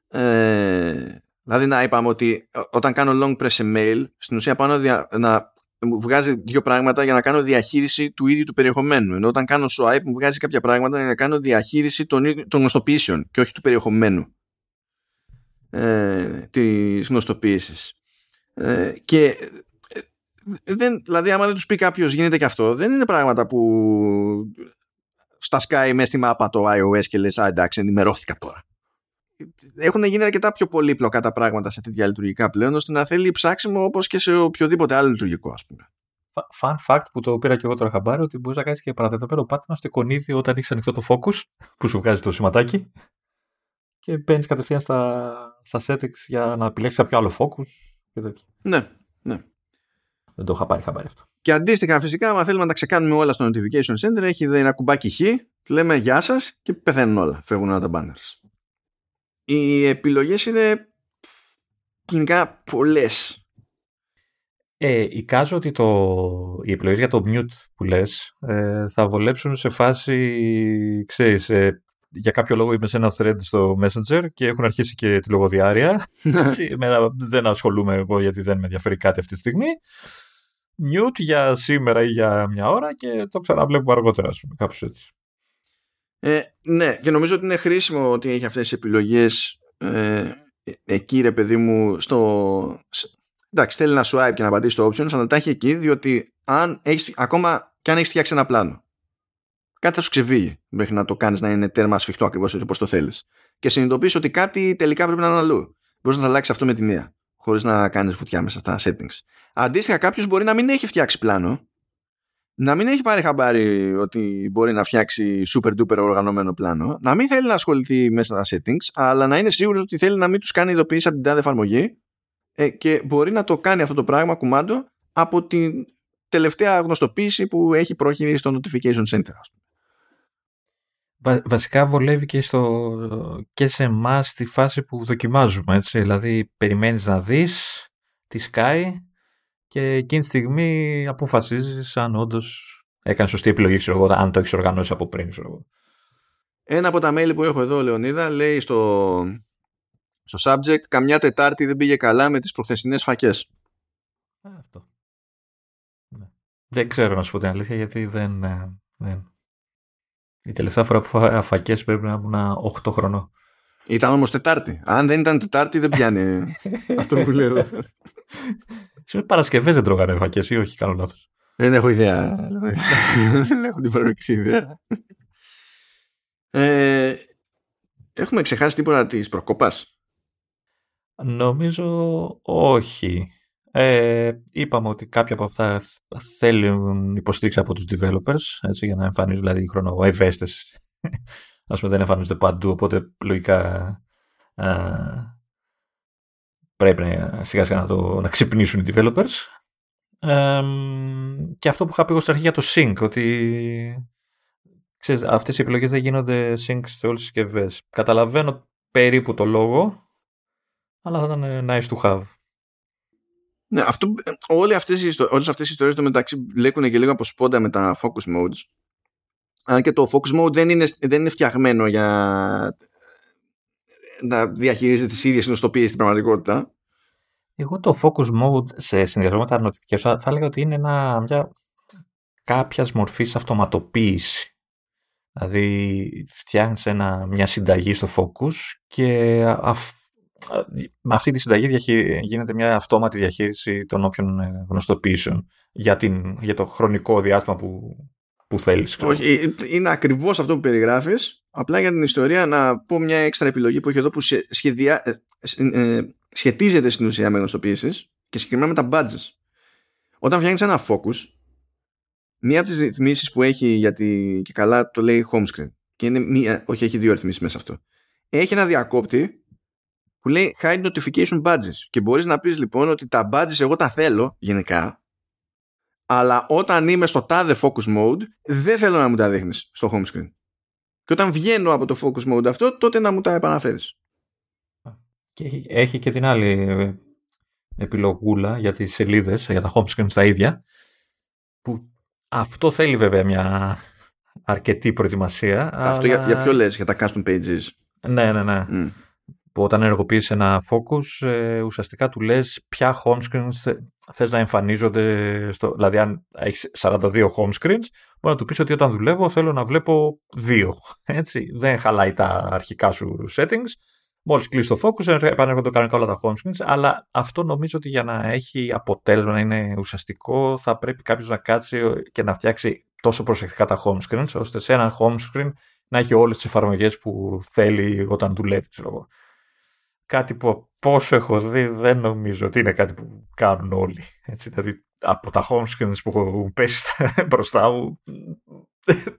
Ε, δηλαδή να είπαμε ότι όταν κάνω long press σε mail, στην ουσία πάω να, να μου βγάζει δύο πράγματα για να κάνω διαχείριση του ίδιου του περιεχομένου. Ενώ όταν κάνω swipe μου βγάζει κάποια πράγματα για να κάνω διαχείριση των, των γνωστοποιήσεων και όχι του περιεχομένου. Ε, της γνωστοποίησης. Ε, και ε, δεν, δηλαδή άμα δεν τους πει κάποιος γίνεται και αυτό δεν είναι πράγματα που στα Sky μέσα στη μάπα το iOS και λες α εντάξει ενημερώθηκα τώρα έχουν γίνει αρκετά πιο πολύπλοκα τα πράγματα σε τέτοια λειτουργικά πλέον ώστε να θέλει ψάξιμο όπως και σε οποιοδήποτε άλλο λειτουργικό ας πούμε. Fun fact που το πήρα και εγώ τώρα χαμπάρι ότι μπορείς να κάνεις και παραδεδομένο πάτημα στο κονίδι όταν έχεις ανοιχτό το focus που σου βγάζει το σηματάκι και μπαίνεις κατευθείαν στα, στα settings για να επιλέξεις κάποιο άλλο focus και τέτοια. Ναι, ναι. Δεν το είχα πάρει χαμπάρι αυτό. Και αντίστοιχα, φυσικά, αν θέλουμε να τα ξεκάνουμε όλα στο Notification Center, έχει ένα κουμπάκι χ, λέμε Γεια σας και πεθαίνουν όλα. Φεύγουν όλα τα banners. Οι επιλογές είναι γενικά πολλές. Ε, εικάζω ότι το, οι επιλογές για το mute που λες ε, θα βολέψουν σε φάση, ξέρεις, ε, για κάποιο λόγο είμαι σε ένα thread στο Messenger και έχουν αρχίσει και τη λογοδιάρεια. Ναι. Έτσι, δεν ασχολούμαι εγώ γιατί δεν με ενδιαφέρει κάτι αυτή τη στιγμή. Mute για σήμερα ή για μια ώρα και το ξαναβλέπουμε αργότερα, ας πούμε, κάπως έτσι. Ε, ναι, και νομίζω ότι είναι χρήσιμο ότι έχει αυτές τις επιλογές ε, εκεί ρε παιδί μου στο... Εντάξει, θέλει να swipe και να απαντήσει στο options, αλλά τα έχει εκεί, διότι αν έχεις, ακόμα και αν έχεις φτιάξει ένα πλάνο, κάτι θα σου ξεφύγει μέχρι να το κάνεις να είναι τέρμα σφιχτό ακριβώς όπως το θέλεις. Και συνειδητοποιήσει ότι κάτι τελικά πρέπει να είναι αλλού. Μπορείς να θα αλλάξεις αυτό με τη μία, χωρίς να κάνεις βουτιά μέσα στα settings. Αντίστοιχα, κάποιος μπορεί να μην έχει φτιάξει πλάνο, να μην έχει πάρει χαμπάρι ότι μπορεί να φτιάξει super duper οργανωμένο πλάνο, να μην θέλει να ασχοληθεί μέσα στα settings, αλλά να είναι σίγουρος ότι θέλει να μην τους κάνει ειδοποιήσεις από την τάδε εφαρμογή ε, και μπορεί να το κάνει αυτό το πράγμα κουμάντο από την τελευταία γνωστοποίηση που έχει πρόχειρη στο Notification Center. βασικά βολεύει και, στο, και σε εμάς τη φάση που δοκιμάζουμε. Έτσι. Δηλαδή, περιμένεις να δεις τι σκάει και εκείνη τη στιγμή αποφασίζεις αν όντως έκανες σωστή επιλογή, ξέρω εγώ, αν το έχεις οργανώσει από πριν. Ξέρω εγώ. Ένα από τα mail που έχω εδώ, Λεωνίδα, λέει στο, στο subject «Καμιά Τετάρτη δεν πήγε καλά με τις προχθεσινές φακές». Αυτό. Ναι. Δεν ξέρω να σου πω την αλήθεια γιατί δεν, ε, δεν, η τελευταία φορά που φάγα φακές πρέπει να ήμουν 8 χρονών. Ήταν όμως Τετάρτη. Αν δεν ήταν Τετάρτη, δεν πιάνει αυτό που λέω. Σήμερα Παρασκευές δεν τρώγανε φακές ή όχι, κάνω λάθος. Δεν έχω ιδέα. δεν έχω την παραμικρή ιδέα. Ε, έχουμε ξεχάσει τίποτα της προκοπά. Νομίζω όχι. Ε, είπαμε ότι κάποια από αυτά θέλουν υποστήριξη από τους developers έτσι, για να εμφανίζουν δηλαδή ευαίσθητες ας πούμε δεν εμφανίζονται παντού οπότε λογικά α, πρέπει να, σιγά σιγά να, το, να ξυπνήσουν οι developers ε, και αυτό που είχα πει εγώ στην αρχή για το sync ότι ξέρεις, αυτές οι επιλογές δεν γίνονται sync σε όλες τις συσκευές. καταλαβαίνω περίπου το λόγο αλλά θα ήταν nice to have ναι, αυτό, όλες αυτές, οι, όλες αυτές οι ιστορίες το μεταξύ λέκουν και λίγο από σπόντα με τα focus modes. Αν και το focus mode δεν είναι, δεν είναι φτιαγμένο για να διαχειρίζεται τις ίδιες συνοστοπίες στην πραγματικότητα. Εγώ το focus mode σε συνδυασμό με τα notifications θα, θα έλεγα ότι είναι ένα, μια κάποια μορφή αυτοματοποίηση. Δηλαδή φτιάχνεις μια συνταγή στο focus και αυ, με αυτή τη συνταγή γίνεται μια αυτόματη διαχείριση των όποιων ε, γνωστοποιήσεων για, την, για το χρονικό διάστημα που, που θέλεις. Όχι, ε, είναι ακριβώς αυτό που περιγράφεις. Απλά για την ιστορία να πω μια έξτρα επιλογή που έχει εδώ που σχεδιά, ε, σχετίζεται στην ουσία με γνωστοποιήσεις και συγκεκριμένα με τα badges. Όταν φτιάχνεις ένα focus, μία από τις ρυθμίσεις που έχει γιατί και καλά το λέει home screen και είναι μία, όχι έχει δύο ρυθμίσεις μέσα αυτό. Έχει ένα διακόπτη που λέει hide notification badges και μπορείς να πεις λοιπόν ότι τα badges εγώ τα θέλω γενικά αλλά όταν είμαι στο τάδε focus mode δεν θέλω να μου τα δείχνεις στο home screen. Και όταν βγαίνω από το focus mode αυτό τότε να μου τα επαναφέρεις. Και έχει, έχει και την άλλη ε, επιλογούλα για τις σελίδες για τα home screen στα ίδια που αυτό θέλει βέβαια μια αρκετή προετοιμασία αυτό για, για ποιο λες για τα custom pages. Ναι ναι ναι. Mm που όταν ενεργοποιείς ένα focus ε, ουσιαστικά του λες ποια home screens θες να εμφανίζονται στο, δηλαδή αν έχεις 42 home screens μπορεί να του πεις ότι όταν δουλεύω θέλω να βλέπω δύο έτσι. Δεν χαλάει τα αρχικά σου settings. Μόλις κλείσει το focus, επανέρχονται κανονικά όλα τα home screens, αλλά αυτό νομίζω ότι για να έχει αποτέλεσμα, να είναι ουσιαστικό, θα πρέπει κάποιος να κάτσει και να φτιάξει τόσο προσεκτικά τα home screens, ώστε σε ένα home screen να έχει όλες τις εφαρμογές που θέλει όταν δουλεύει, ξέρω εγώ κάτι που πόσο έχω δει δεν νομίζω ότι είναι κάτι που κάνουν όλοι. Έτσι, δηλαδή από τα home screens που έχουν πέσει μπροστά μου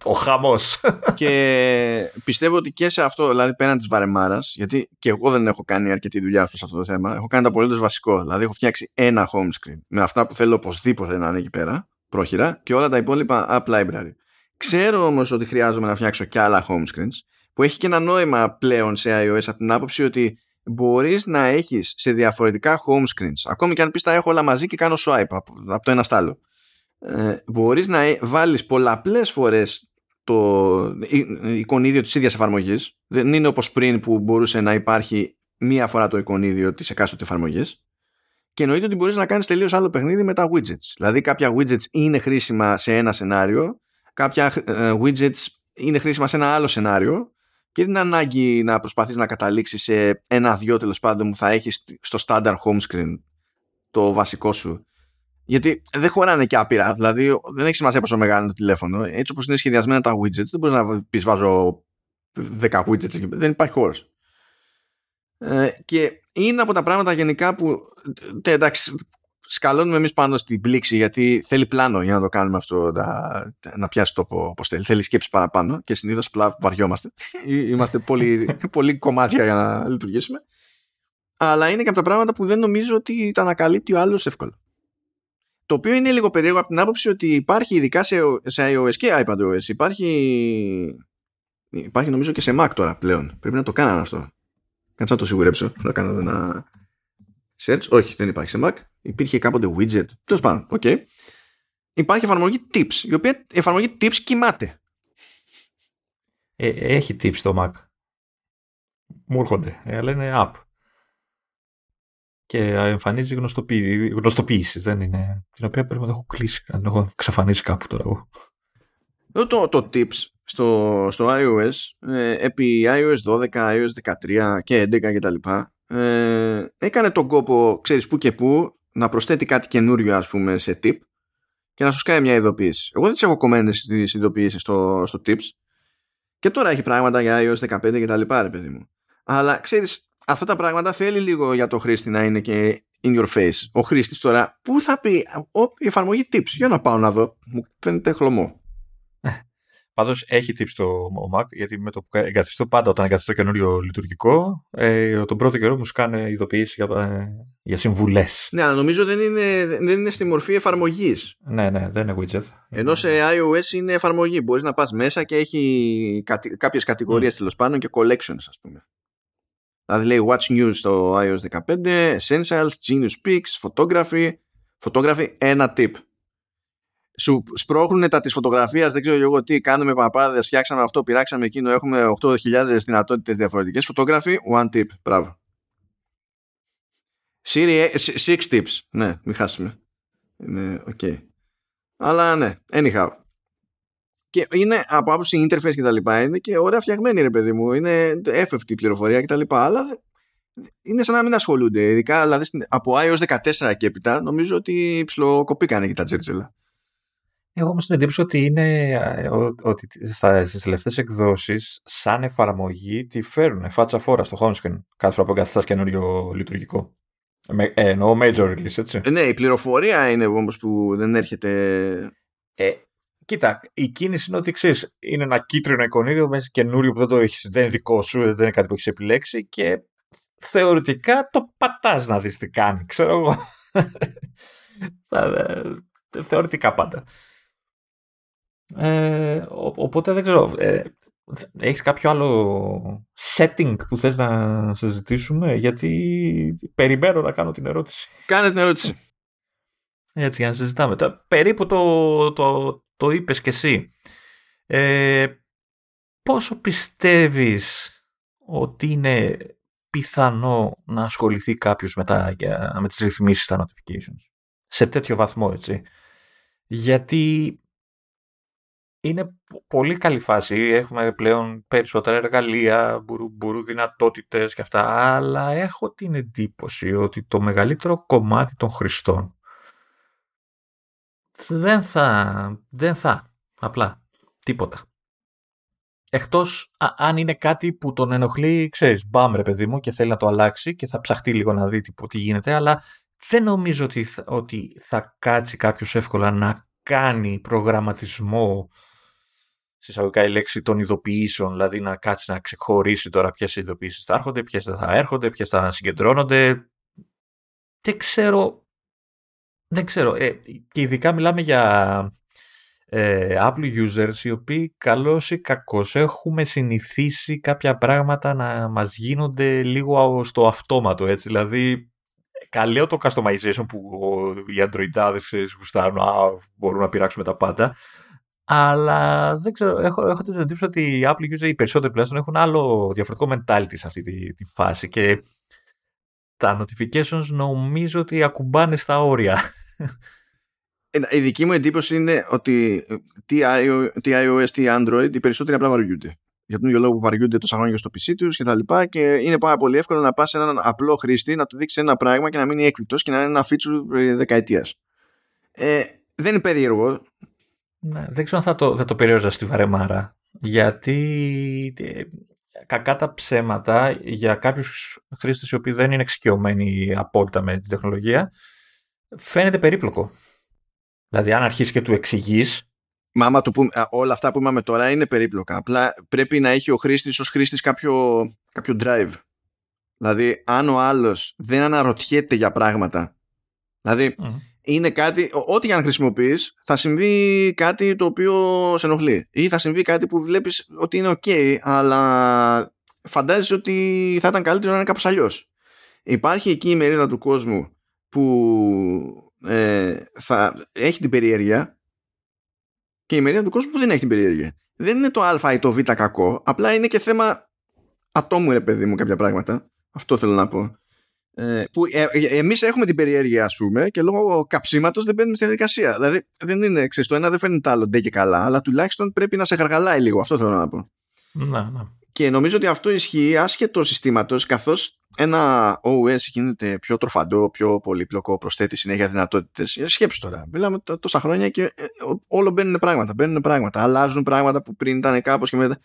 ο χαμός. Και πιστεύω ότι και σε αυτό, δηλαδή πέραν της βαρεμάρας, γιατί και εγώ δεν έχω κάνει αρκετή δουλειά σε αυτό το θέμα, έχω κάνει το απολύτως βασικό. Δηλαδή έχω φτιάξει ένα home screen με αυτά που θέλω οπωσδήποτε να είναι εκεί πέρα, πρόχειρα, και όλα τα υπόλοιπα app library. Ξέρω όμως ότι χρειάζομαι να φτιάξω και άλλα home screens, που έχει και ένα νόημα πλέον σε iOS από την άποψη ότι μπορείς να έχεις σε διαφορετικά home screens, ακόμη και αν πεις τα έχω όλα μαζί και κάνω swipe από, από το ένα στο άλλο, ε, μπορείς να ε, βάλεις πολλαπλές φορές το εικονίδιο της ίδιας εφαρμογής. Δεν είναι όπως πριν που μπορούσε να υπάρχει μία φορά το εικονίδιο της εκάστοτε εφαρμογής. Και εννοείται ότι μπορείς να κάνεις τελείως άλλο παιχνίδι με τα widgets. Δηλαδή κάποια widgets είναι χρήσιμα σε ένα σενάριο, κάποια ε, widgets είναι χρήσιμα σε ένα άλλο σενάριο και δεν είναι ανάγκη να προσπαθείς να καταλήξεις σε ένα-δυο τέλος πάντων που θα έχεις στο standard home screen το βασικό σου. Γιατί δεν χωράνε και άπειρα. Δηλαδή δεν έχει σημασία πόσο μεγάλο είναι το τηλέφωνο. Έτσι όπως είναι σχεδιασμένα τα widgets, δεν μπορείς να πεις βάζω 10 widgets. Δεν υπάρχει χώρος. Ε, και είναι από τα πράγματα γενικά που. Τε, εντάξει, σκαλώνουμε εμείς πάνω στην πλήξη γιατί θέλει πλάνο για να το κάνουμε αυτό να, να πιάσει τόπο όπως θέλει. Θέλει σκέψη παραπάνω και συνήθως απλά βαριόμαστε. Είμαστε πολύ, πολύ κομμάτια για να λειτουργήσουμε. Αλλά είναι και από τα πράγματα που δεν νομίζω ότι τα ανακαλύπτει ο άλλος εύκολα. Το οποίο είναι λίγο περίεργο από την άποψη ότι υπάρχει ειδικά σε, σε iOS και iPadOS. Υπάρχει, υπάρχει νομίζω και σε Mac τώρα πλέον. Πρέπει να το κάνανε αυτό. Κάτσε να το σιγουρέψω. Να κάνω ένα search. Όχι, δεν υπάρχει σε Mac. Υπήρχε κάποτε widget. Τέλος πάντων, OK. Okay. Υπάρχει εφαρμογή Tips, η οποία εφαρμογή Tips κοιμάται. Ε, έχει Tips στο Mac. Μου έρχονται, ε, αλλά είναι app και εμφανίζει γνωστοποίησης. Δεν είναι. την οποία πρέπει να έχω κλείσει. Αν έχω εξαφανίσει κάπου τώρα εγώ. Το, το tips στο, στο iOS ε, επί iOS 12, iOS 13 και 11 κτλ. Ε, έκανε τον κόπο, ξέρεις που και που, να προσθέτει κάτι καινούριο ας πούμε σε tip και να σου κάνει μια ειδοποίηση. Εγώ δεν τις έχω κομμένες τις ειδοποιήσεις στο, στο tips και τώρα έχει πράγματα για iOS 15 και τα λοιπά ρε παιδί μου. Αλλά ξέρεις, αυτά τα πράγματα θέλει λίγο για το χρήστη να είναι και in your face. Ο χρήστης τώρα, πού θα πει, η εφαρμογή tips, για να πάω να δω. Μου φαίνεται χλωμό. Πάντω έχει tips το Mac, γιατί με το που εγκαθιστώ πάντα όταν εγκαθιστώ καινούριο λειτουργικό, ε, τον πρώτο καιρό μου σκάνε ειδοποιήσει για, ε, για συμβουλές. Ναι, αλλά νομίζω δεν είναι, δεν είναι στη μορφή εφαρμογής. Ναι, ναι, δεν είναι widget. Ενώ σε iOS είναι εφαρμογή. Μπορείς να πας μέσα και έχει κάποιες κατηγορίες mm. τέλος πάντων και collections, ας πούμε. Δηλαδή λέει Watch News στο iOS 15, Essentials, Genius Pics, Photography. Photography, ένα tip. Σου σπρώχνουν τα της φωτογραφίας, δεν ξέρω εγώ τι, κάνουμε παπάδες, φτιάξαμε αυτό, πειράξαμε εκείνο, έχουμε 8.000 δυνατότητες διαφορετικές. Photography, one tip. Μπράβο. Siri, six tips. Ναι, μην χάσουμε. Είναι OK. Okay. Αλλά ναι, anyhow. Και είναι από άποψη interface και τα λοιπά, είναι και ωραία φτιαγμένη ρε παιδί μου. Είναι εύπεπτη πληροφορία και τα λοιπά, αλλά είναι σαν να μην ασχολούνται. Ειδικά δηλαδή, από iOS 14 και έπειτα, νομίζω ότι ψιλοκοπήκανε και τα τζέρτζελα. Εγώ όμως την εντύπωση ότι είναι ότι στις τελευταίες εκδόσεις, σαν εφαρμογή, τη φέρουν φάτσα φόρα στο home screen κάθε φορά που εγκαθιστάς καινούριο λειτουργικό. Με, ε, εννοώ major release, έτσι. Ε, ναι, η πληροφορία είναι όμως που δεν έρχεται. Ε, Κοίτα, η κίνηση είναι ότι ξέρεις, είναι ένα κίτρινο εικονίδιο μέσα καινούριο που δεν το έχεις, δεν είναι δικό σου, δεν είναι κάτι που έχεις επιλέξει και θεωρητικά το πατάς να δεις τι κάνει, ξέρω εγώ. Ε, θεωρητικά πάντα. Ε, οπότε δεν ξέρω. Ε, έχεις κάποιο άλλο setting που θες να συζητήσουμε γιατί περιμένω να κάνω την ερώτηση. Κάνε την ερώτηση. Έτσι για να συζητάμε. Περίπου το, το, το είπες και εσύ. Ε, πόσο πιστεύεις ότι είναι πιθανό να ασχοληθεί κάποιος με, τα, με τις ρυθμίσεις στα notifications; Σε τέτοιο βαθμό, έτσι. Γιατί είναι πολύ καλή φάση. Έχουμε πλέον περισσότερα εργαλεία, μπουρού, μπουρού δυνατότητες και αυτά, αλλά έχω την εντύπωση ότι το μεγαλύτερο κομμάτι των χρηστών δεν θα, δεν θα, απλά, τίποτα. Εκτός αν είναι κάτι που τον ενοχλεί, ξέρεις, μπαμ ρε παιδί μου και θέλει να το αλλάξει και θα ψαχτεί λίγο να δει τι, γίνεται, αλλά δεν νομίζω ότι, ότι θα κάτσει κάποιος εύκολα να κάνει προγραμματισμό συσσαγωγικά η λέξη των ειδοποιήσεων, δηλαδή να κάτσει να ξεχωρίσει τώρα ποιες ειδοποιήσεις θα έρχονται, ποιες δεν θα έρχονται, ποιες θα συγκεντρώνονται. Δεν ξέρω δεν ξέρω. Ε, και ειδικά μιλάμε για ε, Apple users οι οποίοι καλώς ή κακώς έχουμε συνηθίσει κάποια πράγματα να μας γίνονται λίγο στο αυτόματο έτσι δηλαδή καλό το customization που οι Androidάδες γουστάρουν α, μπορούν να πειράξουμε τα πάντα αλλά δεν ξέρω, έχω, έχω την εντύπωση ότι οι Apple users οι περισσότεροι τουλάχιστον έχουν άλλο διαφορετικό mentality σε αυτή τη, τη φάση και τα notifications νομίζω ότι ακουμπάνε στα όρια. Η δική μου εντύπωση είναι ότι τι iOS, τι Android, οι περισσότεροι απλά βαριούνται. Για τον ίδιο λόγο που βαριούνται τόσα χρόνια στο PC τους και τα λοιπά. Και είναι πάρα πολύ εύκολο να πας σε έναν απλό χρήστη να του δείξεις ένα πράγμα και να μείνει έκπληκτος και να είναι ένα feature ε, δεκαετίας. Ε, δεν είναι περίεργο. Ναι, δεν ξέρω αν θα το, θα το περίεργα στη βαρεμάρα. Γιατί ε, κακά τα ψέματα για κάποιους χρήστες οι οποίοι δεν είναι εξοικειωμένοι απόλυτα με την τεχνολογία φαίνεται περίπλοκο. Δηλαδή, αν αρχίσεις και του εξηγεί. Μα άμα του πούμε, όλα αυτά που είπαμε τώρα είναι περίπλοκα. Απλά πρέπει να έχει ο χρήστης ως χρήστης κάποιο, κάποιο drive. Δηλαδή, αν ο άλλος δεν αναρωτιέται για πράγματα. Δηλαδή, είναι κάτι, ό,τι για να χρησιμοποιείς, θα συμβεί κάτι το οποίο σε ενοχλεί. Ή θα συμβεί κάτι που βλέπεις ότι είναι OK, αλλά φαντάζεσαι ότι θα ήταν καλύτερο να είναι κάπως αλλιώς. Υπάρχει εκεί η μερίδα του κόσμου που ε, θα έχει την περιέργεια και η μερίδα του κόσμου που δεν έχει την περιέργεια. Δεν είναι το α ή το β κακό, απλά είναι και θέμα ατόμου ρε παιδί μου κάποια πράγματα. Αυτό θέλω να πω. Ε, που ε, ε εμείς έχουμε την περιέργεια, ας πούμε, και λόγω καψίματος δεν μπαίνουμε στη διαδικασία. Δηλαδή, δεν είναι, ξέρεις, το ένα δεν φέρνει το άλλο ντε και καλά, αλλά τουλάχιστον πρέπει να σε γαργαλάει λίγο. Αυτό θέλω να πω. Να, να. Και νομίζω ότι αυτό ισχύει άσχετο συστήματος, καθώς ένα OS γίνεται πιο τροφαντό, πιο πολύπλοκο, προσθέτει συνέχεια δυνατότητες. Σκέψου τώρα. Μιλάμε τόσα χρόνια και ε, όλο μπαίνουν πράγματα. Μπαίνουν πράγματα. Αλλάζουν πράγματα που πριν ήταν κάπως και μετά.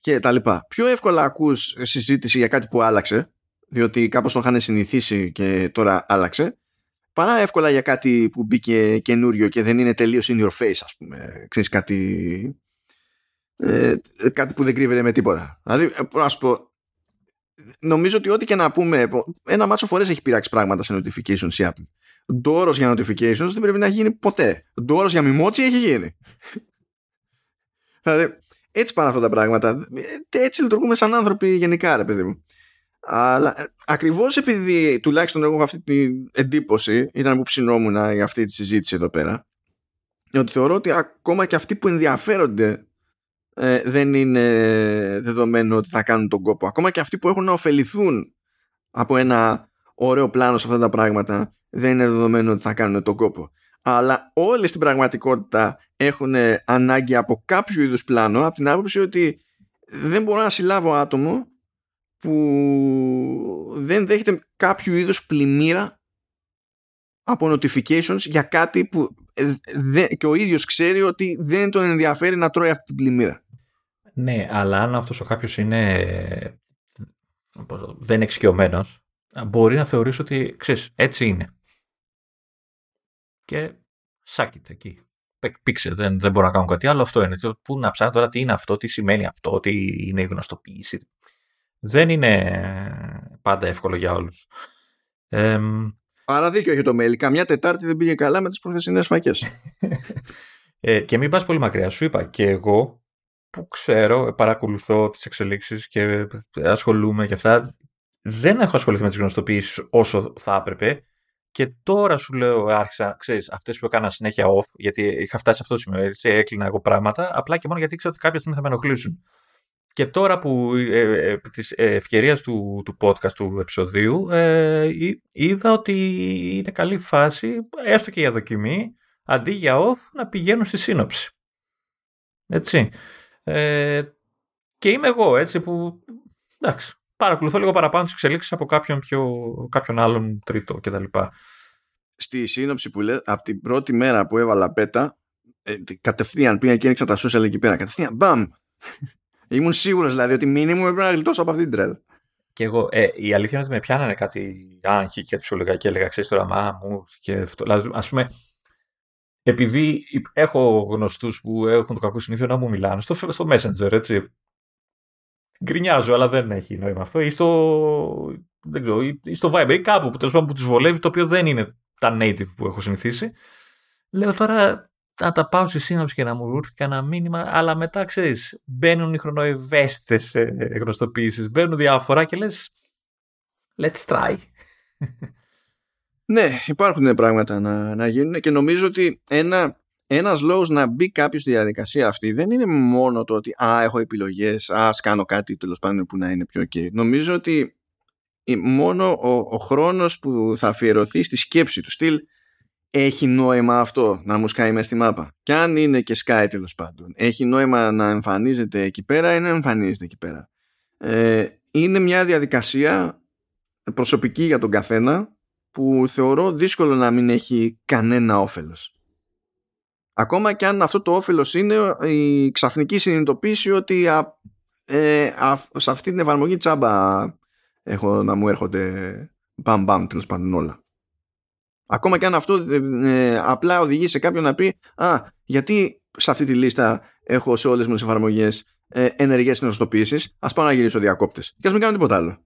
Και τα λοιπά. Πιο εύκολα ακούς συζήτηση για κάτι που άλλαξε, διότι κάπως το είχαν συνηθίσει και τώρα άλλαξε, παρά εύκολα για κάτι που μπήκε καινούριο και δεν είναι τελείως in your face, ας πούμε. Ξέρεις κάτι ε, κάτι που δεν κρύβεται με τίποτα. Δηλαδή, ε, να σου πω, νομίζω ότι ό,τι και να πούμε, ένα μάτσο φορές έχει πειράξει πράγματα σε notifications η Apple. Ντόρος για notifications δεν πρέπει να γίνει ποτέ. Ντόρος για μιμότσι έχει γίνει. δηλαδή, έτσι πάνε αυτά τα πράγματα. Ε, έτσι λειτουργούμε σαν άνθρωποι γενικά, ρε παιδί μου. Αλλά ε, ακριβώς επειδή τουλάχιστον εγώ έχω αυτή την εντύπωση, ήταν που ψινόμουν για αυτή τη συζήτηση εδώ πέρα, ότι θεωρώ ότι ακόμα και αυτοί που ενδιαφέρονται ε, δεν είναι δεδομένο ότι θα κάνουν τον κόπο. Ακόμα και αυτοί που έχουν να ωφεληθούν από ένα ωραίο πλάνο σε αυτά τα πράγματα δεν είναι δεδομένο ότι θα κάνουν τον κόπο. Αλλά όλοι στην πραγματικότητα έχουν ανάγκη από κάποιο είδους πλάνο από την άποψη ότι δεν μπορώ να συλλάβω άτομο που δεν δέχεται κάποιο είδους πλημμύρα από notifications για κάτι που ε, και ο ίδιος ξέρει ότι δεν τον ενδιαφέρει να τρώει αυτή την πλημμύρα. Ναι, αλλά αν αυτός ο κάποιος είναι δεν είναι εξοικειωμένος, μπορεί να θεωρήσει ότι, ξέρεις, έτσι είναι. Και σάκεται εκεί. Πήξε, δεν, δεν μπορώ να κάνω κάτι άλλο, αυτό είναι. Πού να ψάχνω τώρα τι είναι αυτό, τι σημαίνει αυτό, τι είναι η γνωστοποίηση. Δεν είναι πάντα εύκολο για όλους. Ε, Άρα δίκιο έχει το mail. Καμιά Τετάρτη δεν πήγε καλά με τις προθεσινές φακές. ε, και μην πας πολύ μακριά. Σου είπα και εγώ που ξέρω, παρακολουθώ τις εξελίξεις και ασχολούμαι και αυτά, δεν έχω ασχοληθεί με τις γνωστοποιήσεις όσο θα έπρεπε και τώρα σου λέω, άρχισα, ξέρεις, αυτές που έκανα συνέχεια off, γιατί είχα φτάσει σε αυτό το σημείο, έτσι, έκλεινα εγώ πράγματα, απλά και μόνο γιατί ξέρω ότι κάποια στιγμή θα με ενοχλήσουν. Και τώρα που ε, ε, επί της ευκαιρίας του, του podcast, του επεισοδίου, ε, είδα ότι είναι καλή φάση, έστω και για δοκιμή, αντί για off, να πηγαίνουν στη σύνοψη. Έτσι. Ε, και είμαι εγώ έτσι που εντάξει, παρακολουθώ λίγο παραπάνω τις εξελίξεις από κάποιον, πιο, κάποιον άλλον τρίτο κτλ. Στη σύνοψη που λέει, από την πρώτη μέρα που έβαλα πέτα, ε, κατευθείαν πήγα και έριξα τα social εκεί πέρα. Κατευθείαν, μπαμ! Ήμουν σίγουρος δηλαδή ότι μήνυμα μου έπρεπε να γλιτώσω από αυτή την τρέλα. Και εγώ, ε, η αλήθεια είναι ότι με πιάνανε κάτι άγχη και ψυχολογικά και έλεγα, ξέρεις τώρα, μα μου και αυτό. Δηλαδή, ας πούμε, επειδή έχω γνωστούς που έχουν το κακό συνήθειο να μου μιλάνε στο, στο Messenger, έτσι. Γκρινιάζω, αλλά δεν έχει νόημα αυτό. Ή στο, δεν ξέρω, ή στο Viber ή κάπου που, τέλος που τους βολεύει, το οποίο δεν είναι τα native που έχω συνηθίσει. Λέω τώρα, να τα πάω στη σύναψη και να μου έρθει ένα μήνυμα, αλλά μετά ξέρεις, μπαίνουν οι χρονοευαίσθητε γνωστοποιήσεις, μπαίνουν διάφορα και λες. Let's try. Ναι, υπάρχουν πράγματα να, να γίνουν και νομίζω ότι ένα, ένας λόγος να μπει κάποιος στη διαδικασία αυτή δεν είναι μόνο το ότι α, έχω επιλογές, ας, ας κάνω κάτι τέλος πάντων που να είναι πιο ok. Νομίζω ότι μόνο ο, ο χρόνος που θα αφιερωθεί στη σκέψη του στυλ έχει νόημα αυτό να μου σκάει μέσα στη μάπα; Και αν είναι και σκάει τέλος πάντων, έχει νόημα να εμφανίζεται εκεί πέρα ή να εμφανίζεται εκεί πέρα; Ε, είναι μια διαδικασία προσωπική για τον καθένα που θεωρώ δύσκολο να μην έχει κανένα όφελος. Ακόμα και αν αυτό το όφελος είναι η ξαφνική συνειδητοποίηση ότι ε, σε αυτή την εφαρμογή τσάμπα έχω να μου έρχονται μπαμ μπαμ τέλος πάντων όλα. Ακόμα και αν αυτό ε, ε, απλά οδηγεί σε κάποιον να πει «Α, γιατί σε αυτή τη λίστα έχω σε όλες μου τις εφαρμογές ε, ενεργές συνωστοποιήσεις, ας πάω να γυρίσω διακόπτες και ας μην κάνω τίποτα άλλο».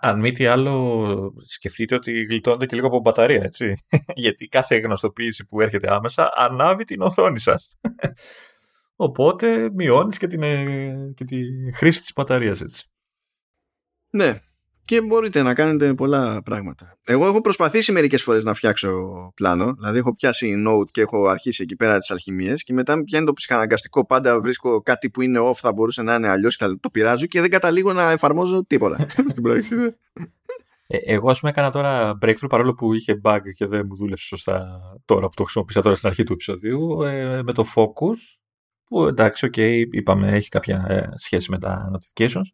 αν μη τι άλλο, σκεφτείτε ότι γλιτώνετε και λίγο από μπαταρία, έτσι. Γιατί κάθε γνωστοποίηση που έρχεται άμεσα ανάβει την οθόνη σας. Οπότε μειώνεις και, την, ε, και τη χρήση της μπαταρίας, έτσι. Ναι, και μπορείτε να κάνετε πολλά πράγματα. Εγώ έχω προσπαθήσει μερικές φορές να φτιάξω πλάνο, δηλαδή έχω πιάσει note και έχω αρχίσει εκεί πέρα τις αλχημίες και μετά πιάνει το ψυχαναγκαστικό, πάντα βρίσκω κάτι που είναι off, θα μπορούσε να είναι αλλιώς και το πειράζω και δεν καταλήγω να εφαρμόζω τίποτα στην πράξη. Ε, εγώ ας πούμε έκανα τώρα breakthrough παρόλο που είχε bug και δεν μου δούλεψε σωστά τώρα που το χρησιμοποίησα τώρα στην αρχή του επεισοδίου ε, με το focus που εντάξει, okay, είπαμε έχει κάποια ε, σχέση με τα notifications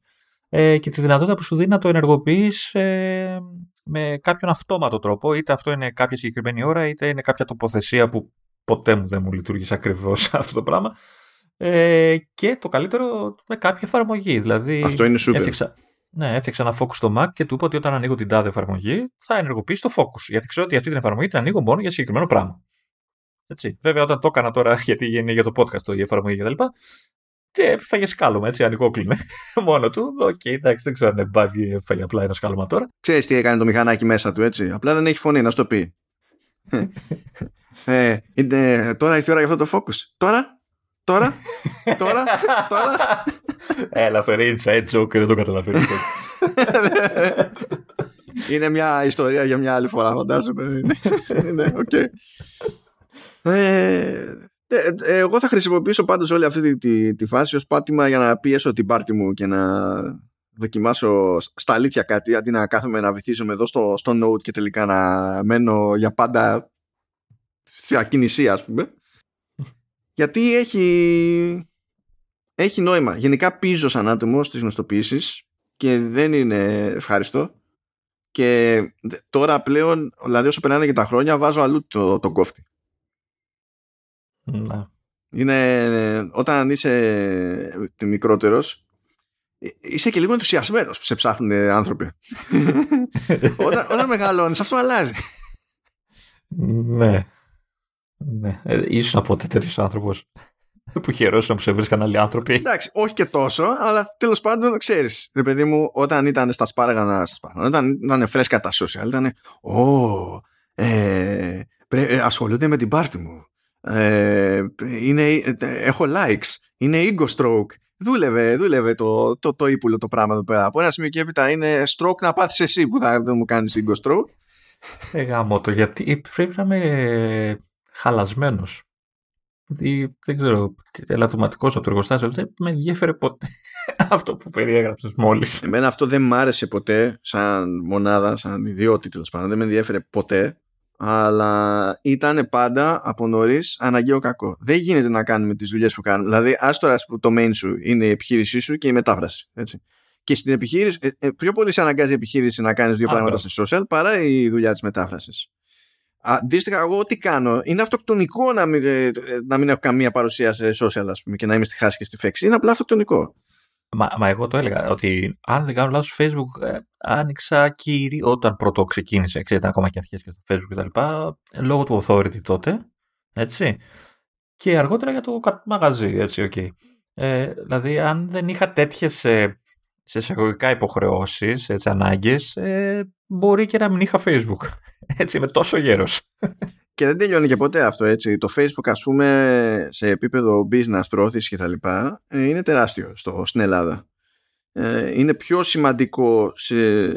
ε, και τη δυνατότητα που σου δίνει να το ενεργοποιείς ε, με κάποιον αυτόματο τρόπο. Είτε αυτό είναι κάποια συγκεκριμένη ώρα, είτε είναι κάποια τοποθεσία που ποτέ μου δεν μου λειτουργήσε ακριβώς αυτό το πράγμα. Ε, και το καλύτερο με κάποια εφαρμογή. Δηλαδή, αυτό είναι super. Έφτιαξα, ναι, έφτιαξα ένα focus στο Mac και του είπα ότι όταν ανοίγω την τάδε εφαρμογή θα ενεργοποιήσει το focus. Γιατί ξέρω ότι αυτή την εφαρμογή την ανοίγω μόνο για συγκεκριμένο πράγμα. Έτσι. Βέβαια, όταν το έκανα τώρα, γιατί είναι για το podcast το, η εφαρμογή κτλ., και έφαγε σκάλωμα, έτσι, ανοιγόκλεινε μόνο του. OK, okay, εντάξει, δεν ξέρω αν είναι bug ή έφαγε απλά ένα σκάλωμα τώρα. Ξέρεις τι έκανε το μηχανάκι μέσα του, έτσι. Απλά δεν έχει φωνή, να σου το πει. ε, είναι, τώρα ήρθε η ώρα για αυτό το focus. Τώρα, τώρα, τώρα, τώρα. Έλα, αυτό είναι inside joke και δεν το καταλαβαίνω. είναι μια ιστορία για μια άλλη φορά, φαντάζομαι. ναι, οκ. Ε, ε, ε, εγώ θα χρησιμοποιήσω πάντως όλη αυτή τη, τη, φάση ως πάτημα για να πιέσω την πάρτη μου και να δοκιμάσω στα αλήθεια κάτι αντί να κάθομαι να βυθίζομαι εδώ στο, στο note και τελικά να μένω για πάντα σε ακινησία ας πούμε. Γιατί έχει έχει νόημα. Γενικά πίζω σαν άτομο στις γνωστοποιήσεις και δεν είναι ευχάριστο. Και τώρα πλέον δηλαδή όσο περνάνε και τα χρόνια βάζω αλλού το, το κόφτη ναι. Είναι όταν είσαι μικρότερος είσαι και λίγο ενθουσιασμένος που σε ψάχνουν άνθρωποι. όταν, όταν μεγαλώνεις αυτό αλλάζει. Ναι. ναι. Ε, ίσως να πω τέτοιος άνθρωπος που χαιρόσουν που σε βρίσκαν άλλοι άνθρωποι. Εντάξει, όχι και τόσο, αλλά τέλος πάντων ξέρεις. Ρε παιδί μου, όταν ήταν στα σπάργανα, στα σπάργανα όταν ήταν φρέσκα τα social, ήταν. Ω, ε, ασχολούνται με την πάρτι μου. Ε, είναι, ε, έχω likes, είναι ego stroke. Δούλευε, δούλευε το, το, το ύπουλο το πράγμα εδώ πέρα. Από ένα σημείο και έπειτα είναι stroke να πάθεις εσύ που θα δεν μου κάνεις ego stroke. Ε, γάμο το, γιατί πρέπει να είμαι χαλασμένος. Δηλαδή, δεν ξέρω, ελαττωματικός από το εργοστάσιο. Δεν με ενδιαφέρε ποτέ αυτό που περιέγραψες μόλις. Εμένα αυτό δεν μ' άρεσε ποτέ σαν μονάδα, σαν ιδιότητα τέλος Δεν με ενδιαφέρε ποτέ αλλά ήταν πάντα από νωρίς αναγκαίο κακό. Δεν γίνεται να κάνουμε τις δουλειές που κάνουμε. Δηλαδή, ας τώρα που το main σου είναι η επιχείρησή σου και η μετάφραση. Έτσι. Και στην επιχείρηση, ε, ε, πιο πολύ σε αναγκάζει η επιχείρηση να κάνεις δύο πράγματα σε social παρά η δουλειά της μετάφρασης. Αντίστοιχα, εγώ τι κάνω; Είναι αυτοκτονικό να μην, ε, να μην έχω καμία παρουσία σε social, ας πούμε, και να είμαι στη χάση και στη φέξη. Είναι απλά αυτοκτονικό. Μα, μα εγώ το έλεγα ότι αν δεν κάνω λάθος Facebook ε, άνοιξα κυρίως όταν πρωτοξεκίνησε, ξέρετε ακόμα και αρχές και στο Facebook κτλ. Λόγω του authority τότε, έτσι. Και αργότερα για το μαγαζί, έτσι, OK. Okay. Ε, δηλαδή αν δεν είχα τέτοιες ε, σε εισαγωγικά υποχρεώσεις, έτσι, ανάγκες, ε, μπορεί και να μην είχα Facebook. Έτσι, είμαι τόσο γέρος. Και δεν τελειώνει και ποτέ αυτό έτσι. Το Facebook ας πούμε σε επίπεδο business, πρόθεση και τα λοιπά ε, είναι τεράστιο στο, στην Ελλάδα. Ε, είναι πιο σημαντικό σε,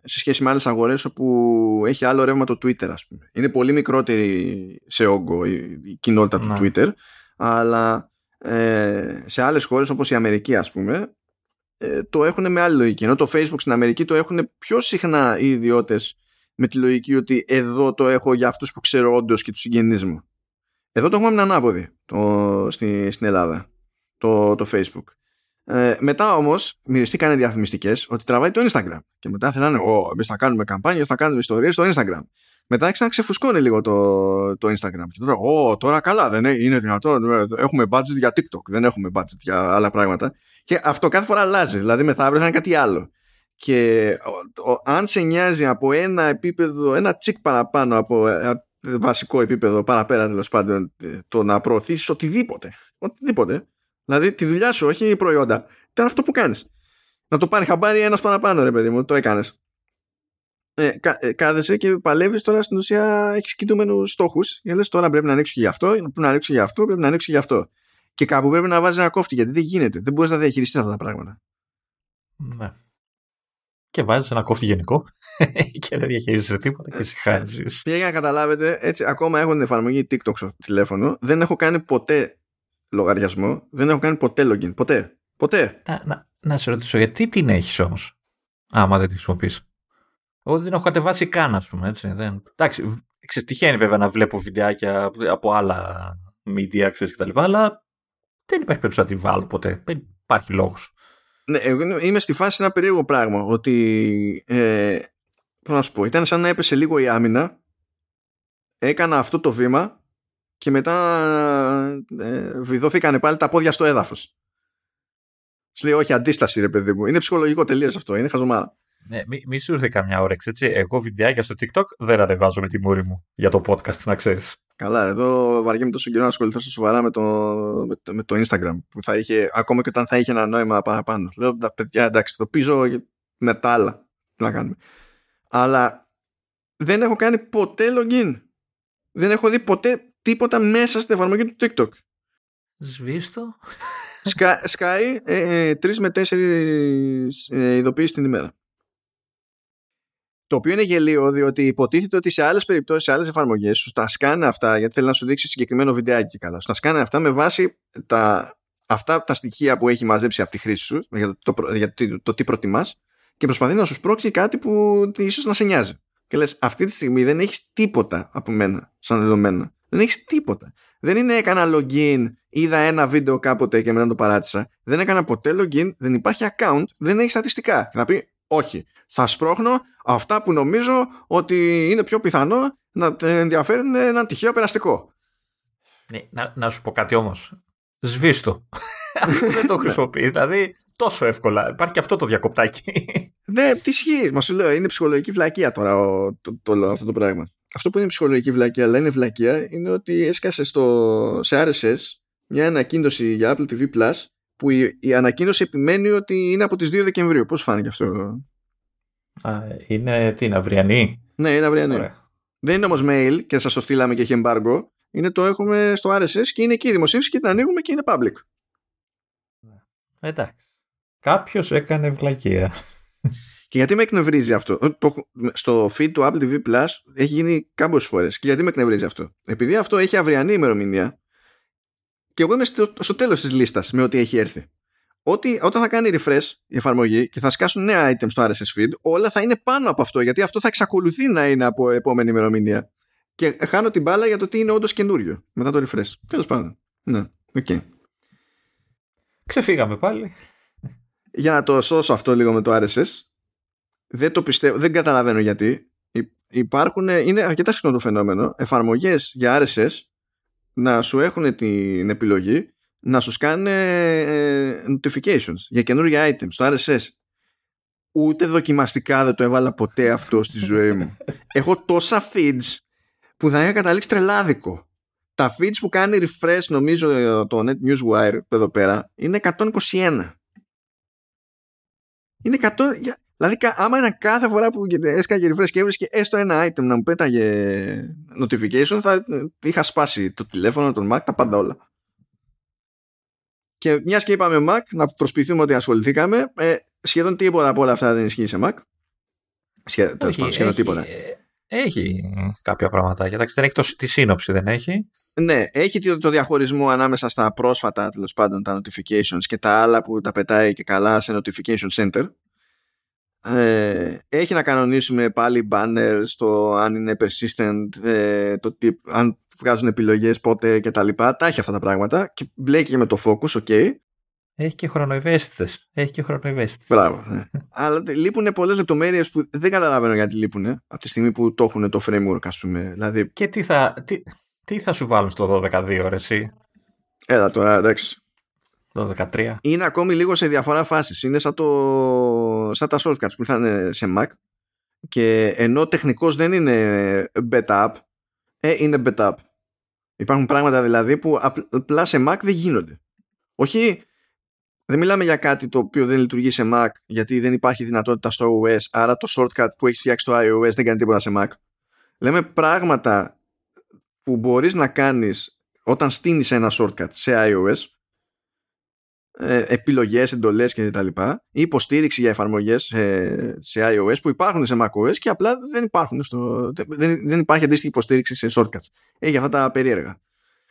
σε σχέση με άλλες αγορές όπου έχει άλλο ρεύμα το Twitter ας πούμε. Είναι πολύ μικρότερη σε όγκο η, κοινότητα του ναι. Twitter αλλά ε, σε άλλες χώρες όπως η Αμερική ας πούμε ε, το έχουν με άλλη λογική. Ενώ το Facebook στην Αμερική το έχουν πιο συχνά οι ιδιώτες με τη λογική ότι εδώ το έχω για αυτούς που ξέρω όντως και τους συγγενείς μου. Εδώ το έχουμε με την ανάποδη το, στη, στην Ελλάδα, το, το Facebook. Ε, μετά όμως μυριστήκανε διαφημιστικές ότι τραβάει το Instagram. Και μετά θέλανε, Ω, εμείς θα κάνουμε καμπάνια, θα κάνουμε ιστορίες στο Instagram. Μετά ξεφουσκώνει λίγο το, το Instagram. Και τώρα, Ω, τώρα καλά, δεν είναι, είναι δυνατόν. Έχουμε budget για TikTok, δεν έχουμε budget για άλλα πράγματα. Και αυτό κάθε φορά αλλάζει. Δηλαδή, μεθαύριο θα είναι κάτι άλλο. Και ο, ο, αν σε νοιάζει από ένα επίπεδο, ένα τσικ παραπάνω από ένα ε, βασικό επίπεδο, παραπέρα τέλος πάντων, το να προωθήσεις οτιδήποτε. Οτιδήποτε Δηλαδή τη δουλειά σου, όχι προϊόντα. Ήταν αυτό που κάνεις. Να το πάρει χαμπάρι ένας παραπάνω, ρε παιδί μου, το έκανες. Ε, κα, ε, κάθεσαι και παλεύεις τώρα στην ουσία έχεις κοιτούμενου στόχους. Και λες τώρα πρέπει να ανοίξει και γι' αυτό, πρέπει να ανοίξει για αυτό, πρέπει να ανοίξει για αυτό. Και κάπου πρέπει να βάζεις ένα κόφτη γιατί δεν γίνεται. Δεν μπορείς να διαχειριστείς αυτά τα πράγματα. Ναι. Και βάζεις ένα κόφτη γενικό και δεν διαχειρίζεσαι τίποτα και συγχάζει. Και για να καταλάβετε, έτσι ακόμα έχω την εφαρμογή TikTok στο τηλέφωνο. Δεν έχω κάνει ποτέ λογαριασμό. Δεν έχω κάνει ποτέ login. Ποτέ. Ποτέ. Να, να, να σε ρωτήσω, γιατί την έχεις όμως, άμα δεν τη χρησιμοποιείς; Εγώ δεν έχω κατεβάσει καν, ας πούμε. Έτσι. Δεν... Εντάξει, τυχαίνει βέβαια να βλέπω βιντεάκια από άλλα media, ξέρεις κτλ. Αλλά δεν υπάρχει περίπτωση να τη βάλω ποτέ. Δεν υπάρχει λόγος. Ναι, εγώ είμαι στη φάση ένα περίεργο πράγμα. Ότι. Ε, πώς να σου πω, ήταν σαν να έπεσε λίγο η άμυνα. Έκανα αυτό το βήμα και μετά ε, βιδώθηκαν πάλι τα πόδια στο έδαφος. Σου λέει όχι αντίσταση ρε παιδί μου. Είναι ψυχολογικό τελείως αυτό. Είναι χαζομάρα. Ναι, μη, μη σου ήρθε καμιά όρεξη, έτσι. Εγώ βιντεάκια στο TikTok δεν ανεβάζω με τη μούρη μου για το podcast, να ξέρεις. Καλά, εδώ βαριέμαι τόσο καιρό να ασχοληθώ στο σοβαρά με το, με το, με το Instagram. Που θα είχε, ακόμα και όταν θα είχε ένα νόημα παραπάνω. Λέω τα παιδιά, εντάξει, το πίζω με τα άλλα. Τι να κάνουμε. Αλλά δεν έχω κάνει ποτέ login. Δεν έχω δει ποτέ τίποτα μέσα στην εφαρμογή του TikTok. Σβήστο. σκάει ε, ε, τρεις με τέσσερις ε, ειδοποιήσεις την ημέρα. Το οποίο είναι γελίο, διότι υποτίθεται ότι σε άλλες περιπτώσεις, σε άλλες εφαρμογές, σου τα σκάνε αυτά, γιατί θέλει να σου δείξει συγκεκριμένο βιντεάκι καλά. Σου τα σκάνε αυτά με βάση τα, αυτά τα στοιχεία που έχει μαζέψει από τη χρήση σου, για το, το, για το, το τι προτιμάς, και προσπαθεί να σου σπρώξει κάτι που ίσως να σε νοιάζει. Και λες, αυτή τη στιγμή δεν έχεις τίποτα από μένα σαν δεδομένα. Δεν έχεις τίποτα. Δεν είναι έκανα login, είδα ένα βίντεο κάποτε και μετά το παράτησα. Δεν έκανα ποτέ login, δεν υπάρχει account, δεν έχει στατιστικά. Θα πει, όχι. Θα σπρώχνω αυτά που νομίζω ότι είναι πιο πιθανό να ενδιαφέρουν ένα τυχαίο περαστικό. Ναι, να, να σου πω κάτι όμως. Σβήστο. δεν το χρησιμοποιείς. Δηλαδή, τόσο εύκολα. Υπάρχει και αυτό το διακοπτάκι. ναι, τι ισχύει. Μα σου λέω, είναι ψυχολογική βλακεία τώρα το, το, αυτό το πράγμα αυτό που είναι ψυχολογική βλακία, αλλά είναι βλακία, είναι ότι έσκασε στο, σε RSS μια ανακοίνωση για Apple TV Plus που η, η ανακοίνωση επιμένει ότι είναι από τις 2 Δεκεμβρίου. Πώς φάνηκε αυτό; Α, είναι τι, είναι αυριανή; Ναι, είναι αυριανή. Δεν είναι όμως mail και σας το στείλαμε και έχει embargo. Είναι το έχουμε στο RSS και είναι εκεί η δημοσίευση και την ανοίγουμε και είναι public. Εντάξει. Κάποιος έκανε βλακία. Και γιατί με εκνευρίζει αυτό; Το, στο feed του Apple TV Plus έχει γίνει κάποιες φορές. Και γιατί με εκνευρίζει αυτό; Επειδή αυτό έχει αυριανή ημερομηνία και εγώ είμαι στο, στο τέλος της λίστας με ό,τι έχει έρθει. Ότι, όταν θα κάνει refresh η εφαρμογή και θα σκάσουν νέα items στο RSS feed, όλα θα είναι πάνω από αυτό. Γιατί αυτό θα εξακολουθεί να είναι από επόμενη ημερομηνία. Και χάνω την μπάλα για το τι είναι όντως καινούριο μετά το refresh. Τέλος πάντων. Ναι, OK. Okay. Ξεφύγαμε πάλι. Για να το σώσω αυτό λίγο με το RSS, δεν το πιστεύω, δεν καταλαβαίνω γιατί. Υπάρχουν, είναι αρκετά συχνό το φαινόμενο, εφαρμογές για RSS να σου έχουν την επιλογή να σου σκάνε ε, notifications για καινούργια items στο RSS. Ούτε δοκιμαστικά δεν το έβαλα ποτέ αυτό στη ζωή μου. Έχω τόσα feeds που θα είχα καταλήξει τρελάδικο. Τα feeds που κάνει refresh νομίζω το Net Newswire εδώ πέρα είναι 121. Είναι 100... Δηλαδή, άμα ήταν κάθε φορά που έσκαγε refresh και έβρισκε έστω ένα item να μου πέταγε notification, θα είχα σπάσει το τηλέφωνο, τον Mac, τα πάντα όλα. Και μιας και είπαμε Mac, να προσποιηθούμε ότι ασχοληθήκαμε, ε, σχεδόν τίποτα από όλα αυτά δεν ισχύει σε Mac. Σχεδόν, σχεδόν τίποτα. Ε, έχει κάποια πράγματα. Εντάξει, δεν έχει το, τη σύνοψη, δεν έχει. Ναι, έχει το, διαχωρισμό ανάμεσα στα πρόσφατα τέλος πάντων τα notifications και τα άλλα που τα πετάει και καλά σε notification center. Ε, έχει να κανονίσουμε πάλι banners το αν είναι persistent, ε, το tip, αν βγάζουν επιλογές πότε και τα λοιπά. Τα έχει αυτά τα πράγματα και μπλέκει με το focus, ok. Έχει και χρονοευαίσθητες. Έχει και χρονοευαίσθητες. Μπράβο. Ναι. Αλλά λείπουν πολλές λεπτομέρειες που δεν καταλαβαίνω γιατί λείπουν από τη στιγμή που το έχουν το framework, ας πούμε. Δηλαδή... Και τι θα, τι, τι θα σου βάλουν στο 12-2, ρε, εσύ; Έλα τώρα, εντάξει. Το 13. Είναι ακόμη λίγο σε διαφορά φάσει. Είναι σαν, το, σαν τα shortcuts που ήρθαν σε Mac και ενώ τεχνικώ δεν είναι beta ε, είναι beta Υπάρχουν πράγματα δηλαδή που απλά σε Mac δεν γίνονται. Όχι δεν μιλάμε για κάτι το οποίο δεν λειτουργεί σε Mac γιατί δεν υπάρχει δυνατότητα στο OS, άρα το shortcut που έχει φτιάξει στο iOS δεν κάνει τίποτα σε Mac. Λέμε πράγματα που μπορείς να κάνεις όταν στείνεις ένα shortcut σε iOS ε, επιλογές, εντολές και τα λοιπά ή υποστήριξη για εφαρμογές σε, σε iOS που υπάρχουν σε macOS και απλά δεν υπάρχουν στο, δεν, δεν υπάρχει αντίστοιχη υποστήριξη σε shortcuts. Έχει αυτά τα περίεργα.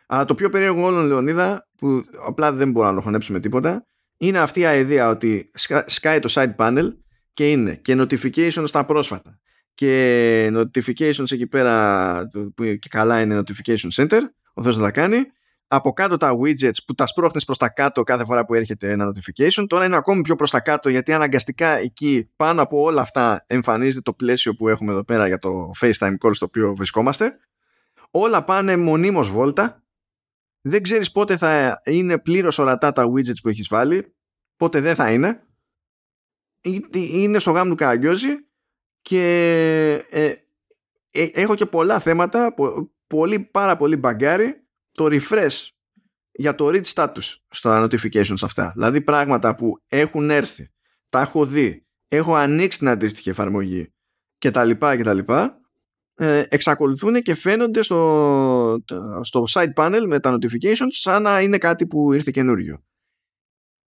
Αλλά το πιο περίεργο όλων, Λεωνίδα, που απλά δεν μπορώ να το χωνέψουμε τίποτα, είναι αυτή η ιδέα ότι σκάει το side panel και είναι και notification στα πρόσφατα και notifications εκεί πέρα που και καλά είναι notification center ο Θεός να τα κάνει από κάτω τα widgets που τα σπρώχνεις προς τα κάτω κάθε φορά που έρχεται ένα notification τώρα είναι ακόμη πιο προς τα κάτω γιατί αναγκαστικά εκεί πάνω από όλα αυτά εμφανίζεται το πλαίσιο που έχουμε εδώ πέρα για το FaceTime call στο οποίο βρισκόμαστε. Όλα πάνε μονίμως βόλτα. Δεν ξέρεις πότε θα είναι πλήρως ορατά τα widgets που έχεις βάλει, πότε δεν θα είναι. Είναι στο γάμο του Καραγκιόζη και ε, ε, έχω και πολλά θέματα, πολύ, πάρα πολύ μπαγκάρι, το refresh για το read status στα notifications αυτά. Δηλαδή πράγματα που έχουν έρθει, τα έχω δει, έχω ανοίξει την αντίστοιχη εφαρμογή και τα λοιπά και τα λοιπά ε, εξακολουθούν και φαίνονται στο, στο side panel με τα notifications σαν να είναι κάτι που ήρθε καινούριο.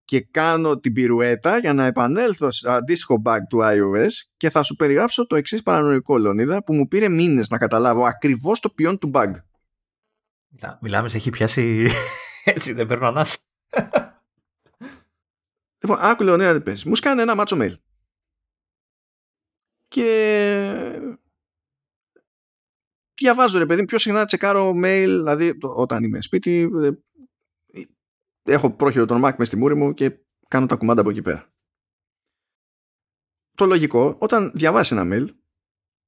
Και κάνω την πυρουέτα για να επανέλθω σε αντίστοιχο bug του iOS και θα σου περιγράψω το εξής παρανοϊκό Λονίδα που μου πήρε μήνες να καταλάβω ακριβώς το ποιόν του bug. Μιλάμε, σε έχει πιάσει έτσι, δεν παίρνω ανάσα. Λοιπόν, άκου Λεωνίδα, πες. Μου σκάνε ένα μάτσο mail. Και διαβάζω ρε παιδί, πιο συχνά τσεκάρω mail, δηλαδή όταν είμαι σπίτι, ε, έχω πρόχειρο τον Mac μες στη μούρη μου και κάνω τα κουμάντα από εκεί πέρα. Το λογικό, όταν διαβάσει ένα mail,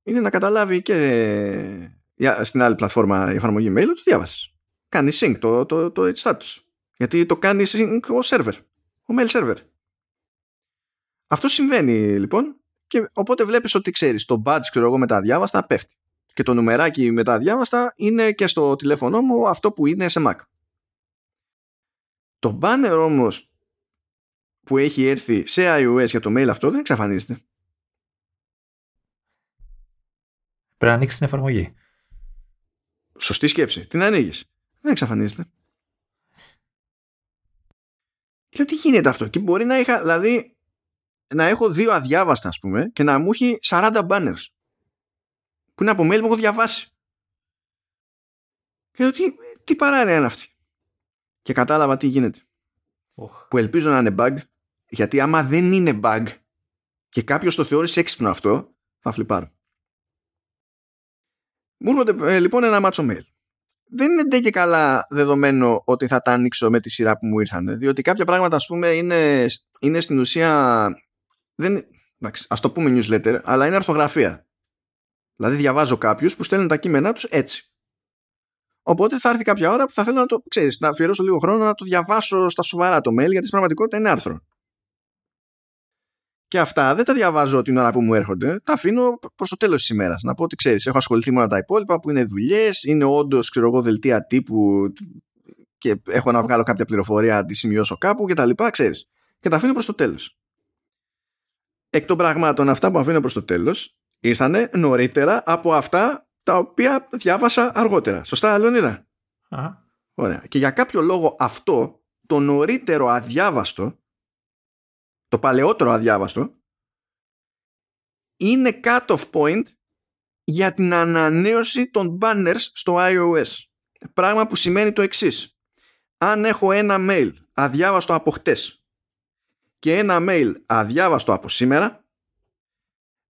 είναι να καταλάβει και στην άλλη πλατφόρμα η εφαρμογή mail ότι διάβασες. Κάνει sync το, το, το, το status. Γιατί το κάνει sync ο server, ο mail server. Αυτό συμβαίνει λοιπόν και οπότε βλέπεις ότι ξέρεις το badge ξέρω εγώ με τα διάβαστα πέφτει και το νουμεράκι με τα διάβαστα είναι και στο τηλέφωνό μου αυτό που είναι σε Mac. Το banner όμως που έχει έρθει σε iOS για το mail αυτό δεν εξαφανίζεται. Πρέπει να ανοίξει την εφαρμογή. Σωστή σκέψη. Την ανοίγεις. Δεν εξαφανίζεται. Και λέω τι γίνεται αυτό; Και μπορεί να είχα, δηλαδή, να έχω δύο αδιάβαστα, ας πούμε, και να μου έχει 40 banners που είναι από mail που έχω διαβάσει. Και λέω τι, τι παράνοια είναι αυτή; Και κατάλαβα τι γίνεται. Που ελπίζω να είναι bug, γιατί άμα δεν είναι bug και κάποιος το θεώρησε έξυπνο αυτό, θα φλιπάρω. Μου έρχονται ε, λοιπόν ένα μάτσο mail. Δεν είναι ντε και καλά δεδομένο ότι θα τα ανοίξω με τη σειρά που μου ήρθαν. Διότι κάποια πράγματα, ας πούμε, είναι, είναι στην ουσία. Δεν, εντάξει, ας το πούμε newsletter, αλλά είναι αρθογραφία. Δηλαδή διαβάζω κάποιους που στέλνουν τα κείμενά τους έτσι. Οπότε θα έρθει κάποια ώρα που θα θέλω να το ξέρεις, να αφιερώσω λίγο χρόνο να το διαβάσω στα σοβαρά το mail, γιατί στην πραγματικότητα είναι άρθρο. Και αυτά δεν τα διαβάζω την ώρα που μου έρχονται, τα αφήνω προς το τέλος της ημέρας. Να πω ότι ξέρεις, έχω ασχοληθεί μόνο τα υπόλοιπα που είναι δουλειές, είναι όντως δελτία τύπου και έχω να βγάλω κάποια πληροφορία, τη σημειώσω κάπου κτλ. Ξέρεις. Και τα αφήνω προς το τέλος. εκ των πραγμάτων αυτά που αφήνω προς το τέλος ήρθανε νωρίτερα από αυτά τα οποία διάβασα αργότερα. Σωστά, Λεωνίδα; Ωραία. Και για κάποιο λόγο αυτό το νωρίτερο αδιάβαστο το παλαιότερο αδιάβαστο είναι cut-off point για την ανανέωση των banners στο iOS. Πράγμα που σημαίνει το εξής. Αν έχω ένα mail αδιάβαστο από χτες και ένα mail αδιάβαστο από σήμερα,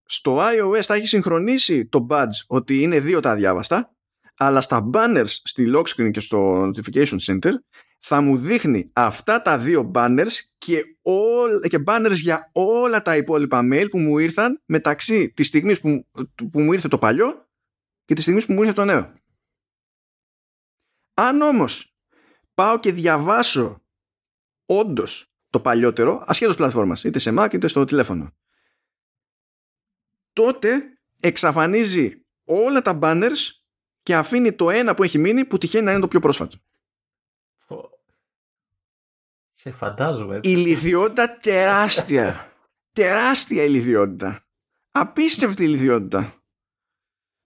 στο iOS θα έχει συγχρονίσει το badge ότι είναι δύο τα αδιάβαστα, αλλά στα banners στη lock screen και στο notification center θα μου δείχνει αυτά τα δύο banners και, all, και banners για όλα τα υπόλοιπα mail που μου ήρθαν μεταξύ της στιγμής που, που μου ήρθε το παλιό και της στιγμής που μου ήρθε το νέο. Αν όμως πάω και διαβάσω όντως το παλιότερο, ασχέτως πλατφόρμας, είτε σε Mac είτε στο τηλέφωνο, τότε εξαφανίζει όλα τα banners και αφήνει το ένα που έχει μείνει που τυχαίνει να είναι το πιο πρόσφατο. Σε φαντάζομαι έτσι. Ηλιδιότητα τεράστια. τεράστια ηλιδιότητα. Απίστευτη ηλιδιότητα.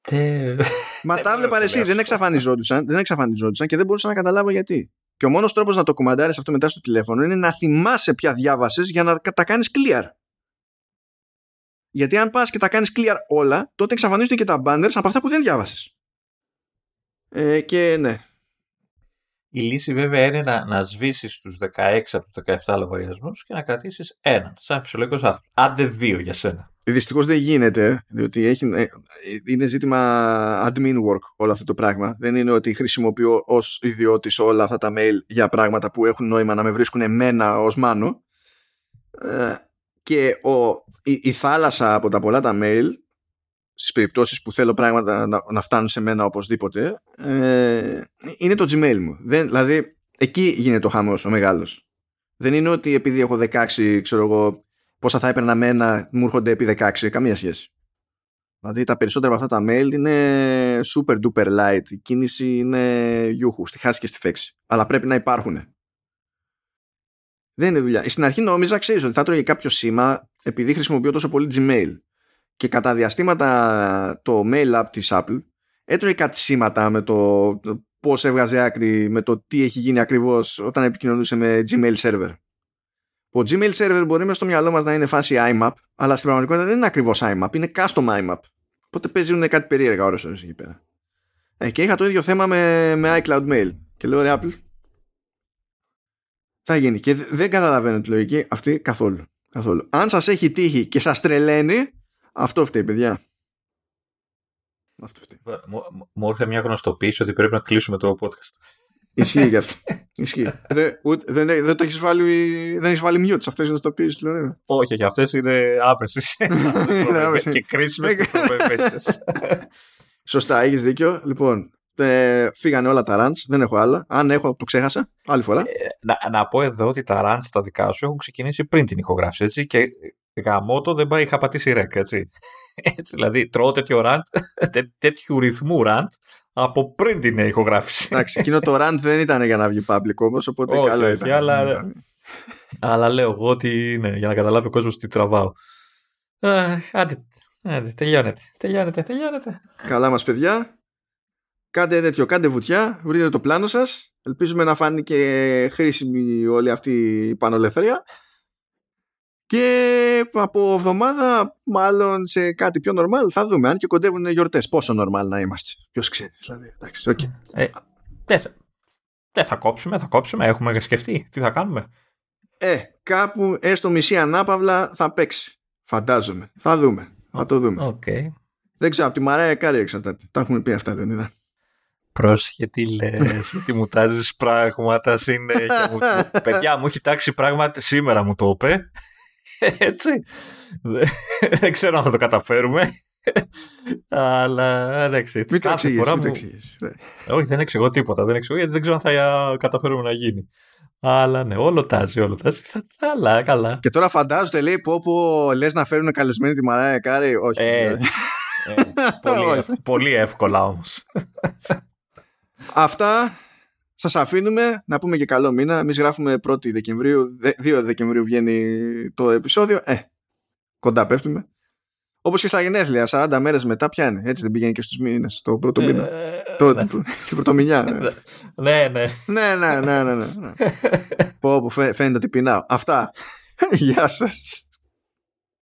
Τε... Μα τα έβλεπα εσύ, δεν εξαφανιζόντουσαν, δεν εξαφανιζόντουσαν και δεν μπορούσα να καταλάβω γιατί. Και ο μόνος τρόπος να το κουμαντάρεις αυτό μετά στο τηλέφωνο είναι να θυμάσαι ποια διάβασες για να τα κάνεις clear. Γιατί αν πας και τα κάνεις clear όλα, τότε εξαφανίζονται και τα banners από αυτά που δεν διάβασες. Ε, και ναι, η λύση βέβαια είναι να, να σβήσεις τους 16 από τους 17 λογαριασμούς και να κρατήσεις έναν, σαν φυσιολογικός άνθρωπος. Άντε δύο για σένα. Δυστυχώς δεν γίνεται, διότι έχει, ε, είναι ζήτημα admin work όλο αυτό το πράγμα. Δεν είναι ότι χρησιμοποιώ ως ιδιώτης όλα αυτά τα mail για πράγματα που έχουν νόημα να με βρίσκουν εμένα ως μάνο. Ε, και ο, η, η θάλασσα από τα πολλά τα mail στις περιπτώσεις που θέλω πράγματα να, να φτάνουν σε μένα οπωσδήποτε ε, είναι το Gmail μου. Δεν, δηλαδή εκεί γίνεται το χαμός ο μεγάλος. Δεν είναι ότι επειδή έχω 16 ξέρω εγώ πόσα θα έπαιρνα μένα μου έρχονται επί 16 καμία σχέση. Δηλαδή τα περισσότερα από αυτά τα mail είναι super duper light. Η κίνηση είναι γιούχου, στη χάση και στη φέξη. Αλλά πρέπει να υπάρχουν. Δεν είναι δουλειά. Στην αρχή νόμιζα, ξέρεις ότι θα τρώγε κάποιο σήμα επειδή χρησιμοποιώ τόσο πολύ Gmail και κατά διαστήματα το mail app της Apple έτρωγε κάτι σήματα με το, το πώς έβγαζε άκρη με το τι έχει γίνει ακριβώς όταν επικοινωνούσε με Gmail server. Το Gmail server μπορεί μέσα στο μυαλό μας να είναι φάση IMAP αλλά στην πραγματικότητα δεν είναι ακριβώς IMAP, είναι custom IMAP. Οπότε παίζουν κάτι περίεργα ώρες ώρες εκεί πέρα. Ε, και είχα το ίδιο θέμα με, με iCloud Mail. Και λέω ρε Apple, θα γίνει. Και δεν καταλαβαίνω τη λογική αυτή καθόλου. καθόλου. Αν σας έχει τύχει και σας τρελαίνει, αυτό φταίει, παιδιά. Αυτό φταίει. Μου ήρθε μια γνωστοποίηση ότι πρέπει να κλείσουμε το podcast. Ισχύει γι' αυτό. Ισχύει. δεν, δεν, δεν το έχεις βάλει, δεν έχεις βάλει mute σε αυτές τις γνωστοποίησεις, δηλαδή. Όχι, όχι, αυτές είναι άπεσες. και κρίσιμες και Σωστά, έχεις δίκιο. Λοιπόν, ε, φύγανε όλα τα runs, δεν έχω άλλα. Αν έχω, το ξέχασα. Άλλη φορά. Ε, να, να πω εδώ ότι τα runs τα δικά σου έχουν ξεκινήσει πριν την ηχογράφηση. Έτσι, και γαμότο δεν πάει, είχα πατήσει ρεκ, έτσι. έτσι δηλαδή, τρώω τέτοιο ραντ, τέτοιου ρυθμού ραντ, από πριν την ηχογράφηση. Εντάξει, εκείνο το ραντ δεν ήταν για να βγει public όμως, οπότε όχι, καλό ήταν. Αλλά, αλλά λέω εγώ ότι είναι, για να καταλάβει ο κόσμος τι τραβάω. άντε, άντε, τελειώνεται, τελειώνεται, τελειώνεται. Καλά μας παιδιά. Κάντε τέτοιο, κάντε βουτιά, βρείτε το πλάνο σας. Ελπίζουμε να φάνηκε χρήσιμη όλη αυτή η πανολεθρία και από εβδομάδα μάλλον σε κάτι πιο normal θα δούμε αν και κοντεύουν γιορτές. Πόσο normal να είμαστε. Ποιος ξέρει δηλαδή εντάξει, okay. ε, δεν, θα, δεν θα κόψουμε θα κόψουμε. Έχουμε σκεφτεί. Τι θα κάνουμε; Ε κάπου έστω μισή ανάπαυλα θα παίξει. Φαντάζομαι. Θα δούμε. Θα το δούμε. Okay. δεν ξέρω από τη Mariah Carey εξαρτάται. Τα έχουμε πει αυτά δεν είδα. Πρόσεχε τι λες, γιατί μου τάζεις πράγματα συνέχεια. Παιδιά, μου έχει τάξει πράγματα. Σήμερα μου το είπε Έτσι. Δεν ξέρω αν θα το καταφέρουμε. Αλλά εντάξει. Μην το εξηγείς, μην το ναι. Όχι, δεν εξηγώ τίποτα. Δεν εξηγώ γιατί δεν ξέρω αν θα καταφέρουμε να γίνει. Αλλά ναι, όλο τάζει, όλο τάζει. Καλά, καλά. Και τώρα φαντάζονται, λέει, πω, πω λες να φέρουν καλεσμένη τη Μαράια Κάρη. Όχι. Ε, ε, πολύ, πολύ εύκολα όμως. Αυτά σας αφήνουμε να πούμε και καλό μήνα. Εμείς γράφουμε 1η Δεκεμβρίου, 2 Δεκεμβρίου βγαίνει το επεισόδιο. Ε, κοντά πέφτουμε. Όπως και στα γενέθλια, 40 μέρες μετά πιάνει. Έτσι δεν πηγαίνει και στους μήνες, το πρώτο μήνα. Ε, το, ναι. Την πρωτομηνιά. Ναι, ναι. Ναι, ναι, ναι, ναι. ναι. Πω, φαίνεται ότι πεινάω. Αυτά. Γεια σας.